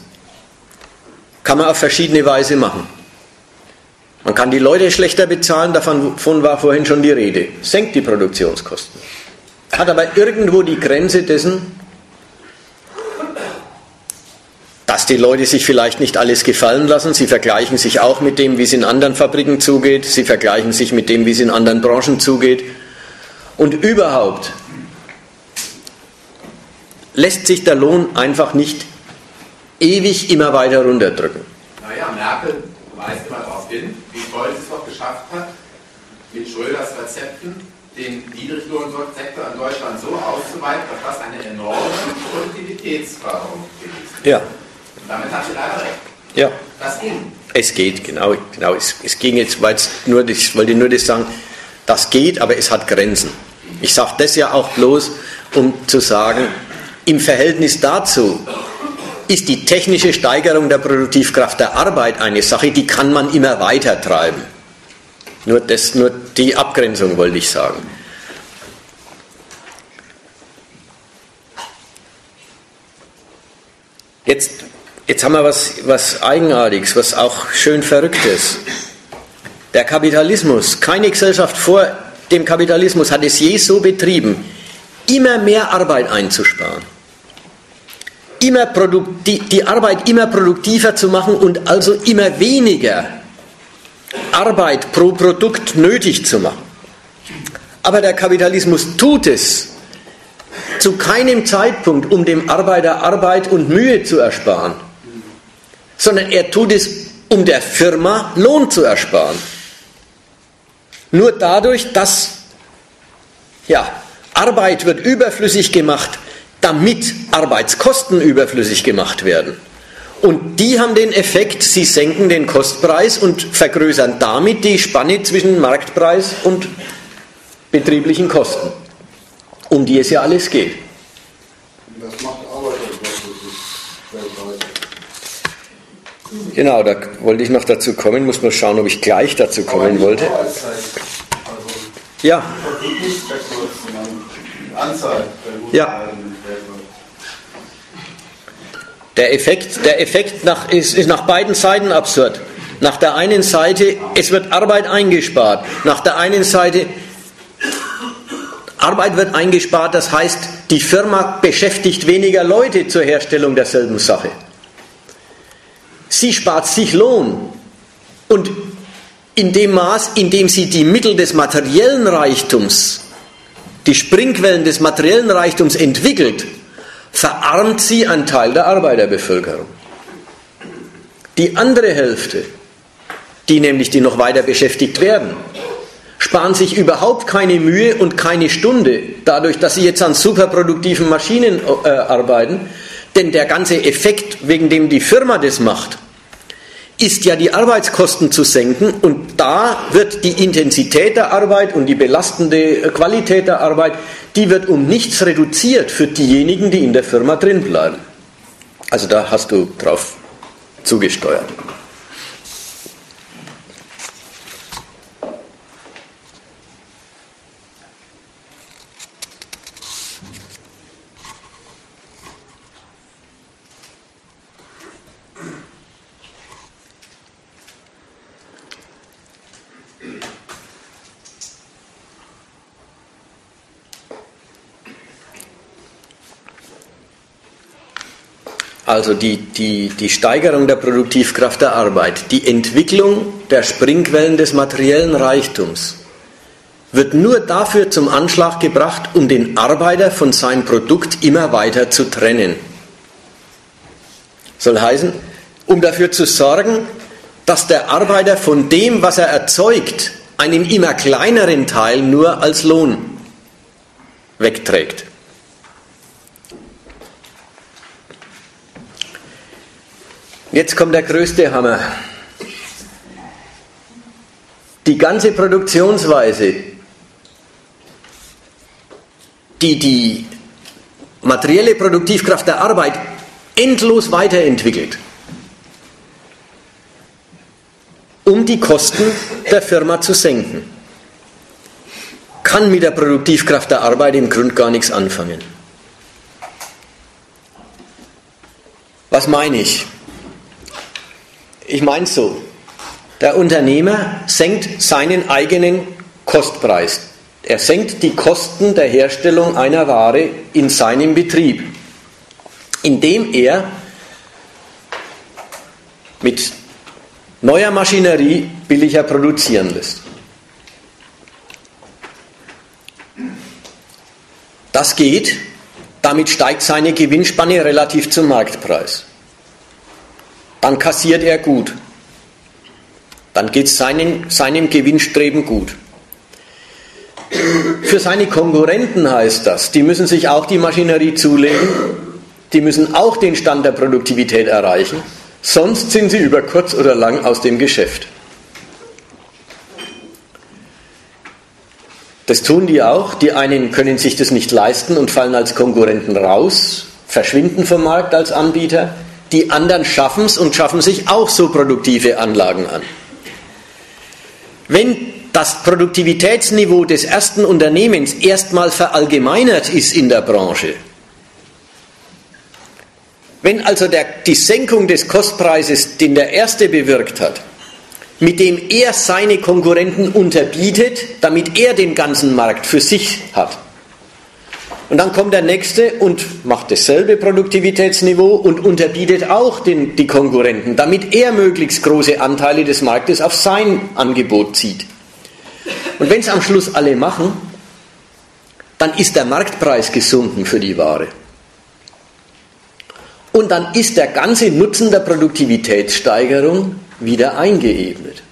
kann man auf verschiedene Weise machen. Man kann die Leute schlechter bezahlen, davon war vorhin schon die Rede. Senkt die Produktionskosten. Hat aber irgendwo die Grenze dessen, dass die Leute sich vielleicht nicht alles gefallen lassen. Sie vergleichen sich auch mit dem, wie es in anderen Fabriken zugeht. Sie vergleichen sich mit dem, wie es in anderen Branchen zugeht. Und überhaupt lässt sich der Lohn einfach nicht ewig immer weiter runterdrücken. Naja, Merkel weist immer darauf hin, wie toll sie es doch geschafft hat, mit Schröders Rezepten den Niedriglohnsektor in Deutschland so auszuweiten, dass das eine enorme Produktivitätsförderung ist. Ja. Und damit hat sie leider recht. Ja. Das ging. Es geht, genau. genau. Es, es ging jetzt, weil nur, ich wollte nur das sagen, das geht, aber es hat Grenzen. Ich sage das ja auch bloß, um zu sagen, im Verhältnis dazu ist die technische Steigerung der Produktivkraft der Arbeit eine Sache, die kann man immer weiter treiben. Nur, das, nur die Abgrenzung wollte ich sagen. Jetzt, jetzt haben wir was, was Eigenartiges, was auch schön Verrücktes. Der Kapitalismus, keine Gesellschaft vor dem Kapitalismus hat es je so betrieben, immer mehr Arbeit einzusparen immer die, die Arbeit immer produktiver zu machen und also immer weniger Arbeit pro Produkt nötig zu machen. Aber der Kapitalismus tut es zu keinem Zeitpunkt, um dem Arbeiter Arbeit und Mühe zu ersparen, sondern er tut es, um der Firma Lohn zu ersparen. Nur dadurch, dass ja, Arbeit wird überflüssig gemacht, damit Arbeitskosten überflüssig gemacht werden. Und die haben den Effekt, sie senken den Kostpreis und vergrößern damit die Spanne zwischen Marktpreis und betrieblichen Kosten, um die es ja alles geht. Das macht Arbeiter Genau, da wollte ich noch dazu kommen, muss man schauen, ob ich gleich dazu kommen wollte. Ja. Ja. Der Effekt, der Effekt nach, ist, ist nach beiden Seiten absurd. Nach der einen Seite, es wird Arbeit eingespart. Nach der einen Seite, Arbeit wird eingespart, das heißt, die Firma beschäftigt weniger Leute zur Herstellung derselben Sache. Sie spart sich Lohn. Und in dem Maß, in dem sie die Mittel des materiellen Reichtums, die Springquellen des materiellen Reichtums entwickelt, verarmt sie einen Teil der Arbeiterbevölkerung. Die andere Hälfte, die nämlich die noch weiter beschäftigt werden, sparen sich überhaupt keine Mühe und keine Stunde dadurch, dass sie jetzt an superproduktiven Maschinen äh, arbeiten, denn der ganze Effekt, wegen dem die Firma das macht, ist ja die Arbeitskosten zu senken und da wird die Intensität der Arbeit und die belastende Qualität der Arbeit, die wird um nichts reduziert für diejenigen, die in der Firma drin bleiben. Also da hast du drauf zugesteuert. Also die, die, die Steigerung der Produktivkraft der Arbeit, die Entwicklung der Springquellen des materiellen Reichtums wird nur dafür zum Anschlag gebracht, um den Arbeiter von seinem Produkt immer weiter zu trennen. Soll heißen, um dafür zu sorgen, dass der Arbeiter von dem, was er erzeugt, einen immer kleineren Teil nur als Lohn wegträgt. Jetzt kommt der größte Hammer. Die ganze Produktionsweise, die die materielle Produktivkraft der Arbeit endlos weiterentwickelt, um die Kosten der Firma zu senken, kann mit der Produktivkraft der Arbeit im Grunde gar nichts anfangen. Was meine ich? Ich meine so, der Unternehmer senkt seinen eigenen Kostpreis. Er senkt die Kosten der Herstellung einer Ware in seinem Betrieb, indem er mit neuer Maschinerie billiger produzieren lässt. Das geht, damit steigt seine Gewinnspanne relativ zum Marktpreis. Dann kassiert er gut. Dann geht es seinem, seinem Gewinnstreben gut. Für seine Konkurrenten heißt das, die müssen sich auch die Maschinerie zulegen, die müssen auch den Stand der Produktivität erreichen, sonst sind sie über kurz oder lang aus dem Geschäft. Das tun die auch. Die einen können sich das nicht leisten und fallen als Konkurrenten raus, verschwinden vom Markt als Anbieter. Die anderen schaffen es und schaffen sich auch so produktive Anlagen an. Wenn das Produktivitätsniveau des ersten Unternehmens erstmal verallgemeinert ist in der Branche, wenn also der, die Senkung des Kostpreises, den der erste bewirkt hat, mit dem er seine Konkurrenten unterbietet, damit er den ganzen Markt für sich hat. Und dann kommt der nächste und macht dasselbe Produktivitätsniveau und unterbietet auch den, die Konkurrenten, damit er möglichst große Anteile des Marktes auf sein Angebot zieht. Und wenn es am Schluss alle machen, dann ist der Marktpreis gesunken für die Ware. Und dann ist der ganze Nutzen der Produktivitätssteigerung wieder eingeebnet.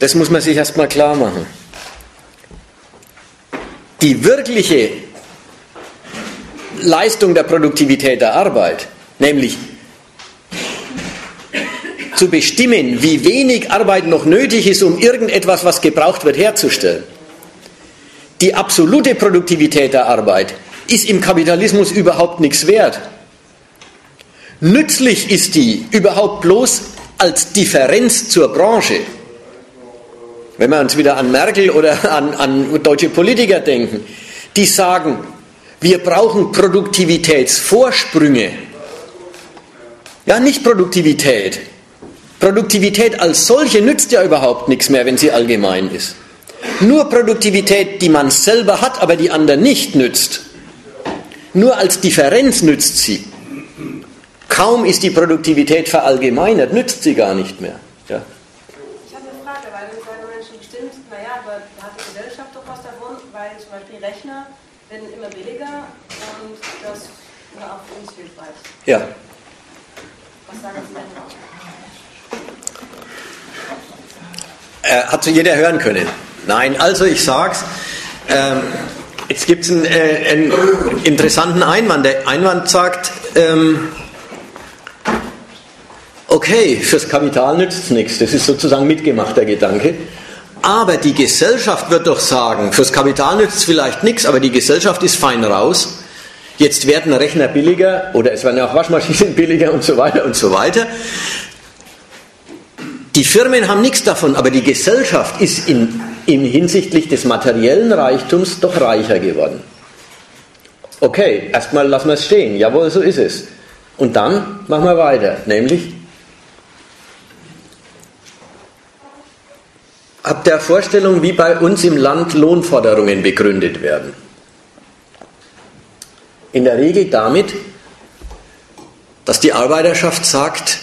Das muss man sich erstmal klar machen. Die wirkliche Leistung der Produktivität der Arbeit, nämlich zu bestimmen, wie wenig Arbeit noch nötig ist, um irgendetwas, was gebraucht wird, herzustellen. Die absolute Produktivität der Arbeit ist im Kapitalismus überhaupt nichts wert. Nützlich ist die überhaupt bloß als Differenz zur Branche. Wenn wir uns wieder an Merkel oder an, an deutsche Politiker denken, die sagen, wir brauchen Produktivitätsvorsprünge. Ja, nicht Produktivität. Produktivität als solche nützt ja überhaupt nichts mehr, wenn sie allgemein ist. Nur Produktivität, die man selber hat, aber die anderen nicht nützt. Nur als Differenz nützt sie. Kaum ist die Produktivität verallgemeinert, nützt sie gar nicht mehr. Ja. Ich habe eine Frage, weil du sagen Menschen bestimmt, naja, aber da hat die Gesellschaft doch was davon, weil zum Beispiel Rechner werden immer billiger und das war auch für uns hilfreich. Ja. Äh, hat jeder hören können? Nein, also ich sag's. Ähm, jetzt gibt es einen, äh, einen, interessanten Einwand. Der Einwand sagt, ähm, okay, fürs Kapital nützt es nichts, das ist sozusagen mitgemachter Gedanke. Aber die Gesellschaft wird doch sagen, fürs Kapital nützt es vielleicht nichts, aber die Gesellschaft ist fein raus. Jetzt werden Rechner billiger oder es werden ja auch Waschmaschinen *laughs* billiger und so weiter und so weiter. Die Firmen haben nichts davon, aber die Gesellschaft ist in, in hinsichtlich des materiellen Reichtums doch reicher geworden. Okay, erstmal lassen wir es stehen. Jawohl, so ist es. Und dann machen wir weiter, nämlich ab der Vorstellung, wie bei uns im Land Lohnforderungen begründet werden. In der Regel damit, dass die Arbeiterschaft sagt,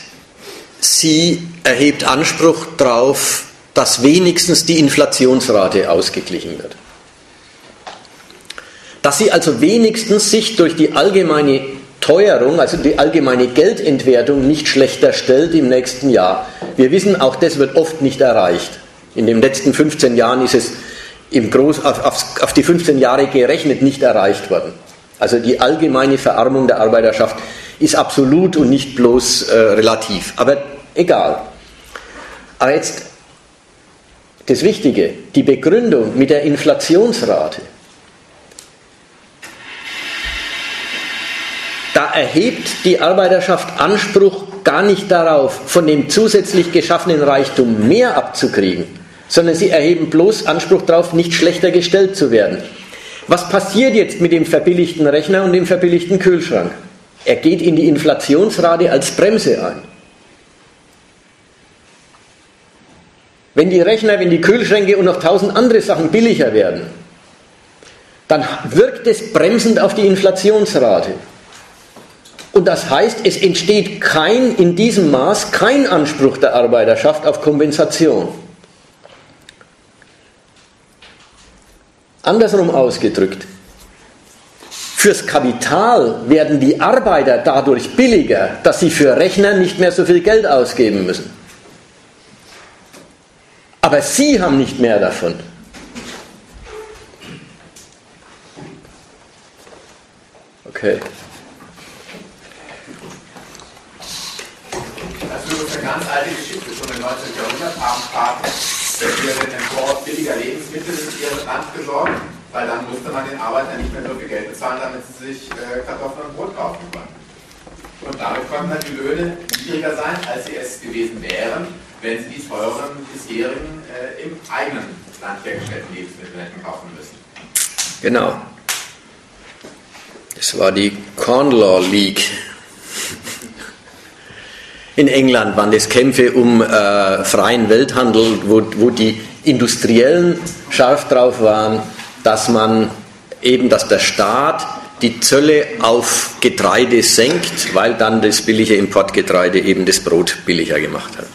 sie erhebt Anspruch darauf, dass wenigstens die Inflationsrate ausgeglichen wird. Dass sie also wenigstens sich durch die allgemeine Teuerung, also die allgemeine Geldentwertung nicht schlechter stellt im nächsten Jahr. Wir wissen, auch das wird oft nicht erreicht. In den letzten 15 Jahren ist es im Groß, auf, auf, auf die 15 Jahre gerechnet nicht erreicht worden. Also die allgemeine Verarmung der Arbeiterschaft ist absolut und nicht bloß äh, relativ. Aber egal. Aber jetzt das Wichtige, die Begründung mit der Inflationsrate. Da erhebt die Arbeiterschaft Anspruch gar nicht darauf, von dem zusätzlich geschaffenen Reichtum mehr abzukriegen, sondern sie erheben bloß Anspruch darauf, nicht schlechter gestellt zu werden. Was passiert jetzt mit dem verbilligten Rechner und dem verbilligten Kühlschrank? Er geht in die Inflationsrate als Bremse ein. Wenn die Rechner, wenn die Kühlschränke und noch tausend andere Sachen billiger werden, dann wirkt es bremsend auf die Inflationsrate. Und das heißt, es entsteht kein, in diesem Maß kein Anspruch der Arbeiterschaft auf Kompensation. Andersrum ausgedrückt, fürs Kapital werden die Arbeiter dadurch billiger, dass sie für Rechner nicht mehr so viel Geld ausgeben müssen. Aber sie haben nicht mehr davon. Okay. Das ist eine ganz alte Geschichte, schon im 19. Jahrhundert Staaten für den Import billiger Lebensmittel in ihrem Land gesorgt, weil dann musste man den Arbeitern nicht mehr so viel Geld bezahlen, damit sie sich äh, Kartoffeln und Brot kaufen konnten. Und damit konnten dann die Löhne niedriger sein, als sie es gewesen wären, wenn sie die teuren bisherigen äh, im eigenen Land hergestellten Lebensmittel hätten kaufen müssen. Genau. Das war die Corn Law League in England waren das Kämpfe um äh, freien Welthandel, wo, wo die Industriellen scharf drauf waren, dass man eben, dass der Staat die Zölle auf Getreide senkt, weil dann das billige Importgetreide eben das Brot billiger gemacht hat.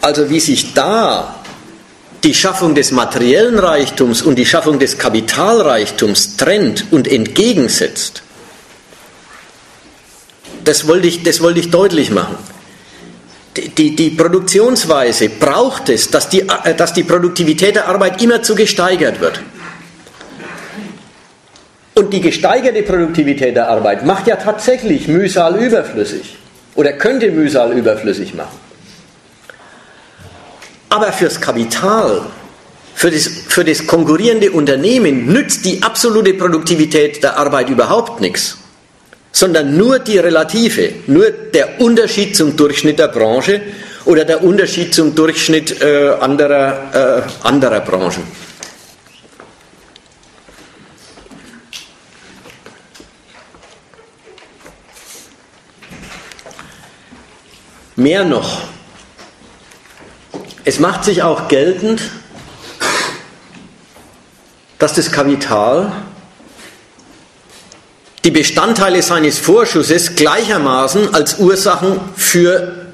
Also wie sich da die Schaffung des materiellen Reichtums und die Schaffung des Kapitalreichtums trennt und entgegensetzt, das wollte ich, das wollte ich deutlich machen. Die, die, Produktionsweise braucht es, dass die, äh, dass die Produktivität der Arbeit immerzu gesteigert wird. Und die gesteigerte Produktivität der Arbeit macht ja tatsächlich Mühsal überflüssig oder könnte Mühsal überflüssig machen. Aber fürs Kapital, für das, für das konkurrierende Unternehmen nützt die absolute Produktivität der Arbeit überhaupt nichts, sondern nur die relative, nur der Unterschied zum Durchschnitt der Branche oder der Unterschied zum Durchschnitt äh, anderer, äh, anderer Branchen. Mehr noch, es macht sich auch geltend, dass das Kapital die Bestandteile seines Vorschusses gleichermaßen als Ursachen für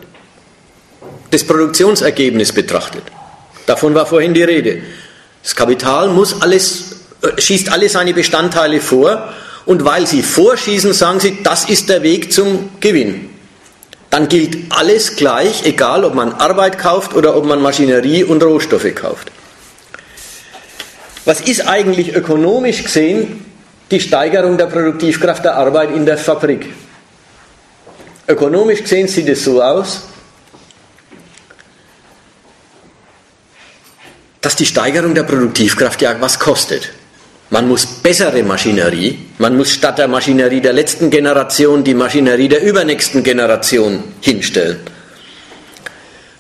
das Produktionsergebnis betrachtet. Davon war vorhin die Rede. Das Kapital muss alles, äh, schießt alle seine Bestandteile vor und weil sie vorschießen, sagen sie, das ist der Weg zum Gewinn dann gilt alles gleich, egal ob man Arbeit kauft oder ob man Maschinerie und Rohstoffe kauft. Was ist eigentlich ökonomisch gesehen die Steigerung der Produktivkraft der Arbeit in der Fabrik? Ökonomisch gesehen sieht es so aus, dass die Steigerung der Produktivkraft ja was kostet. Man muss bessere Maschinerie, man muss statt der Maschinerie der letzten Generation die Maschinerie der übernächsten Generation hinstellen.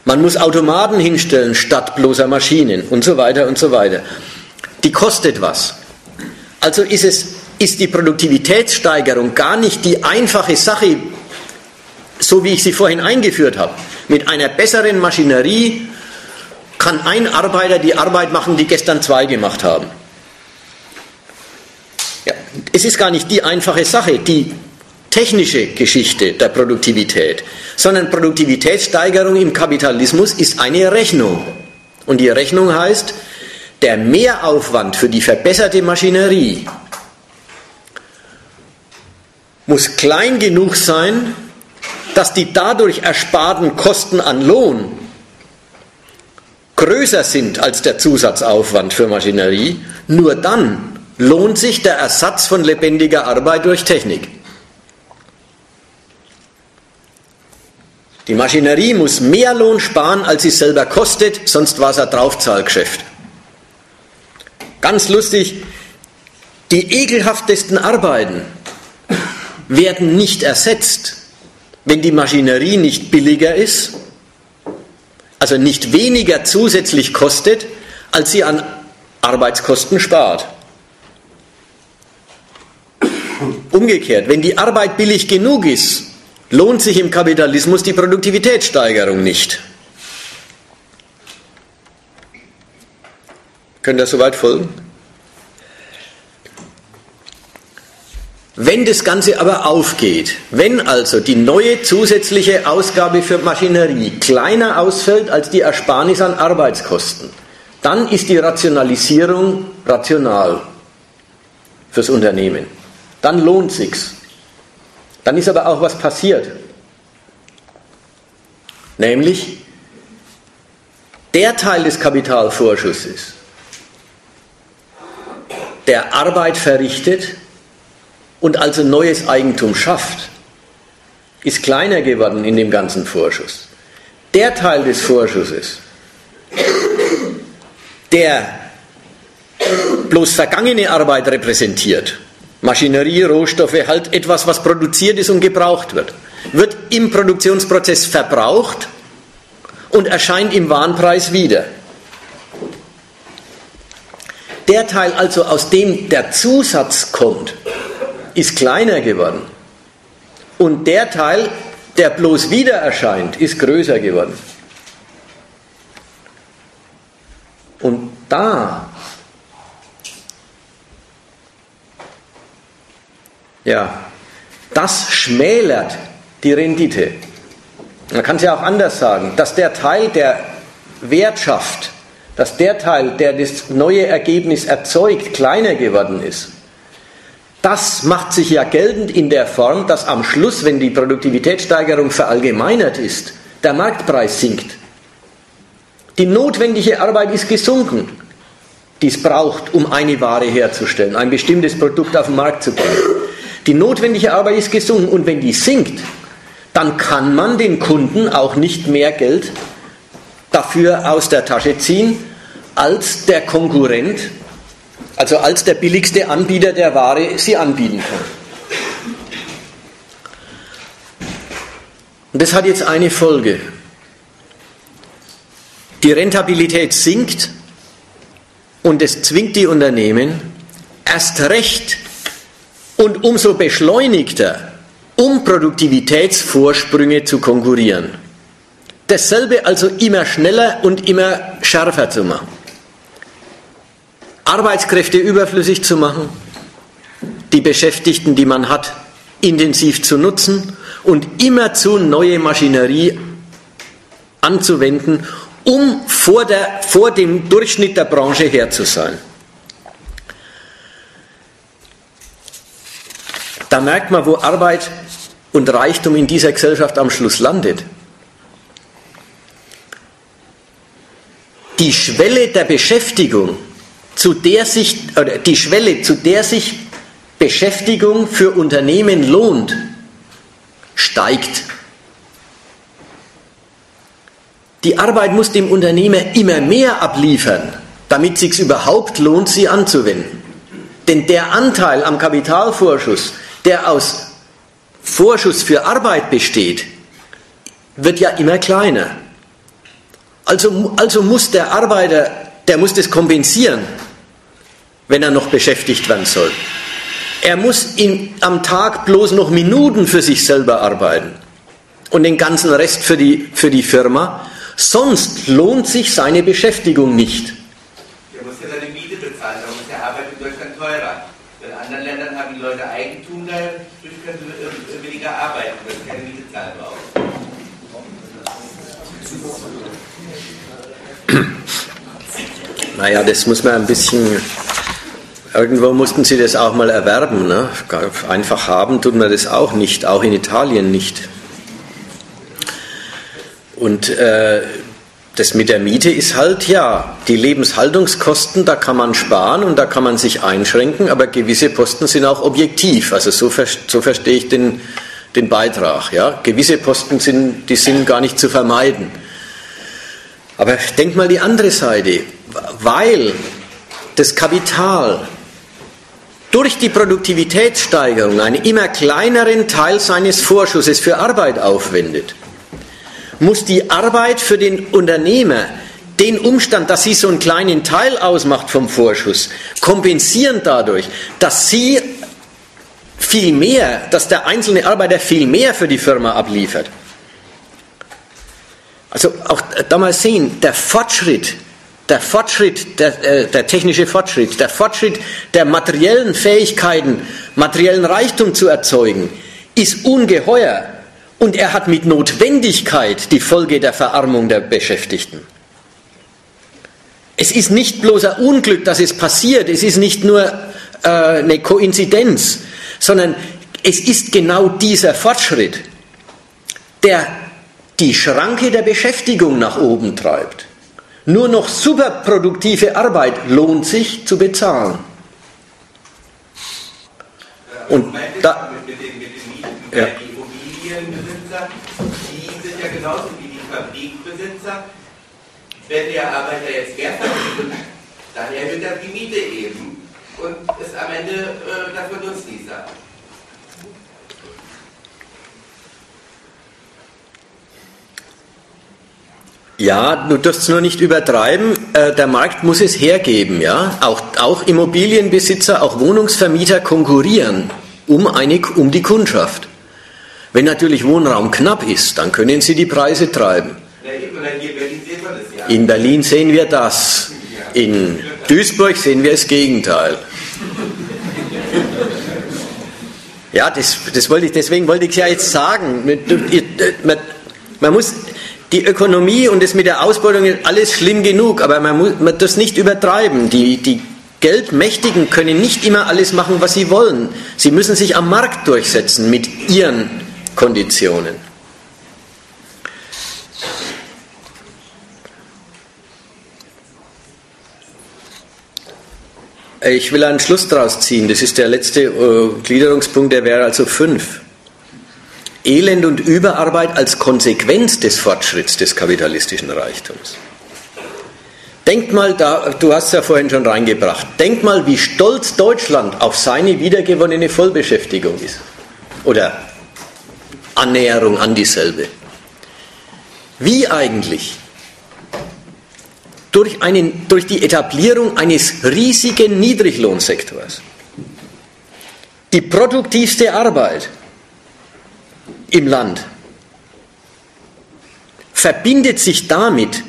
Man muss Automaten hinstellen statt bloßer Maschinen und so weiter und so weiter. Die kostet was. Also ist, es, ist die Produktivitätssteigerung gar nicht die einfache Sache, so wie ich sie vorhin eingeführt habe. Mit einer besseren Maschinerie kann ein Arbeiter die Arbeit machen, die gestern zwei gemacht haben. Ja, es ist gar nicht die einfache Sache, die technische Geschichte der Produktivität, sondern Produktivitätssteigerung im Kapitalismus ist eine Rechnung. Und die Rechnung heißt, der Mehraufwand für die verbesserte Maschinerie muss klein genug sein, dass die dadurch ersparten Kosten an Lohn größer sind als der Zusatzaufwand für Maschinerie, nur dann lohnt sich der Ersatz von lebendiger Arbeit durch Technik. Die Maschinerie muss mehr Lohn sparen, als sie selber kostet, sonst war es ein Draufzahlgeschäft. Ganz lustig, die ekelhaftesten Arbeiten werden nicht ersetzt, wenn die Maschinerie nicht billiger ist, also nicht weniger zusätzlich kostet, als sie an Arbeitskosten spart. Umgekehrt, wenn die Arbeit billig genug ist, lohnt sich im Kapitalismus die Produktivitätssteigerung nicht. Könnt ihr soweit folgen? Wenn das Ganze aber aufgeht, wenn also die neue zusätzliche Ausgabe für Maschinerie kleiner ausfällt als die Ersparnis an Arbeitskosten, dann ist die Rationalisierung rational fürs Unternehmen. Dann lohnt sich's. Dann ist aber auch was passiert. Nämlich der Teil des Kapitalvorschusses, der Arbeit verrichtet und also neues Eigentum schafft, ist kleiner geworden in dem ganzen Vorschuss. Der Teil des Vorschusses, der bloß vergangene Arbeit repräsentiert, Maschinerie, Rohstoffe, halt etwas, was produziert ist und gebraucht wird, wird im Produktionsprozess verbraucht und erscheint im Warenpreis wieder. Der Teil also, aus dem der Zusatz kommt, ist kleiner geworden. Und der Teil, der bloß wieder erscheint, ist größer geworden. Und da Ja, das schmälert die Rendite. Man kann es ja auch anders sagen, dass der Teil, der Wert schafft, dass der Teil, der das neue Ergebnis erzeugt, kleiner geworden ist. Das macht sich ja geltend in der Form, dass am Schluss, wenn die Produktivitätssteigerung verallgemeinert ist, der Marktpreis sinkt. Die notwendige Arbeit ist gesunken, die es braucht, um eine Ware herzustellen, ein bestimmtes Produkt auf den Markt zu bringen. Die notwendige Arbeit ist gesunken und wenn die sinkt, dann kann man den Kunden auch nicht mehr Geld dafür aus der Tasche ziehen, als der Konkurrent, also als der billigste Anbieter der Ware sie anbieten kann. Und das hat jetzt eine Folge. Die Rentabilität sinkt und es zwingt die Unternehmen erst recht und umso beschleunigter, um Produktivitätsvorsprünge zu konkurrieren. Dasselbe also immer schneller und immer schärfer zu machen. Arbeitskräfte überflüssig zu machen, die Beschäftigten, die man hat, intensiv zu nutzen und immerzu neue Maschinerie anzuwenden, um vor, der, vor dem Durchschnitt der Branche her zu sein. Da merkt man, wo Arbeit und Reichtum in dieser Gesellschaft am Schluss landet. Die Schwelle der Beschäftigung, zu der sich, oder die Schwelle, zu der sich Beschäftigung für Unternehmen lohnt, steigt. Die Arbeit muss dem Unternehmer immer mehr abliefern, damit es sich überhaupt lohnt, sie anzuwenden. Denn der Anteil am Kapitalvorschuss, der aus Vorschuss für Arbeit besteht, wird ja immer kleiner. Also, also muss der Arbeiter, der muss das kompensieren, wenn er noch beschäftigt werden soll. Er muss in, am Tag bloß noch Minuten für sich selber arbeiten und den ganzen Rest für die, für die Firma. Sonst lohnt sich seine Beschäftigung nicht. Er muss ja seine Miete bezahlen, darum ist der Arbeit in Deutschland teurer. In anderen Ländern haben die Leute Eigentum, dadurch können sie weniger arbeiten, weil sie keine Miete zahlen brauchen. *clears throat* Naja, das muss man ein bisschen. Irgendwo mussten sie das auch mal erwerben. Ne? Einfach haben tut man das auch nicht, auch in Italien nicht. Und äh, das mit der Miete ist halt, ja, die Lebenshaltungskosten, da kann man sparen und da kann man sich einschränken, aber gewisse Posten sind auch objektiv. Also so, so verstehe ich den, den Beitrag. Ja. Gewisse Posten sind, die sind gar nicht zu vermeiden. Aber denk mal die andere Seite. Weil das Kapital durch die Produktivitätssteigerung einen immer kleineren Teil seines Vorschusses für Arbeit aufwendet, muss die Arbeit für den Unternehmer den Umstand, dass sie so einen kleinen Teil ausmacht vom Vorschuss, kompensieren dadurch, dass sie viel mehr, dass der einzelne Arbeiter viel mehr für die Firma abliefert. Also auch da mal sehen, der Fortschritt, der Fortschritt, der, äh, der technische Fortschritt, der Fortschritt der materiellen Fähigkeiten, materiellen Reichtum zu erzeugen, ist ungeheuer. Und er hat mit Notwendigkeit die Folge der Verarmung der Beschäftigten. Es ist nicht bloß ein Unglück, dass es passiert, es ist nicht nur äh, eine Koinzidenz, sondern es ist genau dieser Fortschritt, der die Schranke der Beschäftigung nach oben treibt. Nur noch superproduktive Arbeit lohnt sich zu bezahlen. Und da, mit den, mit den Mieten, ja. die Immobilienbesitzer, die sind ja genauso wie die Fabrikbesitzer. Wenn der Arbeiter jetzt mehr verdient, dann erhöht er die Miete eben und ist am Ende äh, dafür Nutznießer. Ja, du darfst es nur nicht übertreiben. Äh, der Markt muss es hergeben. Ja? Auch, auch Immobilienbesitzer, auch Wohnungsvermieter konkurrieren um, eine, um die Kundschaft. Wenn natürlich Wohnraum knapp ist, dann können sie die Preise treiben. In Berlin sehen wir das. In Duisburg sehen wir das Gegenteil. Ja, das, das wollte ich, deswegen wollte ich es ja jetzt sagen. Man, man muss, die Ökonomie und das mit der Ausbeutung ist alles schlimm genug, aber man muss man das nicht übertreiben. Die, die Geldmächtigen können nicht immer alles machen, was sie wollen. Sie müssen sich am Markt durchsetzen mit ihren Konditionen. Ich will einen Schluss daraus ziehen. Das ist der letzte äh, Gliederungspunkt, der wäre also fünf. Elend und Überarbeit als Konsequenz des Fortschritts des kapitalistischen Reichtums. Denkt mal, da, du hast es ja vorhin schon reingebracht, denkt mal, wie stolz Deutschland auf seine wiedergewonnene Vollbeschäftigung ist. Oder Annäherung an dieselbe. Wie eigentlich? Durch, einen, durch die Etablierung eines riesigen Niedriglohnsektors. Die produktivste Arbeit im Land verbindet sich damit,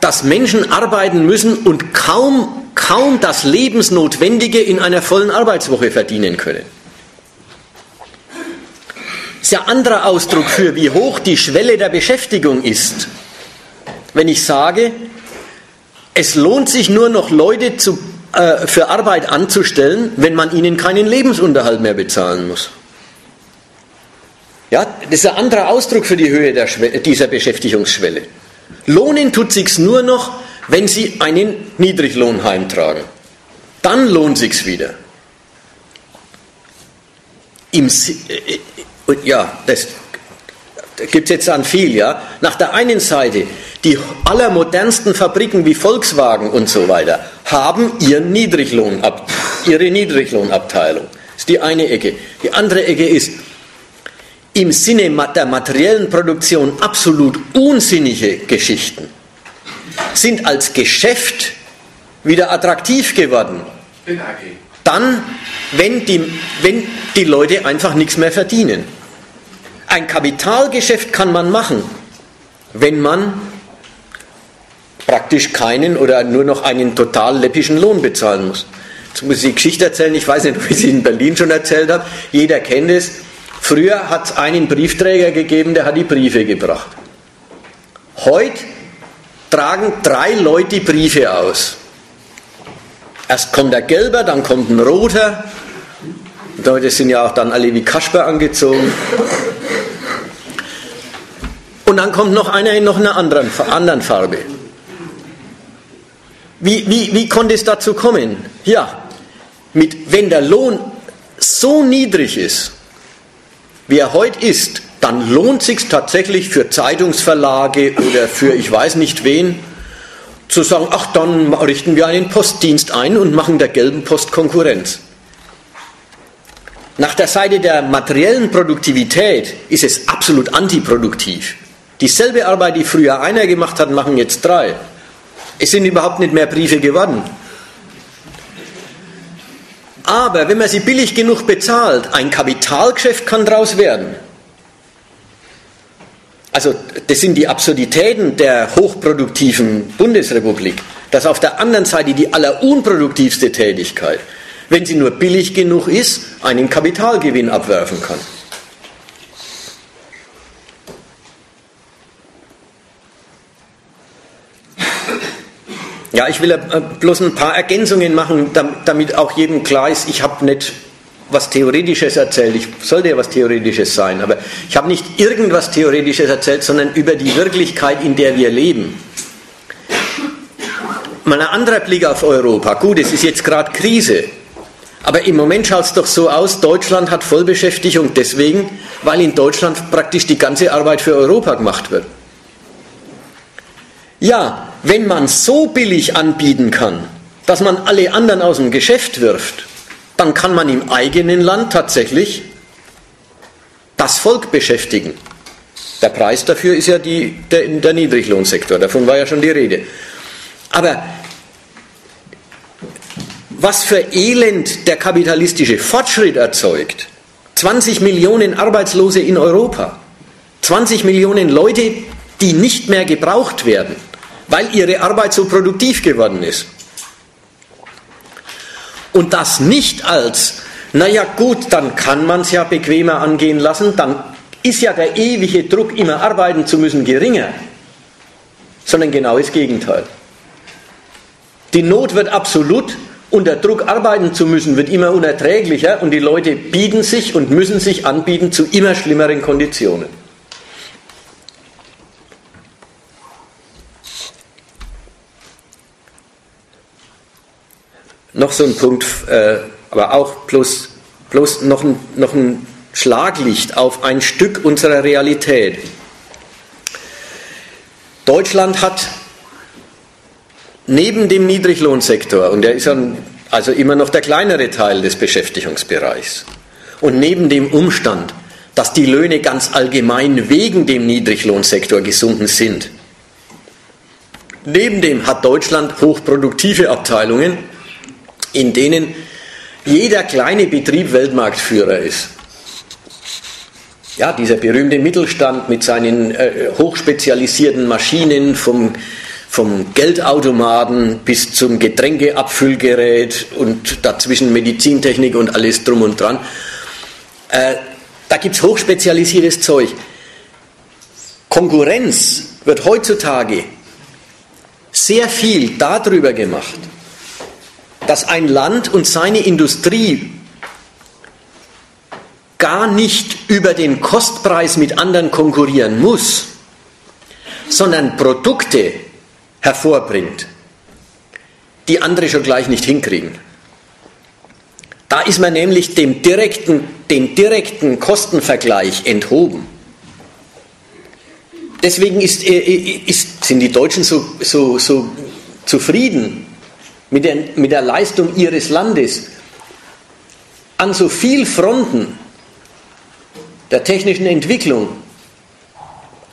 dass Menschen arbeiten müssen und kaum, kaum das Lebensnotwendige in einer vollen Arbeitswoche verdienen können. Das ist ja ein anderer Ausdruck für, wie hoch die Schwelle der Beschäftigung ist. Wenn ich sage, es lohnt sich nur noch Leute zu, äh, für Arbeit anzustellen, wenn man ihnen keinen Lebensunterhalt mehr bezahlen muss. Ja, das ist ein anderer Ausdruck für die Höhe dieser Beschäftigungsschwelle. Lohnen tut sich's nur noch, wenn Sie einen Niedriglohn heimtragen. Dann lohnt sich's wieder. Im, äh, äh, ja, das gibt es jetzt an viel, ja. Nach der einen Seite, die allermodernsten Fabriken wie Volkswagen und so weiter haben ihren Niedriglohn, ihre Niedriglohnabteilung. Das ist die eine Ecke. Die andere Ecke ist, im Sinne der materiellen Produktion absolut unsinnige Geschichten sind als Geschäft wieder attraktiv geworden. Dann, wenn die, wenn die Leute einfach nichts mehr verdienen. Ein Kapitalgeschäft kann man machen, wenn man praktisch keinen oder nur noch einen total läppischen Lohn bezahlen muss. Jetzt muss ich die Geschichte erzählen, ich weiß nicht, ob ich sie in Berlin schon erzählt habe. Jeder kennt es. Früher hat es einen Briefträger gegeben, der hat die Briefe gebracht. Heute tragen drei Leute Briefe aus. Erst kommt der Gelber, dann kommt ein Roter. Die Leute sind ja auch dann alle wie Kasper angezogen. Und dann kommt noch einer in noch einer anderen, anderen Farbe. Wie, wie, wie konnte es dazu kommen? Ja, mit, wenn der Lohn so niedrig ist, wie er heute ist, dann lohnt sich tatsächlich für Zeitungsverlage oder für ich weiß nicht wen zu sagen, ach dann richten wir einen Postdienst ein und machen der gelben Post Konkurrenz. Nach der Seite der materiellen Produktivität ist es absolut antiproduktiv. Dieselbe Arbeit, die früher einer gemacht hat, machen jetzt drei. Es sind überhaupt nicht mehr Briefe geworden. Aber wenn man sie billig genug bezahlt, ein Kapitalgeschäft kann daraus werden. Also das sind die Absurditäten der hochproduktiven Bundesrepublik, dass auf der anderen Seite die allerunproduktivste Tätigkeit, wenn sie nur billig genug ist, einen Kapitalgewinn abwerfen kann. Ja, ich will äh, bloß ein paar Ergänzungen machen, damit auch jedem klar ist, ich habe nicht was Theoretisches erzählt. Ich sollte ja was Theoretisches sein, aber ich habe nicht irgendwas Theoretisches erzählt, sondern über die Wirklichkeit, in der wir leben. Mal ein anderer Blick auf Europa. Gut, es ist jetzt gerade Krise. Aber im Moment schaut es doch so aus, Deutschland hat Vollbeschäftigung deswegen, weil in Deutschland praktisch die ganze Arbeit für Europa gemacht wird. Ja, wenn man so billig anbieten kann, dass man alle anderen aus dem Geschäft wirft, dann kann man im eigenen Land tatsächlich das Volk beschäftigen. Der Preis dafür ist ja die, der, der Niedriglohnsektor, davon war ja schon die Rede. Aber was für Elend der kapitalistische Fortschritt erzeugt, 20 Millionen Arbeitslose in Europa, 20 Millionen Leute, die nicht mehr gebraucht werden, weil ihre Arbeit so produktiv geworden ist. Und das nicht als, naja gut, dann kann man es ja bequemer angehen lassen, dann ist ja der ewige Druck, immer arbeiten zu müssen, geringer, sondern genau das Gegenteil. Die Not wird absolut und der Druck, arbeiten zu müssen, wird immer unerträglicher und die Leute bieten sich und müssen sich anbieten zu immer schlimmeren Konditionen. Noch so ein Punkt, äh, aber auch bloß, bloß noch, ein, noch ein Schlaglicht auf ein Stück unserer Realität. Deutschland hat neben dem Niedriglohnsektor, und der ist also immer noch der kleinere Teil des Beschäftigungsbereichs, und neben dem Umstand, dass die Löhne ganz allgemein wegen dem Niedriglohnsektor gesunken sind, neben dem hat Deutschland hochproduktive Abteilungen, in denen jeder kleine Betrieb Weltmarktführer ist. Ja, dieser berühmte Mittelstand mit seinen äh, hochspezialisierten Maschinen vom, vom Geldautomaten bis zum Getränkeabfüllgerät und dazwischen Medizintechnik und alles drum und dran. Äh, da gibt es hochspezialisiertes Zeug. Konkurrenz wird heutzutage sehr viel darüber gemacht, dass ein Land und seine Industrie gar nicht über den Kostpreis mit anderen konkurrieren muss, sondern Produkte hervorbringt, die andere schon gleich nicht hinkriegen. Da ist man nämlich dem direkten, dem direkten Kostenvergleich enthoben. Deswegen ist, äh, ist, sind die Deutschen so, so, so zufrieden mit der, mit der Leistung ihres Landes an so vielen Fronten der technischen Entwicklung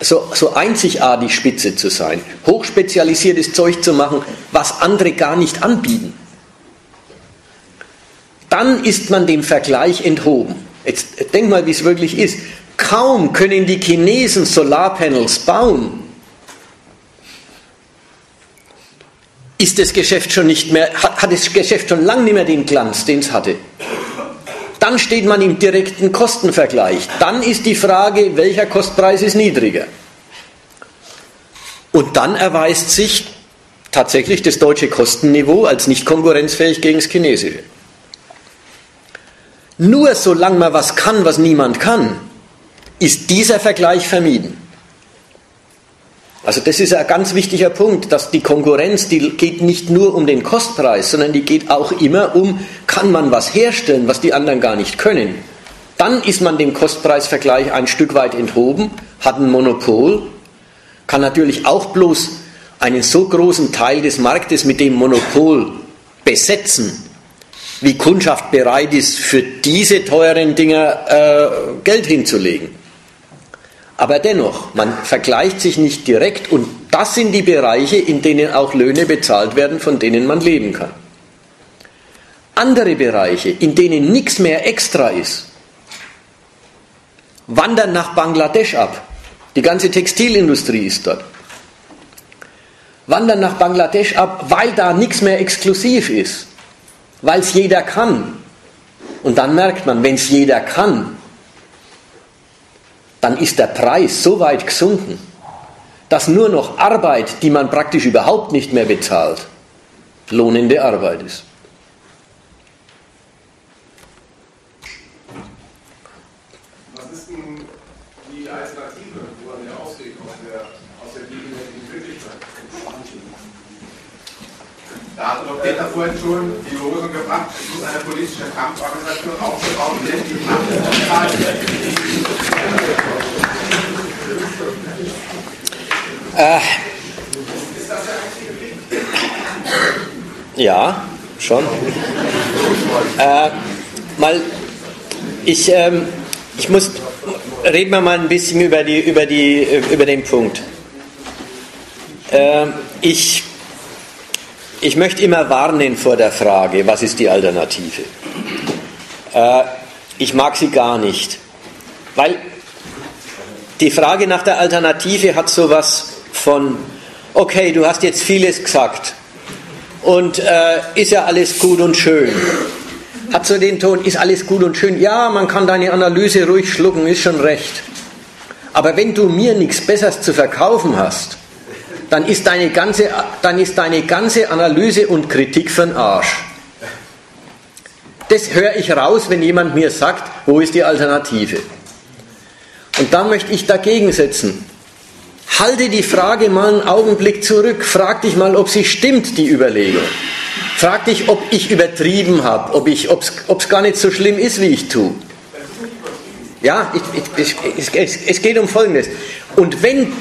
so, so einzigartig spitze zu sein, hochspezialisiertes Zeug zu machen, was andere gar nicht anbieten. Dann ist man dem Vergleich enthoben. Jetzt denk mal, wie es wirklich ist. Kaum können die Chinesen Solarpanels bauen, ist das Geschäft schon nicht mehr, hat, hat das Geschäft schon lange nicht mehr den Glanz, den es hatte. Dann steht man im direkten Kostenvergleich. Dann ist die Frage, welcher Kostpreis ist niedriger. Und dann erweist sich tatsächlich das deutsche Kostenniveau als nicht konkurrenzfähig gegen das chinesische. Nur solange man was kann, was niemand kann, ist dieser Vergleich vermieden. Also das ist ein ganz wichtiger Punkt, dass die Konkurrenz, die geht nicht nur um den Kostpreis, sondern die geht auch immer um, kann man was herstellen, was die anderen gar nicht können. Dann ist man dem Kostpreisvergleich ein Stück weit enthoben, hat ein Monopol, kann natürlich auch bloß einen so großen Teil des Marktes mit dem Monopol besetzen, wie Kundschaft bereit ist, für diese teuren Dinger äh, Geld hinzulegen. Aber dennoch, man vergleicht sich nicht direkt und das sind die Bereiche, in denen auch Löhne bezahlt werden, von denen man leben kann. Andere Bereiche, in denen nichts mehr extra ist, wandern nach Bangladesch ab. Die ganze Textilindustrie ist dort. Wandern nach Bangladesch ab, weil da nichts mehr exklusiv ist, weil es jeder kann. Und dann merkt man, wenn es jeder kann, dann ist der Preis so weit gesunken, dass nur noch Arbeit, die man praktisch überhaupt nicht mehr bezahlt, lohnende Arbeit ist. Was ist denn die Alternative oder der Ausweg aus der, gegenwärtigen Wirklichkeit? Da hat doch Peter vorhin schon die Lösung gebracht, es muss eine politische Kampforganisation aufgebaut werden, die Macht äh, Ja, schon. Äh, mal, ich, ähm, ich muss, reden wir mal ein bisschen über, die, über, die, über den Punkt. Äh, ich ich möchte immer warnen vor der Frage, was ist die Alternative? Äh, ich mag sie gar nicht, weil die Frage nach der Alternative hat sowas von, okay, du hast jetzt vieles gesagt und äh, ist ja alles gut und schön. Hat so den Ton, ist alles gut und schön. Ja, man kann deine Analyse ruhig schlucken, ist schon recht. Aber wenn du mir nichts Besseres zu verkaufen hast, dann ist deine ganze, dann ist deine ganze Analyse und Kritik für den Arsch. Das höre ich raus, wenn jemand mir sagt, wo ist die Alternative. Und da möchte ich dagegen setzen. Halte die Frage mal einen Augenblick zurück. Frag dich mal, ob sie stimmt, die Überlegung. Frag dich, ob ich übertrieben habe, ob es gar nicht so schlimm ist, wie ich tue. Ja, ich, ich, es, es geht um Folgendes. Und wenn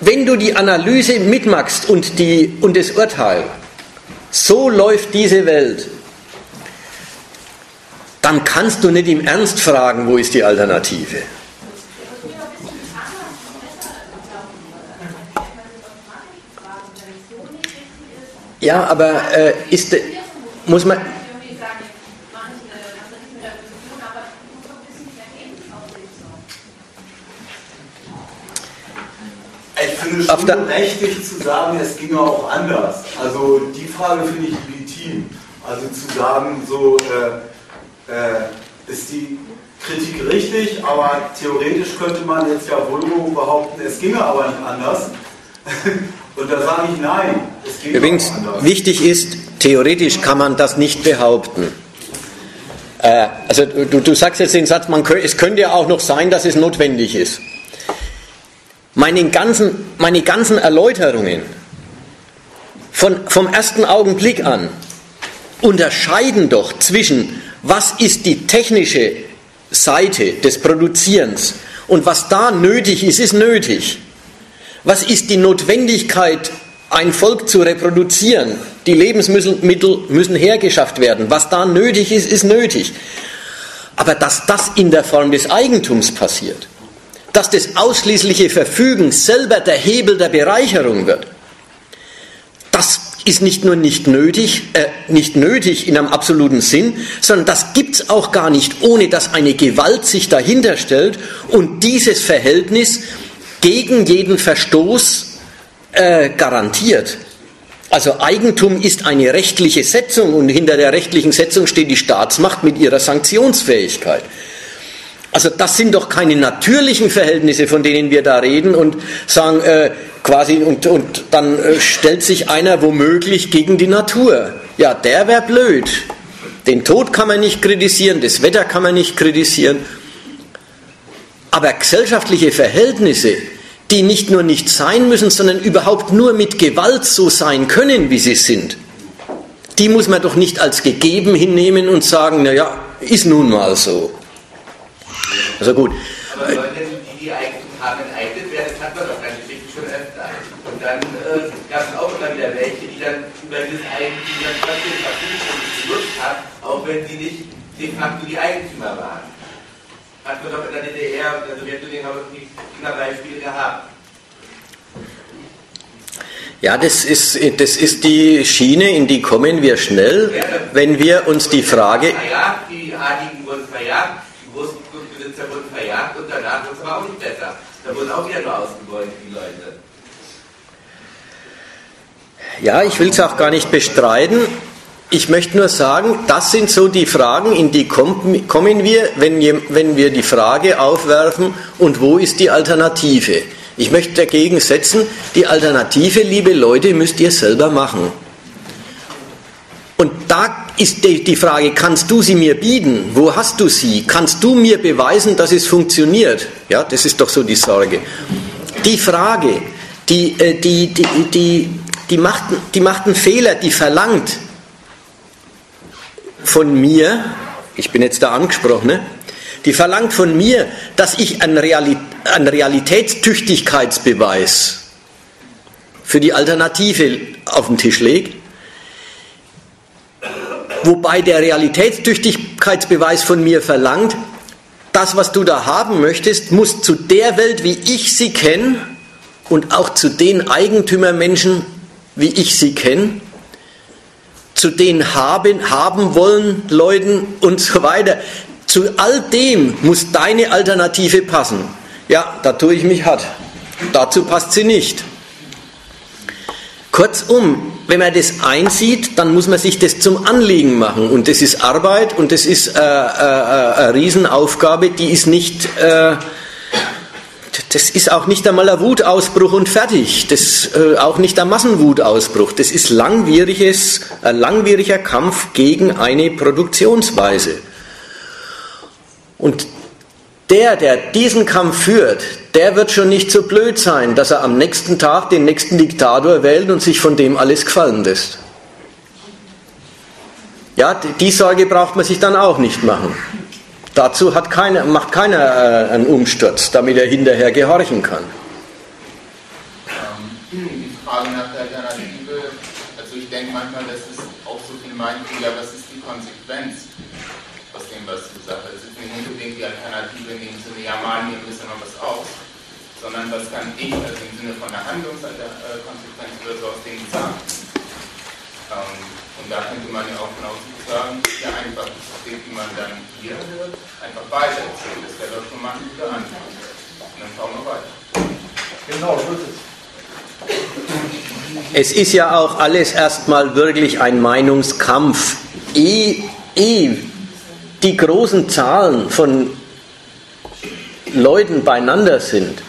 wenn du die Analyse mitmachst und, die, und das Urteil, so läuft diese Welt, dann kannst du nicht im Ernst fragen, wo ist die Alternative. Ja, aber äh, ist, muss man, Ich finde es schon berechtigt zu sagen, es ginge auch anders. Also die Frage finde ich legitim. Also zu sagen, so äh, äh, ist die Kritik richtig, aber theoretisch könnte man jetzt ja wohl behaupten, es ginge aber nicht anders. Und da sage ich nein. Es geht Übrigens, wichtig ist, theoretisch kann man das nicht behaupten. Äh, also du, du sagst jetzt den Satz, man, es könnte ja auch noch sein, dass es notwendig ist. Meine ganzen, meine ganzen Erläuterungen von, vom ersten Augenblick an unterscheiden doch zwischen, was ist die technische Seite des Produzierens und was da nötig ist, ist nötig. Was ist die Notwendigkeit, ein Volk zu reproduzieren? Die Lebensmittel müssen hergeschafft werden. Was da nötig ist, ist nötig. Aber dass das in der Form des Eigentums passiert, dass das ausschließliche Verfügen selber der Hebel der Bereicherung wird. Das ist nicht nur nicht nötig, äh, nicht nötig in einem absoluten Sinn, sondern das gibt es auch gar nicht, ohne dass eine Gewalt sich dahinter stellt und dieses Verhältnis gegen jeden Verstoß äh, garantiert. Also Eigentum ist eine rechtliche Setzung und hinter der rechtlichen Setzung steht die Staatsmacht mit ihrer Sanktionsfähigkeit. Also das sind doch keine natürlichen Verhältnisse, von denen wir da reden und sagen äh, quasi und, und dann äh, stellt sich einer womöglich gegen die Natur. Ja, der wäre blöd. Den Tod kann man nicht kritisieren, das Wetter kann man nicht kritisieren. Aber gesellschaftliche Verhältnisse, die nicht nur nicht sein müssen, sondern überhaupt nur mit Gewalt so sein können, wie sie sind, die muss man doch nicht als gegeben hinnehmen und sagen, naja, ist nun mal so. Also gut. Aber Leute, die die Eigentum haben, enteignet werden, hat man doch richtig schon öfter. Und dann äh, gab es auch immer wieder welche, die dann über dieses Eigentum dann trotzdem verfügt und genutzt haben, auch wenn sie nicht de facto die Eigentümer waren. Hat man doch in der DDR und der Sowjetunion haben wir Beispiele gehabt. Ja, das ist, das ist die Schiene, in die kommen wir schnell, wenn wir uns die Frage. Die Adligen wurden verjagt, die großen Grundbesitzer wurden verjagt und danach wurde es aber auch nicht besser. Da wurden auch wieder nur ausgebeutet, die Leute. Ja, ich will es auch gar nicht bestreiten. Ich möchte nur sagen, das sind so die Fragen, in die kommen wir, wenn wir die Frage aufwerfen, und wo ist die Alternative? Ich möchte dagegen setzen, die Alternative, liebe Leute, müsst ihr selber machen. Und da ist die Frage, kannst du sie mir bieten? Wo hast du sie? Kannst du mir beweisen, dass es funktioniert? Ja, das ist doch so die Sorge. Die Frage, die, äh, die, die, die, die, macht, die macht einen Fehler, die verlangt von mir, ich bin jetzt der Angesprochene, die verlangt von mir, dass ich einen, Realitätstüchtigkeitsbeweis für die Alternative auf den Tisch lege, wobei der Realitätstüchtigkeitsbeweis von mir verlangt, das, was du da haben möchtest, muss zu der Welt, wie ich sie kenne, und auch zu den Eigentümermenschen, wie ich sie kenne, zu den haben, haben wollen Leuten und so weiter. Zu all dem muss deine Alternative passen. Ja, da tue ich mich hart. Dazu passt sie nicht. Kurzum, wenn man das einsieht, dann muss man sich das zum Anliegen machen. Und das ist Arbeit und das ist äh, äh, äh eine Riesenaufgabe, die ist nicht, äh, das ist auch nicht einmal ein Wutausbruch und fertig. Das äh, auch nicht ein Massenwutausbruch. Das ist langwieriges, ein langwieriger Kampf gegen eine Produktionsweise. Und der, der diesen Kampf führt, der wird schon nicht so blöd sein, dass er am nächsten Tag den nächsten Diktator wählt und sich von dem alles gefallen lässt. Ja, die Sorge braucht man sich dann auch nicht machen. Dazu keine, macht keiner äh, einen Umsturz, damit er hinterher gehorchen kann. Ähm, die Frage nach der Alternative, also ich denke manchmal, dass es auch so viel ja, was ist die Konsequenz aus dem, was du sagst? Ist nicht unbedingt die Alternative in dem Sinne, ja, malen wir ein bisschen noch was aus, sondern was kann ich, also im Sinne von der Handlungskonsequenz oder so aus dem sagen? Ähm, und da könnte man ja auch genau sagen, ja, einfach Dinge, die man dann hier hört, einfach weitererzählen. Das wäre doch schon mal ein guter Anfang. Und dann schauen wir weiter. Genau, so ist es. Es ist ja auch alles erstmal wirklich ein Meinungskampf. Ehe, ehe die großen Zahlen von Leuten beieinander sind,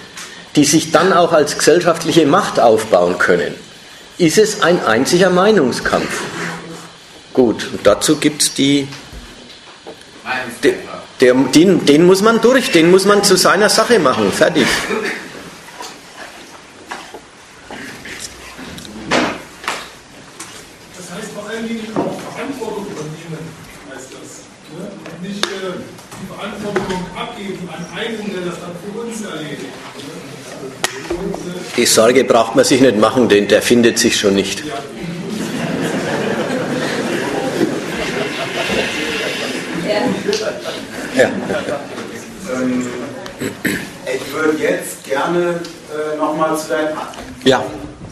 die sich dann auch als gesellschaftliche Macht aufbauen können, ist es ein einziger Meinungskampf. Gut, und dazu gibt es die. Der, der, den, den muss man durch, den muss man zu seiner Sache machen. Fertig. Das heißt vor allen Dingen auch Verantwortung übernehmen, heißt das. Ne? Und nicht äh, die Verantwortung abgeben an einen, der das dann für uns erledigt. Ne? Die Sorge braucht man sich nicht machen, denn der findet sich schon nicht. Ja. Ähm, ich würde jetzt gerne äh, nochmal zu deinem, ja.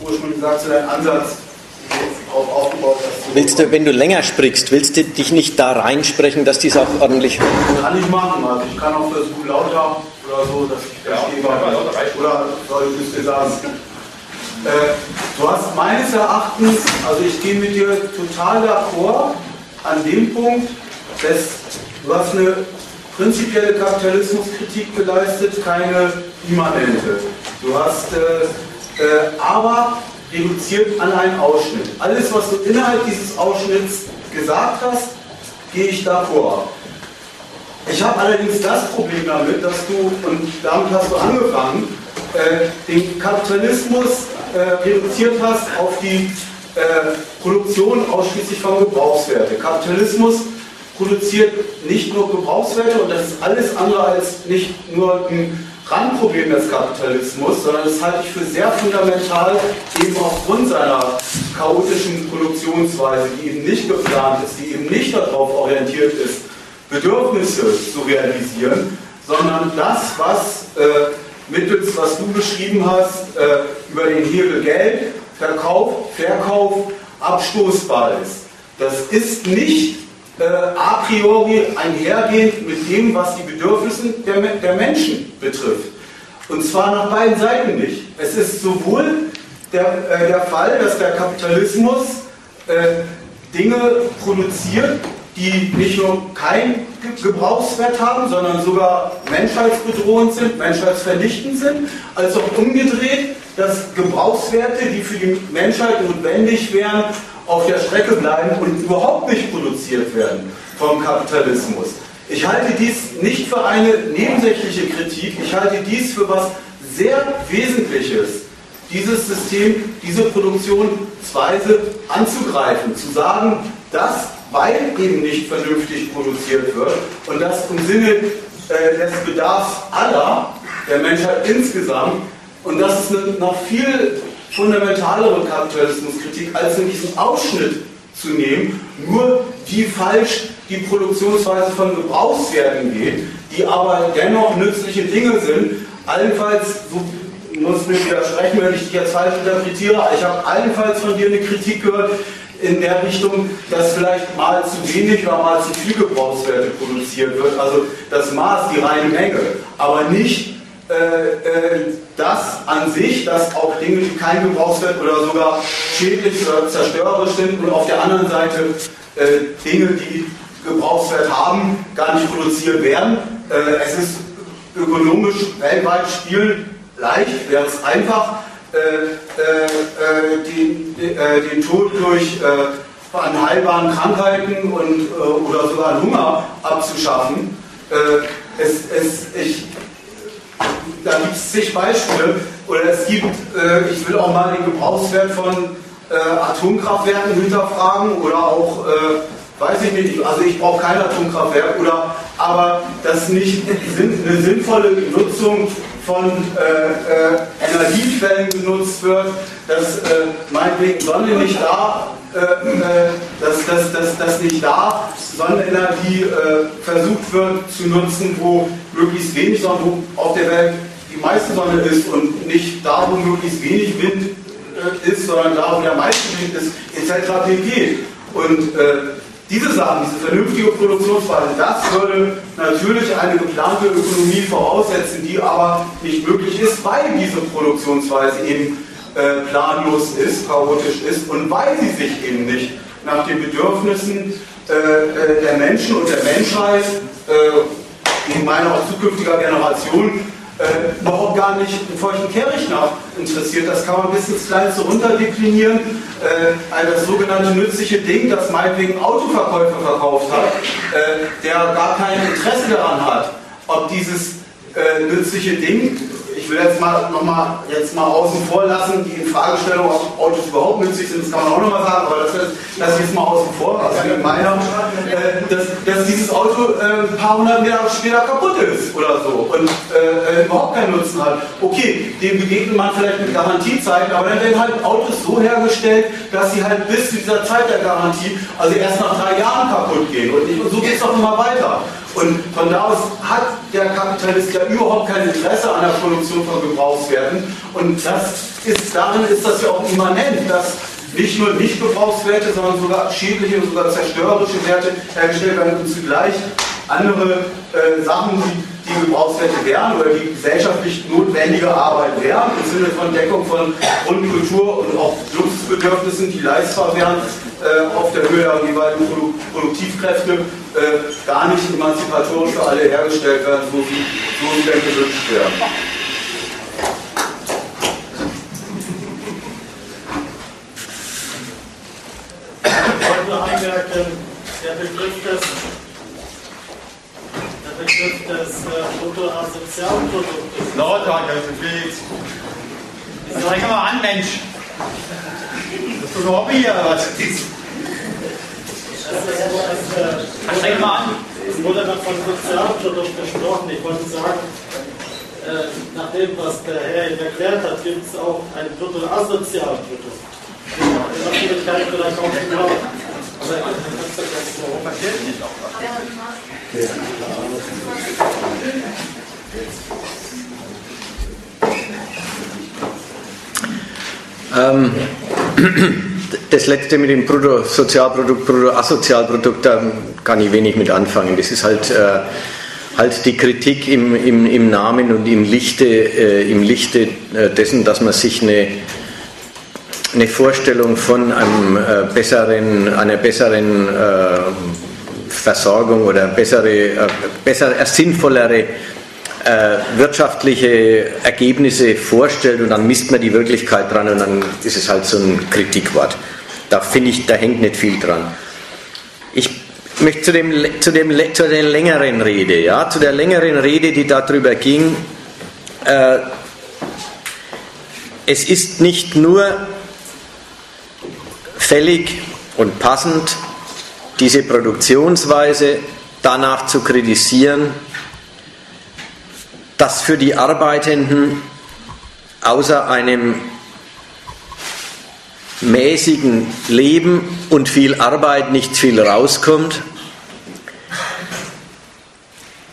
ursprünglich gesagt, zu deinem Ansatz auf, aufgebaut hast. Willst du, wenn du länger sprichst, willst du dich nicht da reinsprechen, dass dies auch ordentlich? Kann ich machen, also ich kann auch versuchen lauter oder so, dass ich verstehe, ja, oder soll ich es dir sagen? Äh, du hast meines Erachtens, also ich gehe mit dir total d'accord an dem Punkt, dass du hast eine prinzipielle Kapitalismuskritik geleistet, keine immanente. Du hast äh, äh, aber reduziert an einen Ausschnitt. Alles, was du innerhalb dieses Ausschnitts gesagt hast, gehe ich davor. Ich habe allerdings das Problem damit, dass du, und damit hast du angefangen, äh, den Kapitalismus äh, reduziert hast auf die äh, Produktion ausschließlich von Gebrauchswerte. Kapitalismus produziert nicht nur Gebrauchswerte und das ist alles andere als nicht nur ein Randproblem des Kapitalismus, sondern das halte ich für sehr fundamental, eben aufgrund seiner chaotischen Produktionsweise, die eben nicht geplant ist, die eben nicht darauf orientiert ist, Bedürfnisse zu realisieren, sondern das, was äh, mittels, was du beschrieben hast, äh, über den Hebel Geld, Verkauf, Verkauf abstoßbar ist. Das ist nicht äh, a priori einhergehend mit dem, was die Bedürfnisse der, der Menschen betrifft. Und zwar nach beiden Seiten nicht. Es ist sowohl der, äh, der Fall, dass der Kapitalismus äh, Dinge produziert, die nicht nur keinen Gebrauchswert haben, sondern sogar menschheitsbedrohend sind, menschheitsvernichtend sind, als auch umgedreht, dass Gebrauchswerte, die für die Menschheit notwendig wären, auf der Strecke bleiben und überhaupt nicht produziert werden vom Kapitalismus. Ich halte dies nicht für eine nebensächliche Kritik, ich halte dies für was sehr Wesentliches, dieses System, diese Produktionsweise anzugreifen, zu sagen, dass, weil eben nicht vernünftig produziert wird und das im Sinne äh, des Bedarfs aller, der Menschheit insgesamt, und das ist eine noch viel fundamentalere Kapitalismuskritik, als in diesem Ausschnitt zu nehmen, nur die falsch die Produktionsweise von Gebrauchswerten geht, die aber dennoch nützliche Dinge sind. Allenfalls, du musst mir widersprechen, wenn ich dich jetzt falsch interpretiere, ich habe allenfalls von dir eine Kritik gehört in der Richtung, dass vielleicht mal zu wenig oder mal zu viel Gebrauchswerte produziert wird. Also das Maß, die reine Menge, aber nicht das an sich, dass auch Dinge, die kein Gebrauchswert oder sogar schädlich oder zerstörerisch sind und auf der anderen Seite äh, Dinge, die Gebrauchswert haben, gar nicht produziert werden. Äh, es ist ökonomisch weltweit spielen leicht, wäre es einfach, äh, äh, den, den, Tod durch an heilbaren Krankheiten und, oder sogar Hunger abzuschaffen. Es, es, ich, da gibt es zig Beispiele. Oder es gibt, äh, ich will auch mal den Gebrauchswert von äh, Atomkraftwerken hinterfragen oder auch, äh, weiß ich nicht, also ich brauche kein Atomkraftwerk, oder, aber das nicht eine sinnvolle Nutzung von äh, äh, Energiequellen genutzt wird, dass äh, meinetwegen Sonne nicht da, dass, dass, dass, dass nicht da Sonnenenergie äh, versucht wird zu nutzen, wo möglichst wenig Sonne, wo auf der Welt die meiste Sonne ist und nicht da, wo möglichst wenig Wind ist, sondern da, wo der meiste Wind ist, etc. pp. Und diese Sachen, diese vernünftige Produktionsweise, das würde natürlich eine geplante Ökonomie voraussetzen, die aber nicht möglich ist, weil diese Produktionsweise eben äh, planlos ist, chaotisch ist und weil sie sich eben nicht nach den Bedürfnissen äh, äh der Menschen und der Menschheit, äh, in meiner auch zukünftiger Generation, äh, überhaupt gar nicht in feuchten Kehricht nach interessiert. Das kann man bis ins Kleinste runterdeklinieren. Das sogenannte nützliche Ding, das meinetwegen Autoverkäufer verkauft hat, der gar kein Interesse daran hat, ob dieses nützliche Ding ich will jetzt mal nochmal jetzt mal außen vor lassen, die Infragestellung, ob Autos überhaupt nützlich sind, das kann man auch nochmal sagen, aber das lasse ich jetzt mal außen vor, also in meiner, äh, dass, dass dieses Auto äh, ein paar hundert Meter später kaputt ist oder so und äh, überhaupt keinen Nutzen hat. Okay, dem begegnet man vielleicht mit Garantiezeiten, aber dann werden halt Autos so hergestellt, dass sie halt bis zu dieser Zeit der Garantie, also erst nach drei Jahren kaputt gehen. Und, ich, und so geht es doch immer weiter. Und von da aus hat der Kapitalist ja überhaupt kein Interesse an der Produktion von Gebrauchswerten. Und das ist, darin ist das ja auch immanent, dass nicht nur Nicht-Gebrauchswerte, sondern sogar schädliche und sogar zerstörerische Werte hergestellt werden und zugleich andere äh, Sachen, die die Gebrauchswerte wären oder die gesellschaftlich notwendige Arbeit wären, im Sinne von Deckung von Grundkultur und auch Luxusbedürfnissen, die leistbar wären äh, auf der Höhe der jeweiligen Produ Produktivkräfte, äh, gar nicht emanzipatorisch für alle hergestellt werden, so wie, so wie denn gewünscht wäre. Ich wollte nur anmerken, der Begriff des Begriff des äh, Bruttosozialproduktes. Lauter, das will jetzt. Zeig mal an, Mensch. Bist du ein Hobby oder was? Zeig mal an. Es wurde noch von Sozialprodukt gesprochen. Ich wollte sagen, äh, nach dem, was der Herr Ihnen erklärt hat, gibt es auch ein Bruttoasozialprodukt. Das kann ich vielleicht auch nicht glauben. Aber warum verkehrt nicht auch Ähm, *clears throat* das letzte mit dem Bruttosozialprodukt, Bruttoasozialprodukt, da kann ich wenig mit anfangen. Das ist halt, äh, halt die Kritik im, im, im Namen und im Lichte, äh, im Lichte äh, dessen, dass man sich eine, eine Vorstellung von einem, äh, besseren, einer besseren äh, Versorgung oder bessere, äh, bessere, sinnvollere wirtschaftliche Ergebnisse vorstellt und dann misst man die Wirklichkeit dran und dann ist es halt so ein Kritikwort. Da finde ich, da hängt nicht viel dran. Ich möchte zu, dem, zu, dem, zu der längeren Rede, ja, zu der längeren Rede, die darüber ging, äh, es ist nicht nur fällig und passend, diese Produktionsweise danach zu kritisieren, dass für die Arbeitenden außer einem mäßigen Leben und viel Arbeit nicht viel rauskommt.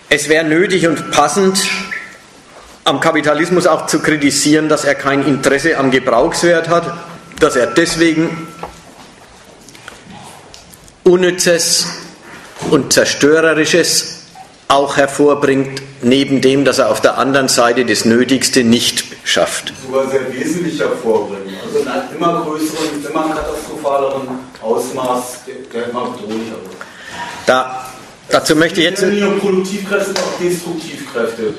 Es wäre nötig und passend, am Kapitalismus auch zu kritisieren, dass er kein Interesse am Gebrauchswert hat, dass er deswegen Unnützes und Zerstörerisches auch hervorbringt, neben dem, dass er auf der anderen Seite das Nötigste nicht schafft. Sogar sehr wesentlich hervorbringen. Also in einem immer größeren, immer katastrophaleren Ausmaß, der, immer bedrohlicher wird. Da, dazu möchte ich jetzt. Es sind nicht nur Produktivkräfte, sondern auch Destruktivkräfte,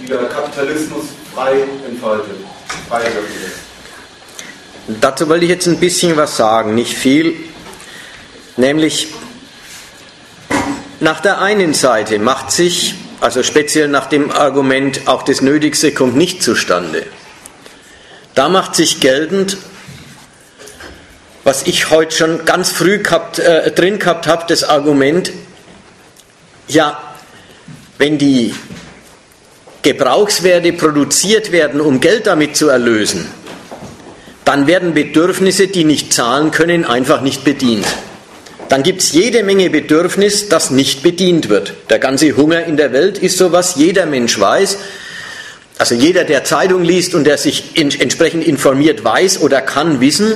die der Kapitalismus frei entfaltet. Frei Dazu wollte ich jetzt ein bisschen was sagen, nicht viel. Nämlich, nach der einen Seite macht sich, also speziell nach dem Argument, auch das Nötigste kommt nicht zustande, da macht sich geltend, was ich heute schon ganz früh gehabt, äh, drin gehabt habe, das Argument, ja, wenn die Gebrauchswerte produziert werden, um Geld damit zu erlösen, dann werden Bedürfnisse, die nicht zahlen können, einfach nicht bedient dann gibt es jede Menge Bedürfnis, das nicht bedient wird. Der ganze Hunger in der Welt ist sowas, jeder Mensch weiß, also jeder, der Zeitung liest und der sich entsprechend informiert, weiß oder kann wissen,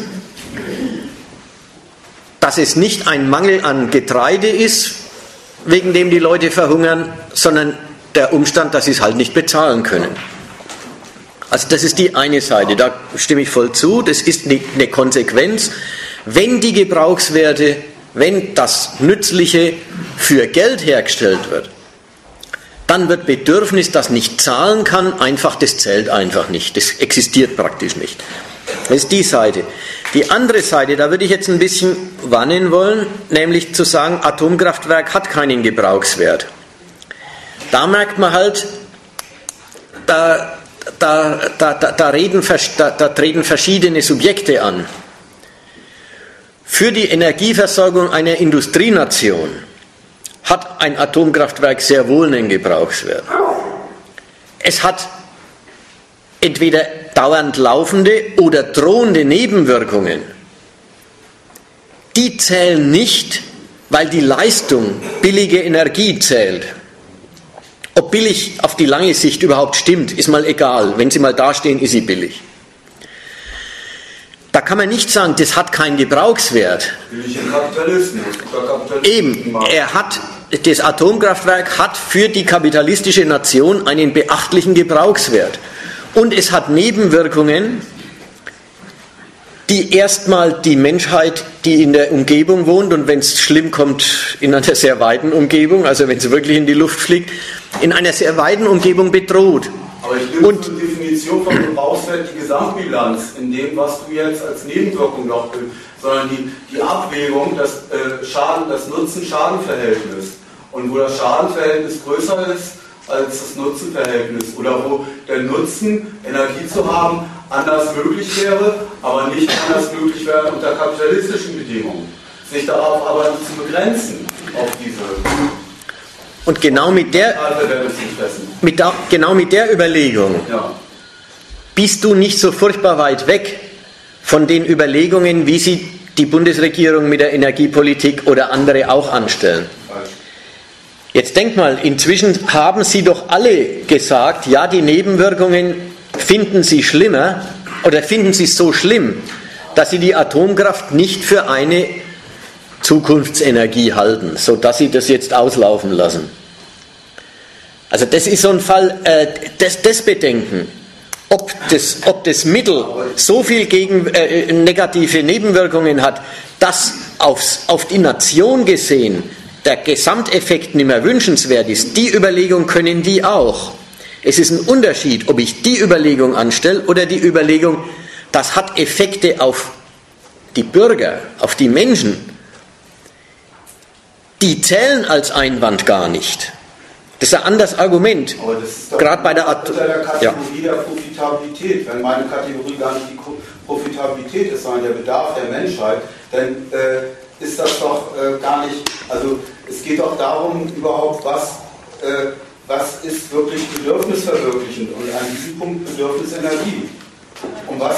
dass es nicht ein Mangel an Getreide ist, wegen dem die Leute verhungern, sondern der Umstand, dass sie es halt nicht bezahlen können. Also das ist die eine Seite, da stimme ich voll zu, das ist eine Konsequenz. Wenn die Gebrauchswerte wenn das Nützliche für Geld hergestellt wird, dann wird Bedürfnis, das nicht zahlen kann, einfach, das zählt einfach nicht. Das existiert praktisch nicht. Das ist die Seite. Die andere Seite, da würde ich jetzt ein bisschen warnen wollen, nämlich zu sagen, Atomkraftwerk hat keinen Gebrauchswert. Da merkt man halt, da, da, da, da, reden, da, da treten verschiedene Subjekte an. Für die Energieversorgung einer Industrienation hat ein Atomkraftwerk sehr wohl einen Gebrauchswert. Es hat entweder dauernd laufende oder drohende Nebenwirkungen. Die zählen nicht, weil die Leistung billige Energie zählt. Ob billig auf die lange Sicht überhaupt stimmt, ist mal egal. Wenn sie mal dastehen, ist sie billig. Da kann man nicht sagen, das hat keinen Gebrauchswert. Eben, er hat, das Atomkraftwerk hat für die kapitalistische Nation einen beachtlichen Gebrauchswert. Und es hat Nebenwirkungen, die erstmal die Menschheit, die in der Umgebung wohnt und wenn es schlimm kommt, in einer sehr weiten Umgebung, also wenn es wirklich in die Luft fliegt, in einer sehr weiten Umgebung bedroht. Aber ich will und, zur Definition von Gebrauchswert die Gesamtbilanz in dem, was du jetzt als Nebenwirkung noch bist, sondern die, die Abwägung, das äh, Schaden, das Nutzen-Schaden-Verhältnis. und wo das Schadenverhältnis größer ist als das Nutzenverhältnis oder wo der Nutzen, Energie zu haben, anders möglich wäre, aber nicht anders möglich wäre unter kapitalistischen Bedingungen. Sich darauf aber zu begrenzen, auf diese. Und genau mit der, mit der, genau mit der Überlegung bist du nicht so furchtbar weit weg von den Überlegungen, wie sie die Bundesregierung mit der Energiepolitik oder andere auch anstellen. Jetzt denk mal, inzwischen haben Sie doch alle gesagt, ja, die Nebenwirkungen finden Sie schlimmer oder finden Sie so schlimm, dass Sie die Atomkraft nicht für eine Zukunftsenergie halten, sodass Sie das jetzt auslaufen lassen. Also das ist so ein Fall, äh, das, das Bedenken, ob das, ob das Mittel so viel gegen, äh, negative Nebenwirkungen hat, dass aufs, auf die Nation gesehen der Gesamteffekt nicht mehr wünschenswert ist, die Überlegung können die auch. Es ist ein Unterschied, ob ich die Überlegung anstelle oder die Überlegung, das hat Effekte auf die Bürger, auf die Menschen. Die zählen als Einwand gar nicht. Das ist ein anderes Argument. Aber das ist doch Gerade bei der At unter der Kategorie ja. der Profitabilität. Wenn meine Kategorie gar nicht die Profitabilität ist, sondern der Bedarf der Menschheit, dann äh, ist das doch äh, gar nicht, also es geht doch darum überhaupt, was, äh, was ist wirklich bedürfnisverwirklichend und an diesem Punkt Bedürfnisenergie. Und, was,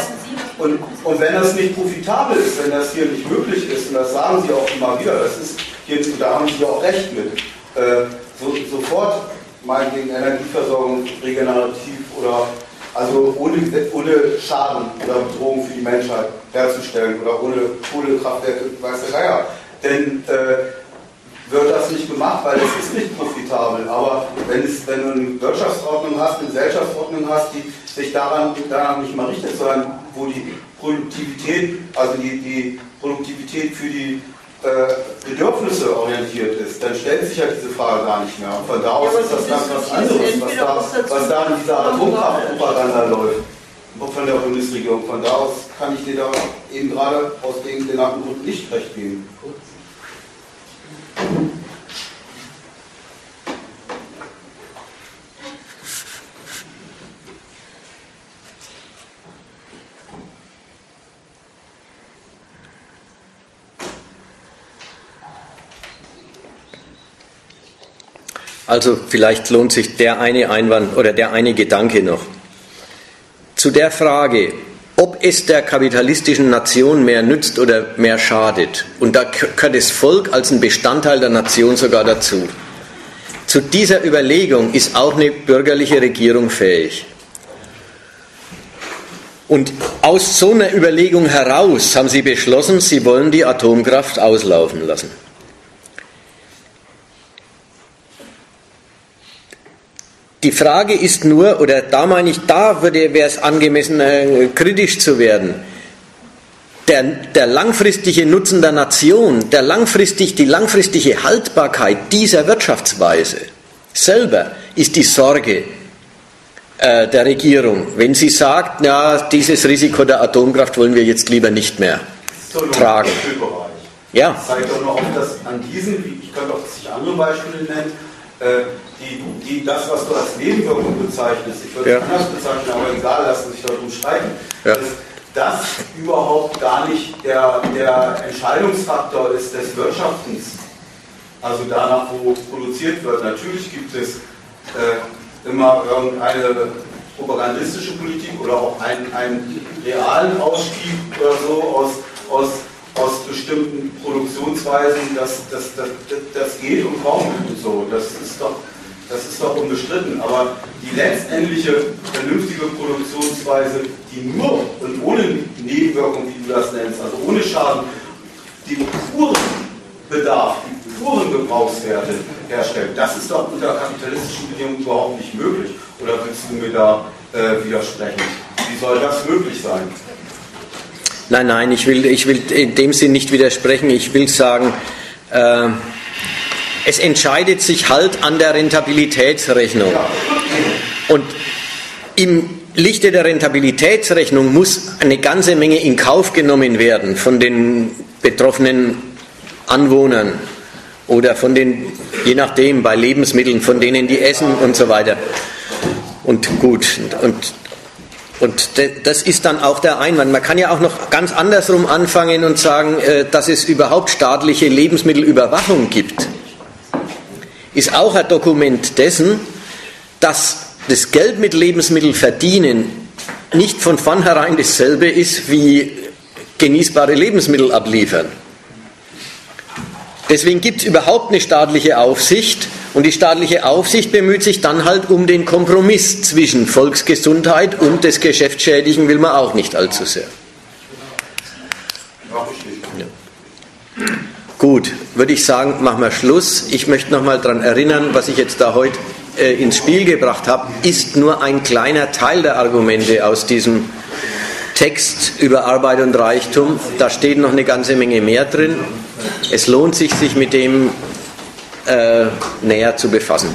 und, und wenn das nicht profitabel ist, wenn das hier nicht möglich ist, und das sagen Sie auch immer wieder, das ist hier, da haben Sie auch recht mit, äh, so, sofort meinetwegen Energieversorgung regenerativ oder also ohne, ohne Schaden oder Bedrohung für die Menschheit herzustellen oder ohne Kohlekraftwerke, weiß der Geier. Denn äh, wird das nicht gemacht, weil es ist nicht profitabel. Aber wenn, es, wenn du eine Wirtschaftsordnung hast, eine Gesellschaftsordnung hast, die sich daran, daran nicht mal richtet, sondern wo die Produktivität, also die, die Produktivität für die äh, Bedürfnisse orientiert ist, dann stellt sich ja diese Frage gar nicht mehr. Und von da aus ja, ist das ganz was anderes, was da, was da in dieser Atomkraftpropaganda läuft von der Bundesregierung. Von da aus kann ich dir da eben gerade aus den genannten Gründen nicht recht geben. Also vielleicht lohnt sich der eine Einwand oder der eine Gedanke noch. Zu der Frage, ob es der kapitalistischen Nation mehr nützt oder mehr schadet. Und da gehört das Volk als ein Bestandteil der Nation sogar dazu. Zu dieser Überlegung ist auch eine bürgerliche Regierung fähig. Und aus so einer Überlegung heraus haben sie beschlossen, sie wollen die Atomkraft auslaufen lassen. Die Frage ist nur, oder da meine ich, da würde, wäre es angemessen, äh, kritisch zu werden. Der, der langfristige Nutzen der Nation, der langfristig, die langfristige Haltbarkeit dieser Wirtschaftsweise selber ist die Sorge äh, der Regierung, wenn sie sagt, ja, dieses Risiko der Atomkraft wollen wir jetzt lieber nicht mehr tragen. Ja. Das zeigt doch noch auf, dass an diesen, ich könnte auch sich andere Beispiele nennen, äh, die, die, das, was du als Nebenwirkung bezeichnest, ich würde es anders bezeichnen, aber egal, lassen sich darum streiten, ja. dass das überhaupt gar nicht der, der Entscheidungsfaktor ist des Wirtschaftens. Also danach, wo produziert wird. Natürlich gibt es äh, immer irgendeine propagandistische Politik oder auch einen, einen realen Ausstieg oder so aus, aus, aus bestimmten Produktionsweisen, das, das, das, das geht und kommt und so. Das ist doch das ist doch unbestritten, aber die letztendliche vernünftige Produktionsweise, die nur und ohne Nebenwirkung, wie du das nennst, also ohne Schaden, den puren Bedarf, die puren Gebrauchswerte herstellt, das ist doch unter kapitalistischen Bedingungen überhaupt nicht möglich. Oder willst du mir da äh, widersprechen? Wie soll das möglich sein? Nein, nein, ich will, ich will in dem Sinn nicht widersprechen. Ich will sagen, äh, es entscheidet sich halt an der Rentabilitätsrechnung. Und im Lichte der Rentabilitätsrechnung muss eine ganze Menge in Kauf genommen werden von den betroffenen Anwohnern oder von den Je nachdem, bei Lebensmitteln, von denen die essen und so weiter. Und gut, und, und das ist dann auch der Einwand. Man kann ja auch noch ganz andersrum anfangen und sagen, äh, dass es überhaupt staatliche Lebensmittelüberwachung gibt. Ist auch ein Dokument dessen, dass das Geld mit Lebensmitteln verdienen nicht von vornherein dasselbe ist wie genießbare Lebensmittel abliefern. Deswegen gibt es überhaupt eine staatliche Aufsicht und die staatliche Aufsicht bemüht sich dann halt um den Kompromiss zwischen Volksgesundheit und das Geschäftsschädigen will man auch nicht allzu sehr. Ja. Gut, würde ich sagen, machen wir Schluss. Ich möchte noch mal daran erinnern, was ich jetzt da heute äh, ins Spiel gebracht habe, ist nur ein kleiner Teil der Argumente aus diesem Text über Arbeit und Reichtum. Da steht noch eine ganze Menge mehr drin. Es lohnt sich, sich mit dem äh, näher zu befassen.